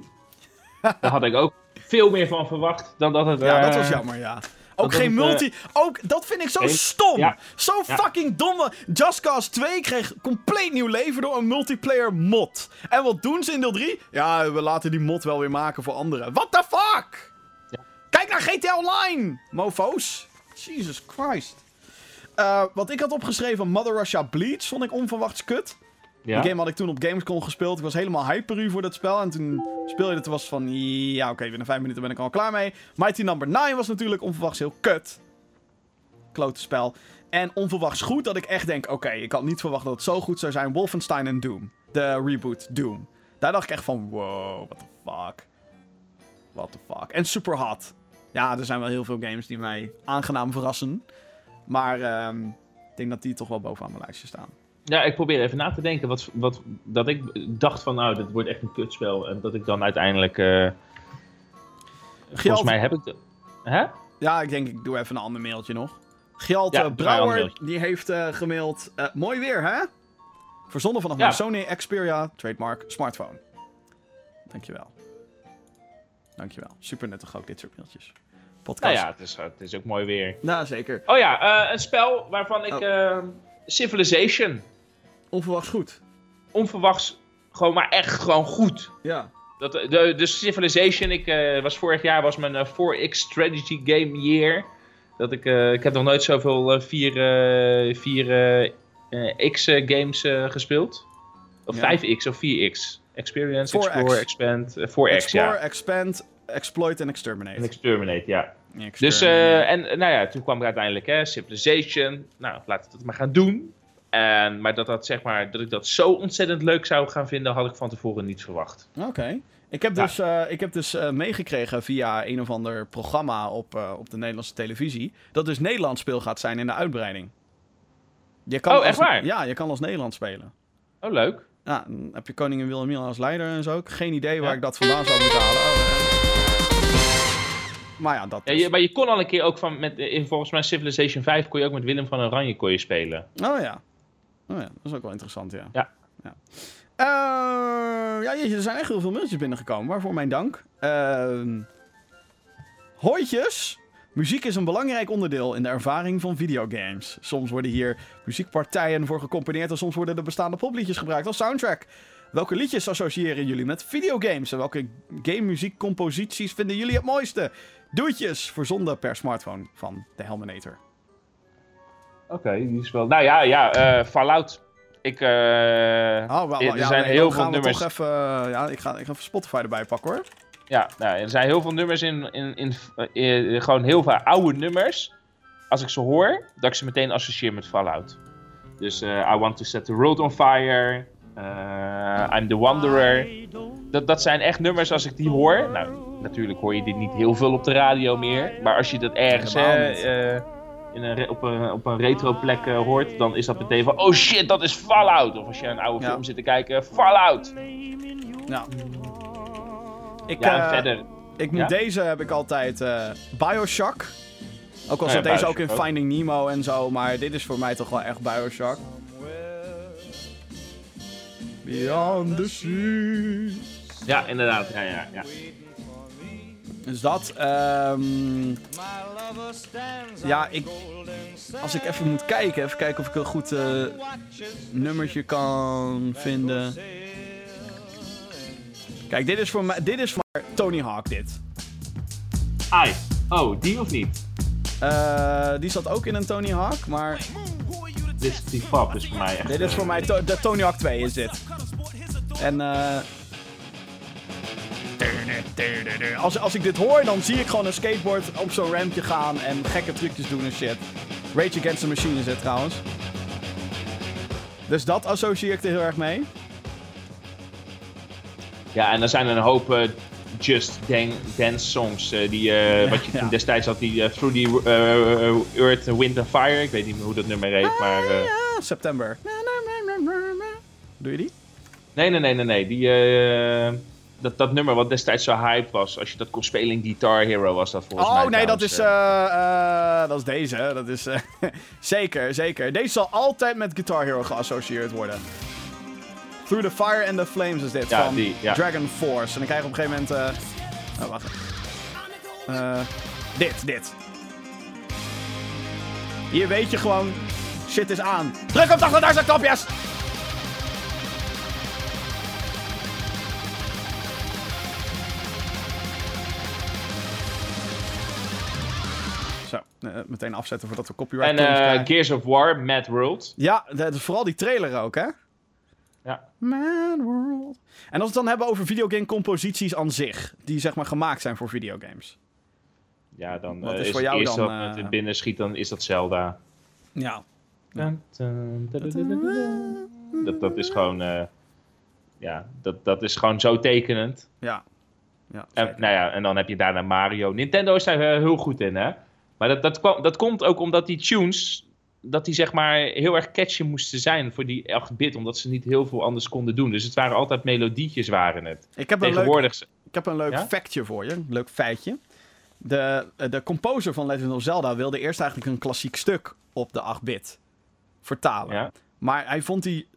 Daar had ik ook veel meer van verwacht dan dat het... Ja, uh, dat was jammer, ja. Ook geen het, multi... Uh, ook, dat vind ik zo stom. Ja. Zo ja. fucking domme. Just Cause 2 kreeg compleet nieuw leven door een multiplayer mod. En wat doen ze in deel 3? Ja, we laten die mod wel weer maken voor anderen. What the fuck? Kijk naar GTA Online, mofo's. Jesus Christ. Uh, wat ik had opgeschreven, Mother Russia Bleach, vond ik onverwachts kut. Ja. Die game had ik toen op Gamescom gespeeld. Ik was helemaal hyper voor dat spel. En toen speelde je het, was van, ja oké, okay, binnen vijf minuten ben ik al klaar mee. Mighty Number 9 was natuurlijk onverwachts heel kut. Klote spel. En onverwachts goed dat ik echt denk, oké, okay, ik had niet verwacht dat het zo goed zou zijn. Wolfenstein en Doom. De reboot Doom. Daar dacht ik echt van, wow, what the fuck. What the fuck. En super hot. Ja, er zijn wel heel veel games die mij aangenaam verrassen. Maar uh, ik denk dat die toch wel bovenaan mijn lijstje staan. Ja, ik probeer even na te denken. Wat, wat, dat ik dacht van, nou, dit wordt echt een kutspel. En dat ik dan uiteindelijk... eh volgens mij heb ik... De, hè? Ja, ik denk ik doe even een ander mailtje nog. Gjalt Ja, Brouwer, die heeft eh, gemaild... eh, mooi weer, hè? Verzonnen vanaf Ja. mijn Sony Xperia, trademark, smartphone. Dankjewel. Dankjewel. Super nuttig ook, dit soort mailtjes. Podcast. Nou ja, het is, het is ook mooi weer. Nou, zeker. Oh ja, eh, een spel waarvan ik... Oh. eh, Civilization. Onverwachts goed. Onverwachts, gewoon maar echt gewoon goed. Ja. Dat, de, de Civilization, ik was was vorig jaar was mijn eh, 4X Strategy Game Year. Dat ik, eh, ik heb nog nooit zoveel eh, 4, eh 4 eh, eh, X eh, games eh, gespeeld. Of Ja. 5X of 4X. Experience, 4X. Explore, Expand, eh, 4X Explore, ja. expand, exploit en exterminate. En Exterminate, ja. Exterminate. Dus, eh, en eh, nou ja, toen kwam er uiteindelijk hè, Civilization. Nou, laten we dat maar gaan doen. En, maar dat, dat, zeg maar dat ik dat zo ontzettend leuk zou gaan vinden, had ik van tevoren niet verwacht. Oké. Ik heb Ja. dus, eh, ik heb dus meegekregen via een of ander programma op, op de Nederlandse televisie. Dat dus Nederlands speel gaat zijn in de uitbreiding. Je kan Oh, als- echt waar? Ja, je kan als Nederland spelen. Oh, leuk. Ja, dan heb je koningin Wilhelmina als leider en zo. Geen idee waar Ja. ik dat vandaan zou moeten halen. Eh. Maar ja, dat Ja, je, maar je kon al een keer ook van, met, in volgens mij Civilization 5 kon je ook met Willem van Oranje kon je spelen. Oh ja. Oh ja, dat is ook wel interessant, ja. Ja. Ja, Eh, ja jeetje, er zijn echt heel veel mailtjes binnengekomen. Waarvoor mijn dank. Ehm hooitjes. Muziek is een belangrijk onderdeel in de ervaring van videogames. Soms worden hier muziekpartijen voor gecomponeerd en soms worden de bestaande popliedjes gebruikt als soundtrack. Welke liedjes associëren jullie met videogames en welke game muziekcomposities vinden jullie het mooiste? Doetjes verzonden per smartphone van de Helminator. Oké, die is wel... Nou ja, ja eh, Fallout. Ik, eh, Oh, wel, wel, er ja, zijn nee, heel veel nummers. Toch even, ja, ik ga, ik ga even Spotify erbij pakken hoor. Ja, nou, er zijn heel veel nummers in, in, in, eh, gewoon heel veel oude nummers. Als ik ze hoor, dat ik ze meteen associeer met Fallout. Dus I Want to Set the World on Fire, I'm the Wanderer. Dat, dat zijn echt nummers als ik die hoor. Nou, natuurlijk hoor je dit niet heel veel op de radio meer. Maar als je dat ergens hè, eh, in een, op, een, op een retro plek eh, hoort, dan is dat meteen van, oh shit, dat is Fallout. Of als je een oude Ja. film zit te kijken, Fallout. Ja. Ik, Ja, eh, verder. ik moet ja? deze heb ik altijd eh, Bioshock. Ook al zit deze ook in ook. Finding Nemo en zo, maar dit is voor mij toch wel echt Bioshock. Beyond the sea. Ja, inderdaad. Ja, ja, ja. Dus dat. ehm, ja, ik, als ik even moet kijken, even kijken of ik een goed eh, nummertje kan vinden. Kijk, dit is voor mij, dit is voor Tony Hawk dit. Ai. Oh, die of niet? Eh, die zat ook in een Tony Hawk, maar Dit is die is voor mij echt. dit is voor mij to- de Tony Hawk 2 is dit. En eh als, als ik dit hoor, dan zie ik gewoon een skateboard op zo'n rampje gaan en gekke trucjes doen en shit. Rage Against the Machine is dit trouwens. Dus dat associeer ik er heel erg mee. Ja, en er zijn een hoop eh, Just dan Dance songs. eh, die, eh, wat je Ja. destijds had, die eh, Through the Earth, Wind and Fire. Ik weet niet meer hoe dat nummer heet, maar... eh, Ja, september. Doe je die? nee, nee, nee, nee, nee. Die, dat, dat nummer wat destijds zo hype was. Als je dat kon spelen in Guitar Hero was dat volgens mij Oh nee, dat is, dat is deze. Dat is, zeker, zeker. Deze zal altijd met Guitar Hero geassocieerd worden. Through the Fire and the Flames is dit, Ja, van die, ja. Dragon Force. En dan krijg je op een gegeven moment... eh oh, wacht. Eh, dit, dit. Hier weet je gewoon... Shit is aan. Druk op 80.000 knopjes! Zo, eh, meteen afzetten voordat we copyright En. Gears of War, Mad World. Ja, de- vooral die trailer ook, hè? Ja. Mad World. En als we het dan hebben over videogame composities aan zich, die zeg maar gemaakt zijn voor videogames. Ja, dan Wat eh, is is voor het jou dan, wat me eh, binnen schiet, dan is dat Zelda. Ja. Dat, dat is gewoon... eh, ja, dat, dat is gewoon zo tekenend. Ja. Ja, En, nou ja, en dan heb je daarna Mario. Nintendo is daar heel goed in, hè? Maar dat, dat, kwam, dat komt ook omdat die tunes dat die zeg maar heel erg catchy moesten zijn voor die 8-bit, omdat ze niet heel veel anders konden doen. Dus het waren altijd melodietjes waren het. Ik heb een leuk, ik heb een leuk Ja? factje voor je, een leuk feitje. De, eh, de composer van Legend of Zelda wilde eerst eigenlijk een klassiek stuk op de 8-bit vertalen. Ja. Maar hij vond die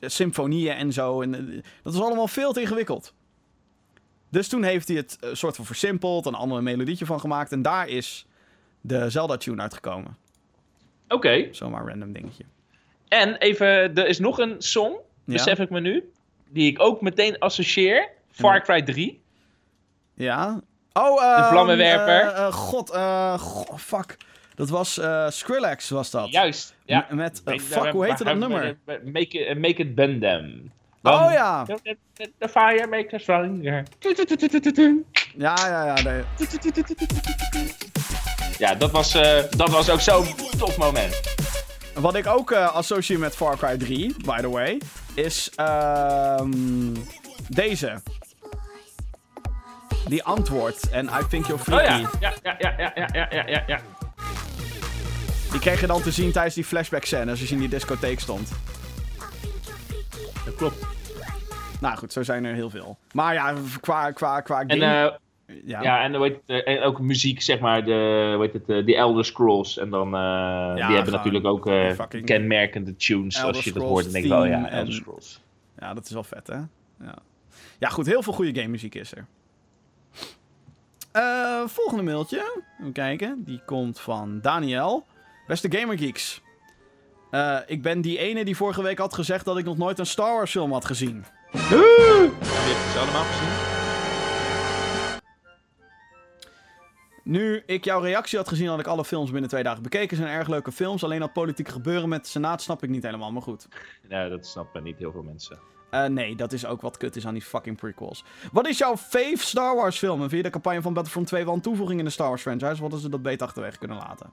symfonieën en zo, en, eh, dat was allemaal veel te ingewikkeld. Dus toen heeft hij het eh, soort van versimpeld, een ander melodietje van gemaakt. En daar is de Zelda-tune uitgekomen. Oké. Zomaar random dingetje. En even, er is nog een song, Ja. besef ik me nu, die ik ook meteen associeer. Far Cry 3. Ja. Oh, eh. De vlammenwerper. eh, eh, God, eh. fuck. Dat was eh, Skrillex, was dat. Juist. Ja. M- met, fuck, hoe heette dat nummer? Make it, make it bend them. Oh ja. The, fire makes us stronger. Ja, ja, ja. Nee. ja, dat was, eh, dat was ook zo'n tof moment. Wat ik ook eh, associeer met Far Cry 3, by the way, is ehm, deze. Die antwoord en I Think You're oh Freaky. Oh ja, ja, ja, ja, ja, ja, ja, ja. Die kreeg je dan te zien tijdens die flashback scène als je in die discotheek stond. Dat klopt. Nou goed, zo zijn er heel veel. Maar ja, qua, qua, qua game... En ja. ja, en, heet het, eh, en ook muziek, zeg maar, de, hoe heet het, eh, die Elder Scrolls. En dan, eh, die hebben natuurlijk ook eh, kenmerkende tunes, Elder als je dat hoort. Dan denk ik wel, ja, Elder en- Scrolls. Ja, dat is wel vet, hè? Ja, ja goed, heel veel goede game muziek is er. Eh, volgende mailtje. Even kijken. Die komt van Daniel. Beste Gamergeeks. Eh ik ben die ene die vorige week had gezegd dat ik nog nooit een Star Wars film had gezien. Ja, wie heeft het allemaal gezien? Nu ik jouw reactie had gezien, had ik alle films binnen twee dagen bekeken. Zijn erg leuke films. Alleen dat politieke gebeuren met de Senaat snap ik niet helemaal, maar goed. Ja, dat snappen niet heel veel mensen. Eh, nee, dat is ook wat kut is aan die fucking prequels. Wat is jouw fave Star Wars film? En vind je de campagne van Battlefront 2 wel een toevoeging in de Star Wars franchise? Wat hadden ze dat beter achterwege kunnen laten?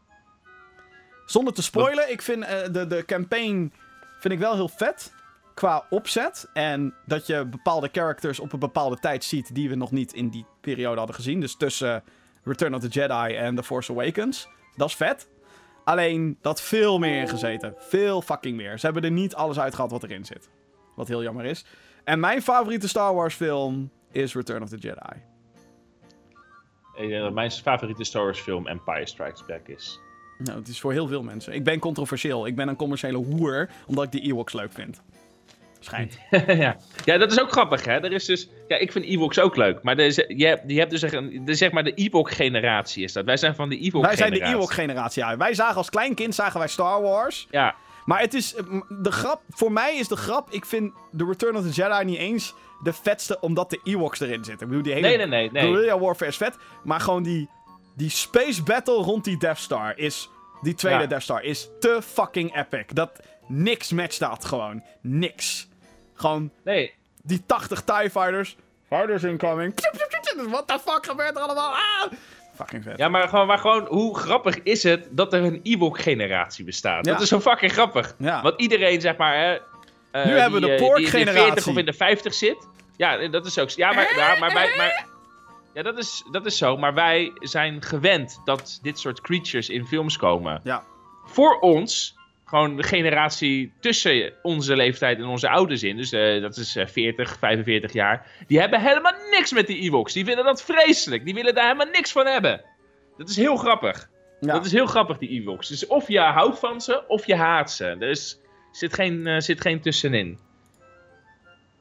Zonder te spoilen, ik vind eh, de, de campaign vind ik wel heel vet. Qua opzet. En dat je bepaalde characters op een bepaalde tijd ziet die we nog niet in die periode hadden gezien. Dus tussen Return of the Jedi en The Force Awakens. Dat is vet. Alleen, dat veel meer in gezeten. Veel fucking meer. Ze hebben er niet alles uitgehaald wat erin zit. Wat heel jammer is. En mijn favoriete Star Wars film is Return of the Jedi. Ik denk dat mijn favoriete Star Wars film Empire Strikes Back is. Nou, het is voor heel veel mensen. Ik ben controversieel. Ik ben een commerciële hoer, omdat ik de Ewoks leuk vind. Schijnt. ja. ja, dat is ook grappig, hè. Er is dus... Ja, ik vind Ewoks ook leuk. Maar er is, je, hebt, je hebt dus een, de, zeg maar de Ewok-generatie is dat. Wij zijn van de Ewok-generatie. Wij zijn de Ewok-generatie. Ja. Wij zagen als klein kind zagen wij Star Wars. Ja, Maar het is... eh, De grap... Voor mij is de grap... Ik vind The Return of the Jedi niet eens de vetste, omdat de Ewoks erin zitten. Ik bedoel, die hele nee, nee, nee. nee. Guerrilla Warfare is vet. Maar gewoon die, die space battle rond die Death Star is... Die tweede Ja. Death Star is te fucking epic. Dat... Niks matcht dat gewoon. Niks. Gewoon nee. die 80 TIE Fighters. Fighters incoming. What the fuck gebeurt er allemaal? Ah! Fucking vet. Ja, maar gewoon, maar gewoon, hoe grappig is het dat er een Ewok-generatie bestaat? Ja. Dat is zo fucking grappig. Ja. Want iedereen, zeg maar, hè, eh, Nu hebben we de eh, die in de pork-generatie. 40 of in de 50 zit. Ja, dat is ook... Ja, maar, ja, maar wij... Maar, ja, dat is, dat is zo. Maar wij zijn gewend dat dit soort creatures in films komen. Ja. Voor ons, gewoon de generatie tussen onze leeftijd en onze ouders in, dus eh, dat is eh, 40, 45 jaar, die hebben helemaal niks met die Ewoks. Die vinden dat vreselijk. Die willen daar helemaal niks van hebben. Dat is heel grappig. Ja. Dat is heel grappig, die Ewoks. Dus of je houdt van ze, of je haat ze. Dus zit geen, eh, zit geen tussenin. Ja,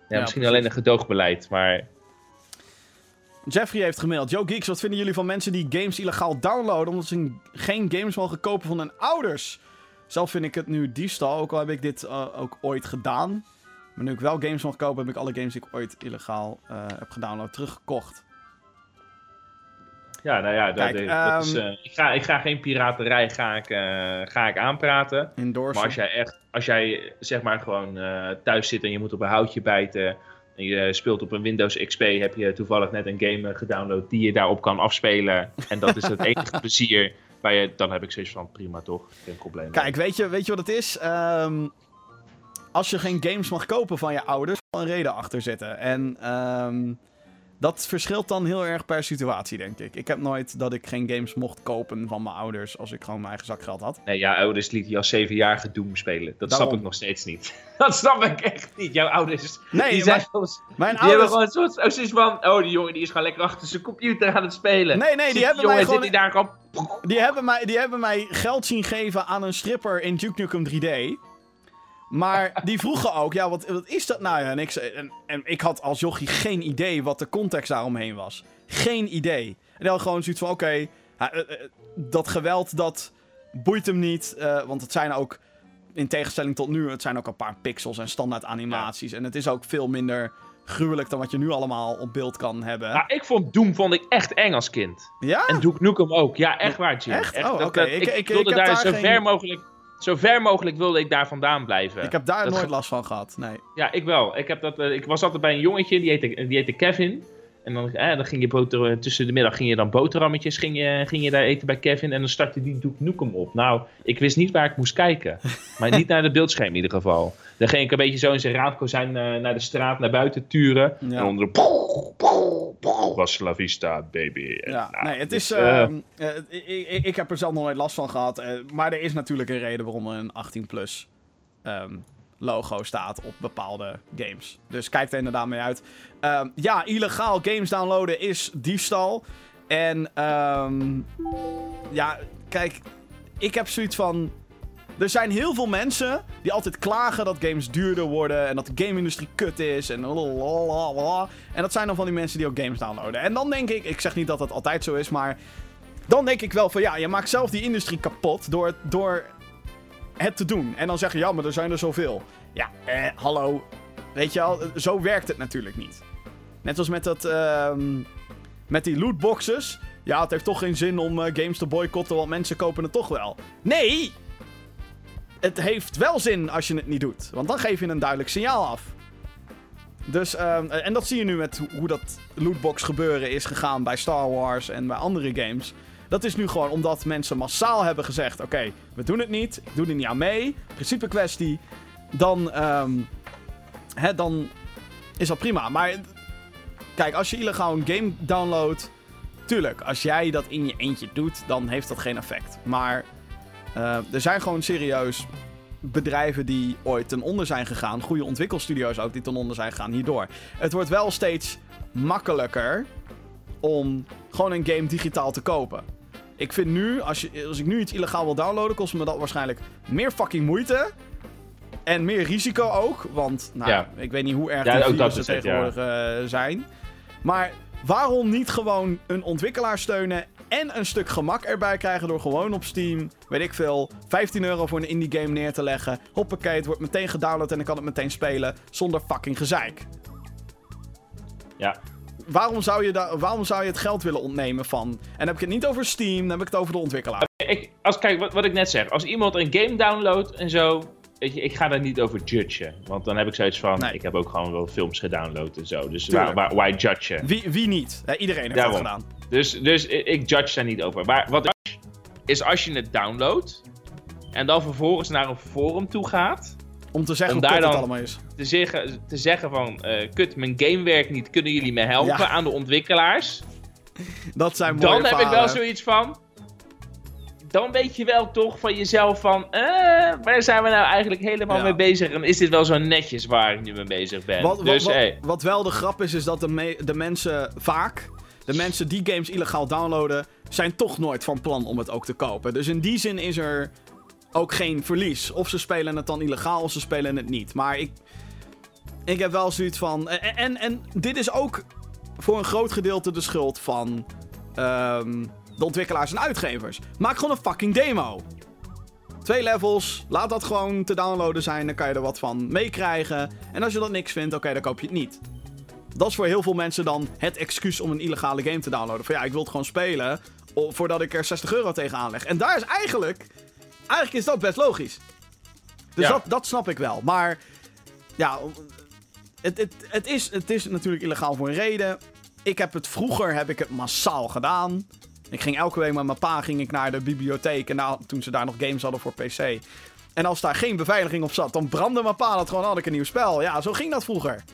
Ja, misschien precies. alleen een gedoogbeleid, maar... Jeffrey heeft gemaild. Yo Geeks, wat vinden jullie van mensen die games illegaal downloaden omdat ze geen games mogen kopen van hun ouders? Zelf vind ik het nu diefstal, ook al heb ik dit eh, ook ooit gedaan. Maar nu ik wel games mag kopen, heb ik alle games die ik ooit illegaal eh, heb gedownload teruggekocht. Ja, nou ja, dat, dat is, ehm, eh, ik, ga, ik ga geen piraterij ga ik, eh, ga ik aanpraten. Endorsen. Maar als jij echt, als jij zeg maar gewoon eh, thuis zit en je moet op een houtje bijten en je speelt op een Windows XP, heb je toevallig net een game eh, gedownload die je daarop kan afspelen. En dat is het enige plezier dan heb ik zoiets van prima toch, geen probleem. Kijk, weet je, weet je wat het is? Ehm, als je geen games mag kopen van je ouders, er zal een reden achter zitten. En ehm, Dat verschilt dan heel erg per situatie, denk ik. Ik heb nooit dat ik geen games mocht kopen van mijn ouders als ik gewoon mijn eigen zakgeld had. Nee, jouw ouders liet je als zevenjarige Doom spelen. Dat Daarom. snap ik nog steeds niet. Dat snap ik echt niet. Jouw ouders, Nee, die zijn soms- mijn Die hebben ouders... gewoon zoiets, zoiets van, oh die jongen die is gewoon lekker achter zijn computer aan het spelen. Nee, nee, die hebben jongen mij zit gewoon- die daar gewoon... Die hebben, mij, die hebben mij geld zien geven aan een stripper in Duke Nukem 3D. Maar die vroegen ook, ja, wat, wat is dat nou? Ja, en, ik, en, en ik had als jochie geen idee wat de context daaromheen was. Geen idee. En hadden gewoon zoiets van, oké, eh, eh, dat geweld, dat boeit hem niet. eh, want het zijn ook, in tegenstelling tot nu, het zijn ook een paar pixels en standaard animaties. En het is ook veel minder gruwelijk dan wat je nu allemaal op beeld kan hebben. Nou, ik vond Doom vond ik echt eng als kind. ja? En Duke Nukem ook. Ja, echt waar, Jim. Echt? Oh, oké. Ik- Ik, ik- wilde daar daar zo geen- ver mogelijk... Zo ver mogelijk wilde ik daar vandaan blijven. ik heb daar dat nooit ge- last van gehad, nee. Ja, ik wel. Ik, heb dat, eh, ik was altijd bij een jongetje, die heette, die heette Kevin. En dan, eh, dan ging je boter, eh, tussen de middag ging je dan boterhammetjes ging je, ging je daar eten bij Kevin. En dan startte die Duke Nukem op. Nou, ik wist niet waar ik moest kijken. Maar niet naar het beeldscherm in ieder geval. Dan ging ik een beetje zo in zijn raamkozijn eh, naar de straat, naar buiten turen. Ja. En onder was La Vista, baby. En, Ja, nou, nee, het dus, is. eh, ehm, eh, ik, ik, ik heb er zelf nog nooit last van gehad. eh, maar er is natuurlijk een reden waarom er een 18-plus logo staat op bepaalde games. Dus kijk er inderdaad mee uit. Ehm, ja, illegaal games downloaden is diefstal. En ehm, ja, kijk, ik heb zoiets van. Er zijn heel veel mensen die altijd klagen dat games duurder worden en dat de game-industrie kut is en. En dat zijn dan van die mensen die ook games downloaden. En dan denk ik, ik zeg niet dat dat altijd zo is, maar dan denk ik wel van ja, je maakt zelf die industrie kapot door, door het te doen. En dan zeggen ja, maar er zijn er zoveel. Ja, eh, hallo. Weet je wel, zo werkt het natuurlijk niet. Net als met dat, ehm, met die lootboxes. Ja, het heeft toch geen zin om eh, games te boycotten, want mensen kopen het toch wel. Nee! Het heeft wel zin als je het niet doet. Want dan geef je een duidelijk signaal af. Dus, ehm, en dat zie je nu met hoe- dat lootbox gebeuren is gegaan bij Star Wars en bij andere games. Dat is nu gewoon omdat mensen massaal hebben gezegd: oké, we doen het niet, doe er niet aan mee, principe kwestie. Dan, ehm, hè, dan is dat prima. Maar kijk, als je illegaal een game downloadt, tuurlijk, als jij dat in je eentje doet, dan heeft dat geen effect. Maar eh, er zijn gewoon serieus bedrijven die ooit ten onder zijn gegaan. Goede ontwikkelstudio's ook die ten onder zijn gegaan hierdoor. Het wordt wel steeds makkelijker om gewoon een game digitaal te kopen. Ik vind nu, als, je, als ik nu iets illegaal wil downloaden, kost me dat waarschijnlijk meer fucking moeite. En meer risico ook. Want, nou, Ja. ik weet niet hoe erg Ja, die virussen tegenwoordig eh, zijn. Maar waarom niet gewoon een ontwikkelaar steunen en een stuk gemak erbij krijgen door gewoon op Steam, weet ik veel, 15 euro voor een indie game neer te leggen. Hoppakee, het wordt meteen gedownload en ik kan het meteen spelen zonder fucking gezeik. ja. Waarom zou, je da- waarom zou je het geld willen ontnemen van? En dan heb ik het niet over Steam, dan heb ik het over de ontwikkelaar. Ik, als, kijk, wat, wat ik net zeg. Als iemand een game downloadt en zo. Weet je, ik ga daar niet over judgen. Want dan heb ik zoiets van. Nee. Ik heb ook gewoon wel films gedownload en zo. Dus waar, waar, why judgen? Wie, wie niet? Iedereen heeft Daarom. dat gedaan. Dus, dus ik judge daar niet over. Maar wat ik is als je het downloadt. En dan vervolgens naar een forum toe gaat. Om te zeggen Om hoe daar kut het dan- allemaal is. Te zeggen, te zeggen van. eh, kut, mijn game werkt niet. Kunnen jullie me helpen Ja. aan de ontwikkelaars? Dat zijn mooie Dan heb ik wel zoiets van. Dan weet je wel toch van jezelf van. eh, waar zijn we nou eigenlijk helemaal Ja. mee bezig? En is dit wel zo netjes waar ik nu mee bezig ben? Wat, wat, dus wat, hey, wat wel de grap is, is dat de, me- de mensen vaak, de mensen die games illegaal downloaden, zijn toch nooit van plan om het ook te kopen. Dus in die zin is er ook geen verlies. Of ze spelen het dan illegaal, of ze spelen het niet. Maar ik, ik heb wel zoiets van. En, en, en dit is ook voor een groot gedeelte de schuld van ehm, de ontwikkelaars en uitgevers. Maak gewoon een fucking demo. Twee levels, laat dat gewoon te downloaden zijn, dan kan je er wat van meekrijgen. En als je dat niks vindt, oké, dan koop je het niet. Dat is voor heel veel mensen dan het excuus om een illegale game te downloaden. Van ja, ik wil het gewoon spelen voordat ik er 60 euro tegenaan leg. En daar is eigenlijk, eigenlijk is dat best logisch. Dus Ja. dat, dat snap ik wel. Maar ja, het, het, het, is, het is natuurlijk illegaal voor een reden. Ik heb het vroeger heb ik het massaal gedaan. Ik ging elke week met mijn pa ging ik naar de bibliotheek. En nou, toen ze daar nog games hadden voor PC. En als daar geen beveiliging op zat, dan brandde mijn pa dat gewoon. Had ik een nieuw spel. Ja, zo ging dat vroeger.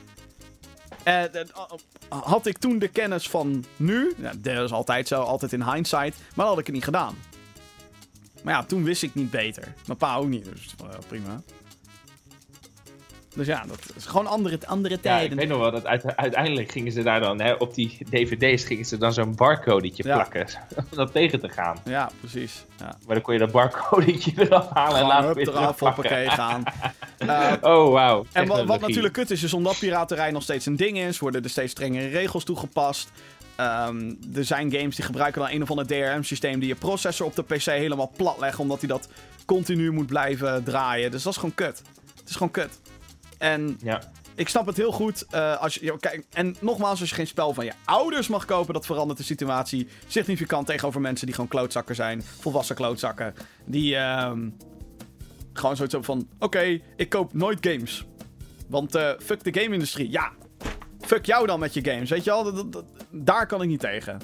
En, eh, had ik toen de kennis van nu, dat is altijd zo, altijd in hindsight, maar had ik het niet gedaan. Maar ja, toen wist ik niet beter. Mijn pa ook niet, dus uh, prima. Dus ja, dat is gewoon andere, andere Ja, tijden. ik weet nog wel dat uit- uiteindelijk gingen ze daar dan, hè, op die dvd's gingen ze dan zo'n barcodetje Ja. plakken. Om dat tegen te gaan. Ja, precies. Ja. Maar dan kon je dat barcodetje eraf halen en Gewoon later hup, weer eraf, terugpakken. hoppakee, gaan. Eh, Oh, wauw. En wat, natuurlijk kut is, is omdat piraterij nog steeds een ding is, worden er steeds strengere regels toegepast. Ehm, er zijn games die gebruiken dan een of ander DRM-systeem die je processor op de PC helemaal plat leggen, omdat hij dat continu moet blijven draaien. Dus dat is gewoon kut. Het is gewoon kut. En Ja. ik snap het heel goed. eh, als je, kijk, en nogmaals, als je geen spel van je ouders mag kopen, dat verandert de situatie significant tegenover mensen die gewoon klootzakken zijn. Volwassen klootzakken. Die ehm, gewoon zoiets hebben van: oké, ik koop nooit games. Want eh, fuck de game-industrie. Ja, fuck jou dan met je games. Weet je dat- daar kan ik niet tegen.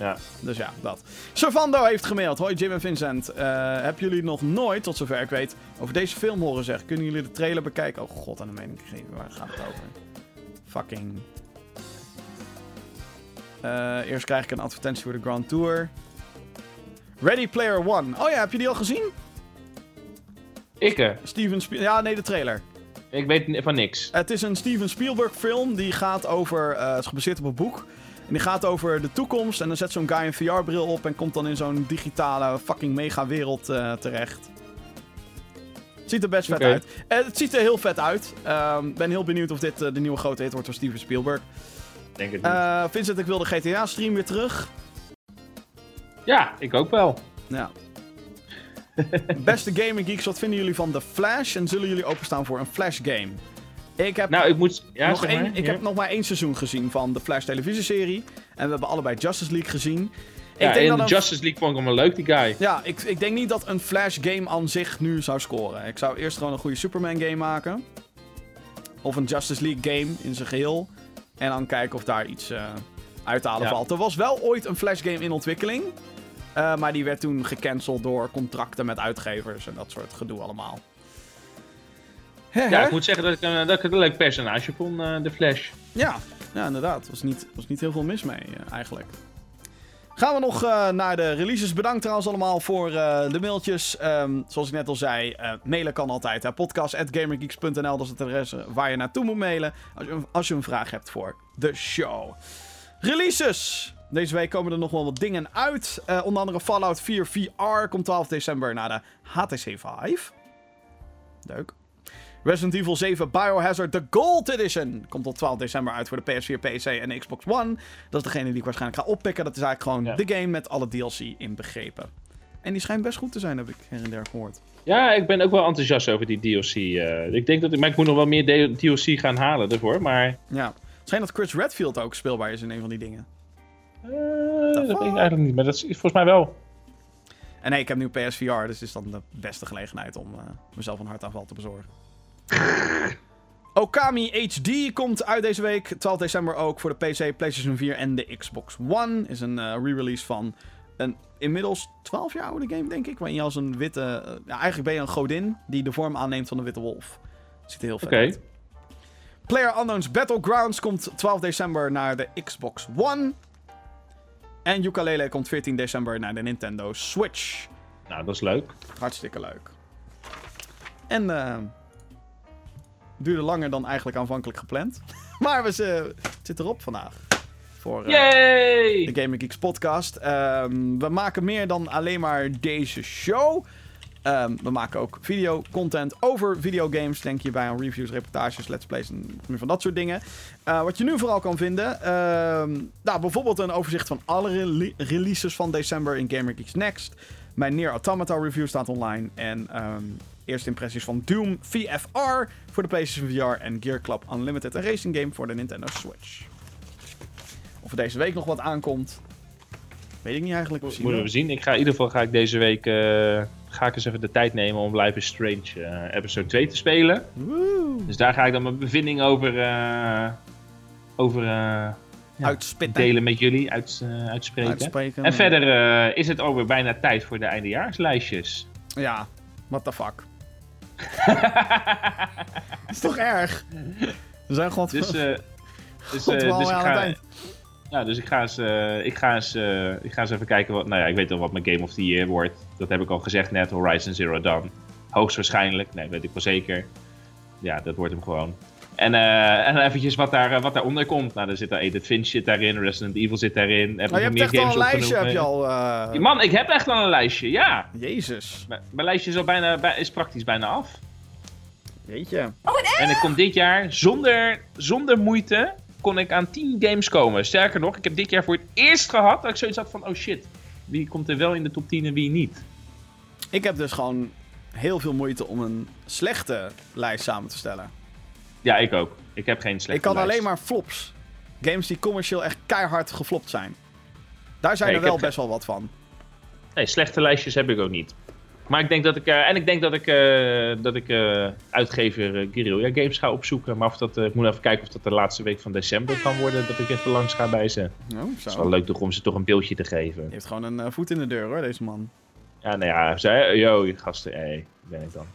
Ja. Dus ja, dat. Servando heeft gemaild. Hoi Jim en Vincent. Eh hebben jullie nog nooit, tot zover ik weet, over deze film horen zeggen? Kunnen jullie de trailer bekijken? Oh god, en dan meen ik geen. Waar gaat het over? Fucking. Eh, eerst krijg ik een advertentie voor de Grand Tour. Ready Player One. Oh ja, heb je die al gezien? Ik, Steven Spiel. Ja, nee, de trailer. ik weet van niks. Het is een Steven Spielberg film. Die gaat over. eh, het is gebaseerd op een boek. En die gaat over de toekomst. En dan zet zo'n guy een VR-bril op. En komt dan in zo'n digitale fucking mega-wereld eh, terecht. Ziet er best vet uit. Eh, het ziet er heel vet uit. Ik ben heel benieuwd of dit eh, de nieuwe grote hit wordt van Steven Spielberg. Denk het niet. Eh Vincent, ik wil de GTA-stream weer terug. ja, ik ook wel. Ja. Beste gaming geeks, wat vinden jullie van The Flash? En zullen jullie openstaan voor een Flash-game? Ik heb Nou, ik moet... Ja, nog zeg één, maar. ik Ja. heb nog maar één seizoen gezien van de Flash televisieserie. En we hebben allebei Justice League gezien. Ja, ik denk in dat de Justice League vond ik hem wel leuk, die guy. Ja, ik, ik denk niet dat een Flash game aan zich nu zou scoren. Ik zou eerst gewoon een goede Superman game maken. Of een Justice League game in zijn geheel. En dan kijken of daar iets eh uit te halen Ja. valt. Er was wel ooit een Flash game in ontwikkeling. eh, maar die werd toen gecanceld door contracten met uitgevers en dat soort gedoe allemaal. Ja, ik moet zeggen dat ik, eh, dat ik het een leuk personage vond, eh, de Flash. Ja, ja inderdaad. Er was niet, was niet heel veel mis mee, eh, eigenlijk. Gaan we nog naar de releases. Bedankt trouwens allemaal voor de mailtjes. Ehm, zoals ik net al zei, mailen kan altijd. hè. Podcast.gamergeeks.nl, dat is het adres waar je naartoe moet mailen. Als je, als je een vraag hebt voor de show. Releases! Deze week komen er nog wel wat dingen uit. Onder andere Fallout 4 VR komt 12 december naar de HTC Vive. Leuk. Resident Evil 7 Biohazard The Gold Edition komt op 12 december uit voor de PS4, PC en Xbox One. Dat is degene die ik waarschijnlijk ga oppikken. Dat is eigenlijk gewoon Ja. de game met alle DLC inbegrepen. En die schijnt best goed te zijn, heb ik her en der gehoord. Ja, ik ben ook wel enthousiast over die DLC. eh. ik denk dat ik, maar ik moet nog wel meer DLC gaan halen ervoor, maar... Ja. Het schijnt dat Chris Redfield ook speelbaar is in een van die dingen. eh, dat weet ik eigenlijk niet, maar dat is volgens mij wel. En nee, ik heb nu PSVR, dus het is dan de beste gelegenheid om eh, mezelf een hartaanval te bezorgen. Okami HD komt uit deze week, 12 december ook, voor de PC, PlayStation 4 en de Xbox One. Is een eh, re-release van een inmiddels 12 jaar oude game, denk ik. Waarin je als een witte... eh, ja, eigenlijk ben je een godin die de vorm aanneemt van een witte wolf. Ziet er heel vet uit. Player Unknown's Battlegrounds komt 12 december naar de Xbox One. En Ukulele komt 14 december naar de Nintendo Switch. Nou, dat is leuk. Hartstikke leuk. En eh duurde langer dan eigenlijk aanvankelijk gepland. maar we zitten het zit erop vandaag. Voor eh, de Gaming Geeks podcast. Ehm, we maken meer dan alleen maar deze show. Ehm, we maken ook video-content over videogames. Denk hierbij aan reviews, reportages, let's plays en meer van dat soort dingen. Eh, wat je nu vooral kan vinden. ehm, nou, bijvoorbeeld een overzicht van alle rele- releases van december in Gamer Geeks Next. Mijn Near Automata review staat online. En eerste impressies van Doom VFR voor de PlayStation VR. En Gear Club Unlimited, een racing game voor de Nintendo Switch. Of er deze week nog wat aankomt. Weet ik niet eigenlijk. Zien Moeten we zien. Ik ga in ieder geval ga ik deze week eh, ga ik eens even de tijd nemen om Life is Strange eh, episode 2 te spelen. Dus daar ga ik dan mijn bevinding over, eh, over ja, delen met jullie, uit, uitspreken. Uitspreken. En verder is het alweer bijna tijd voor de eindejaarslijstjes. Ja, what the fuck. is toch erg? We zijn gewoon... Dus eh, Dus, wel dus ik aan het ga, eind. ja, dus ik ga eens, eh, ik ga eens, ik ga eens even kijken wat, nou ja, ik weet al wat mijn Game of the Year wordt. Dat heb ik al gezegd net, Horizon Zero Dawn. Hoogstwaarschijnlijk, nee, weet ik wel zeker. Ja, dat wordt hem gewoon. En, eh, en eventjes wat, daar, eh, wat daaronder komt. Nou, er zit daar Edith Finch zit daarin, Resident Evil zit daarin. Heb Maar je ik hebt echt meer al een games lijstje, heb je al... eh, Man, ik heb echt al een lijstje, ja. Jezus. Mijn, mijn lijstje is, al bijna, bij- is praktisch bijna af. Jeetje. En ik kon dit jaar zonder, zonder moeite kon ik aan 10 games komen. Sterker nog, ik heb dit jaar voor het eerst gehad dat ik zoiets had van, oh shit, wie komt er wel in de top 10 en wie niet? Ik heb dus gewoon heel veel moeite om een slechte lijst samen te stellen. Ja, ik ook. Ik heb geen slechte ik kan lijst. alleen maar flops. Games die commercieel echt keihard geflopt zijn. Daar zijn Nee, er wel best wel wat van. Nee, slechte lijstjes heb ik ook niet. Maar ik denk dat ik, eh, en ik denk dat ik, eh, dat ik eh, uitgever uh, Guerrilla Games ga opzoeken. Maar of dat, ik moet even kijken of dat de laatste week van december kan worden. Dat ik even langs ga bij ze. Oh, Het is wel leuk toch om ze toch een beeldje te geven. Je heeft gewoon een voet in de deur hoor, deze man. Ja, nou ja, zei, yo, gasten, hé, hey, ben ik dan.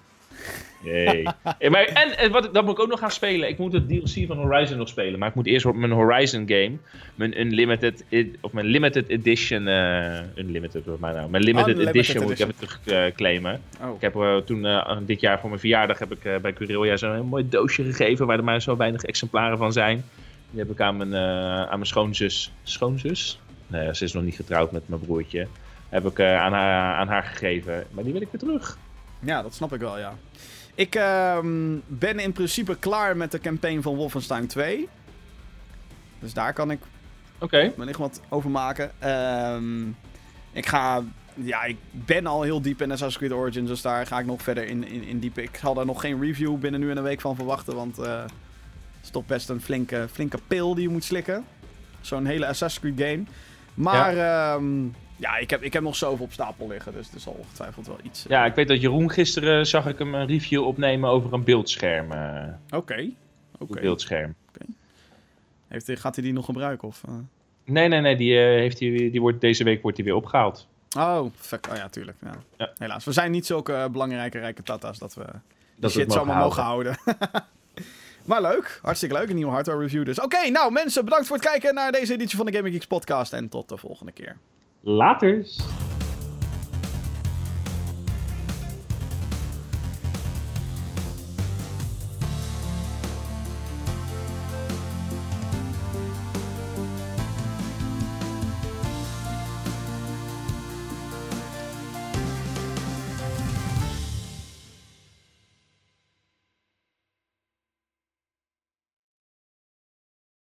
Hey. Maar, en, en wat, dat moet ik ook nog gaan spelen. Ik moet het DLC van Horizon nog spelen. Maar ik moet eerst op mijn Horizon game, mijn Unlimited, ed- of mijn Limited Edition, eh Unlimited, wat mij nou, mijn Limited Unlimited Edition moet ik even terugclaimen. Oh. Ik heb eh, toen, eh, dit jaar voor mijn verjaardag, heb ik eh, bij Guerrilla zo'n heel mooi doosje gegeven, waar er maar zo weinig exemplaren van zijn. Die heb ik aan mijn, eh, aan mijn schoonzus, schoonzus? Nee, ze is nog niet getrouwd met mijn broertje. Heb ik eh, aan, haar, aan haar gegeven. Maar die wil ik weer terug. Ja, dat snap ik wel, ja. Ik ehm, ben in principe klaar met de campaign van Wolfenstein 2. Dus daar kan ik Oké. wellicht wat over maken. Ehm, ik ga... Ja, ik ben al heel diep in Assassin's Creed Origins, dus daar ga ik nog verder in, in, in diepen. Ik zal daar nog geen review binnen nu en een week van verwachten, want eh, het is toch best een flinke, flinke pil die je moet slikken. Zo'n hele Assassin's Creed game. Maar ja, ja ik, heb, ik heb nog zoveel op stapel liggen, dus er zal ongetwijfeld wel iets... Ja, ik weet dat Jeroen gisteren zag ik hem een review opnemen over een beeldscherm. eh, Oké. Oké. een beeldscherm. Heeft hij- Gaat hij die nog gebruiken? Of, eh? Nee, nee, nee. Die, eh, heeft hij, die wordt, deze week wordt hij weer opgehaald. Oh, fuck. Oh ja, tuurlijk. Ja. Ja. Helaas. We zijn niet zulke eh, belangrijke rijke tata's dat we die Dat shit zomaar mogen houden. maar leuk. Hartstikke leuk. Een nieuwe hardware review dus. Oké, nou mensen, bedankt voor het kijken naar deze editie van de Gaming Geeks podcast. En tot de volgende keer. Laters.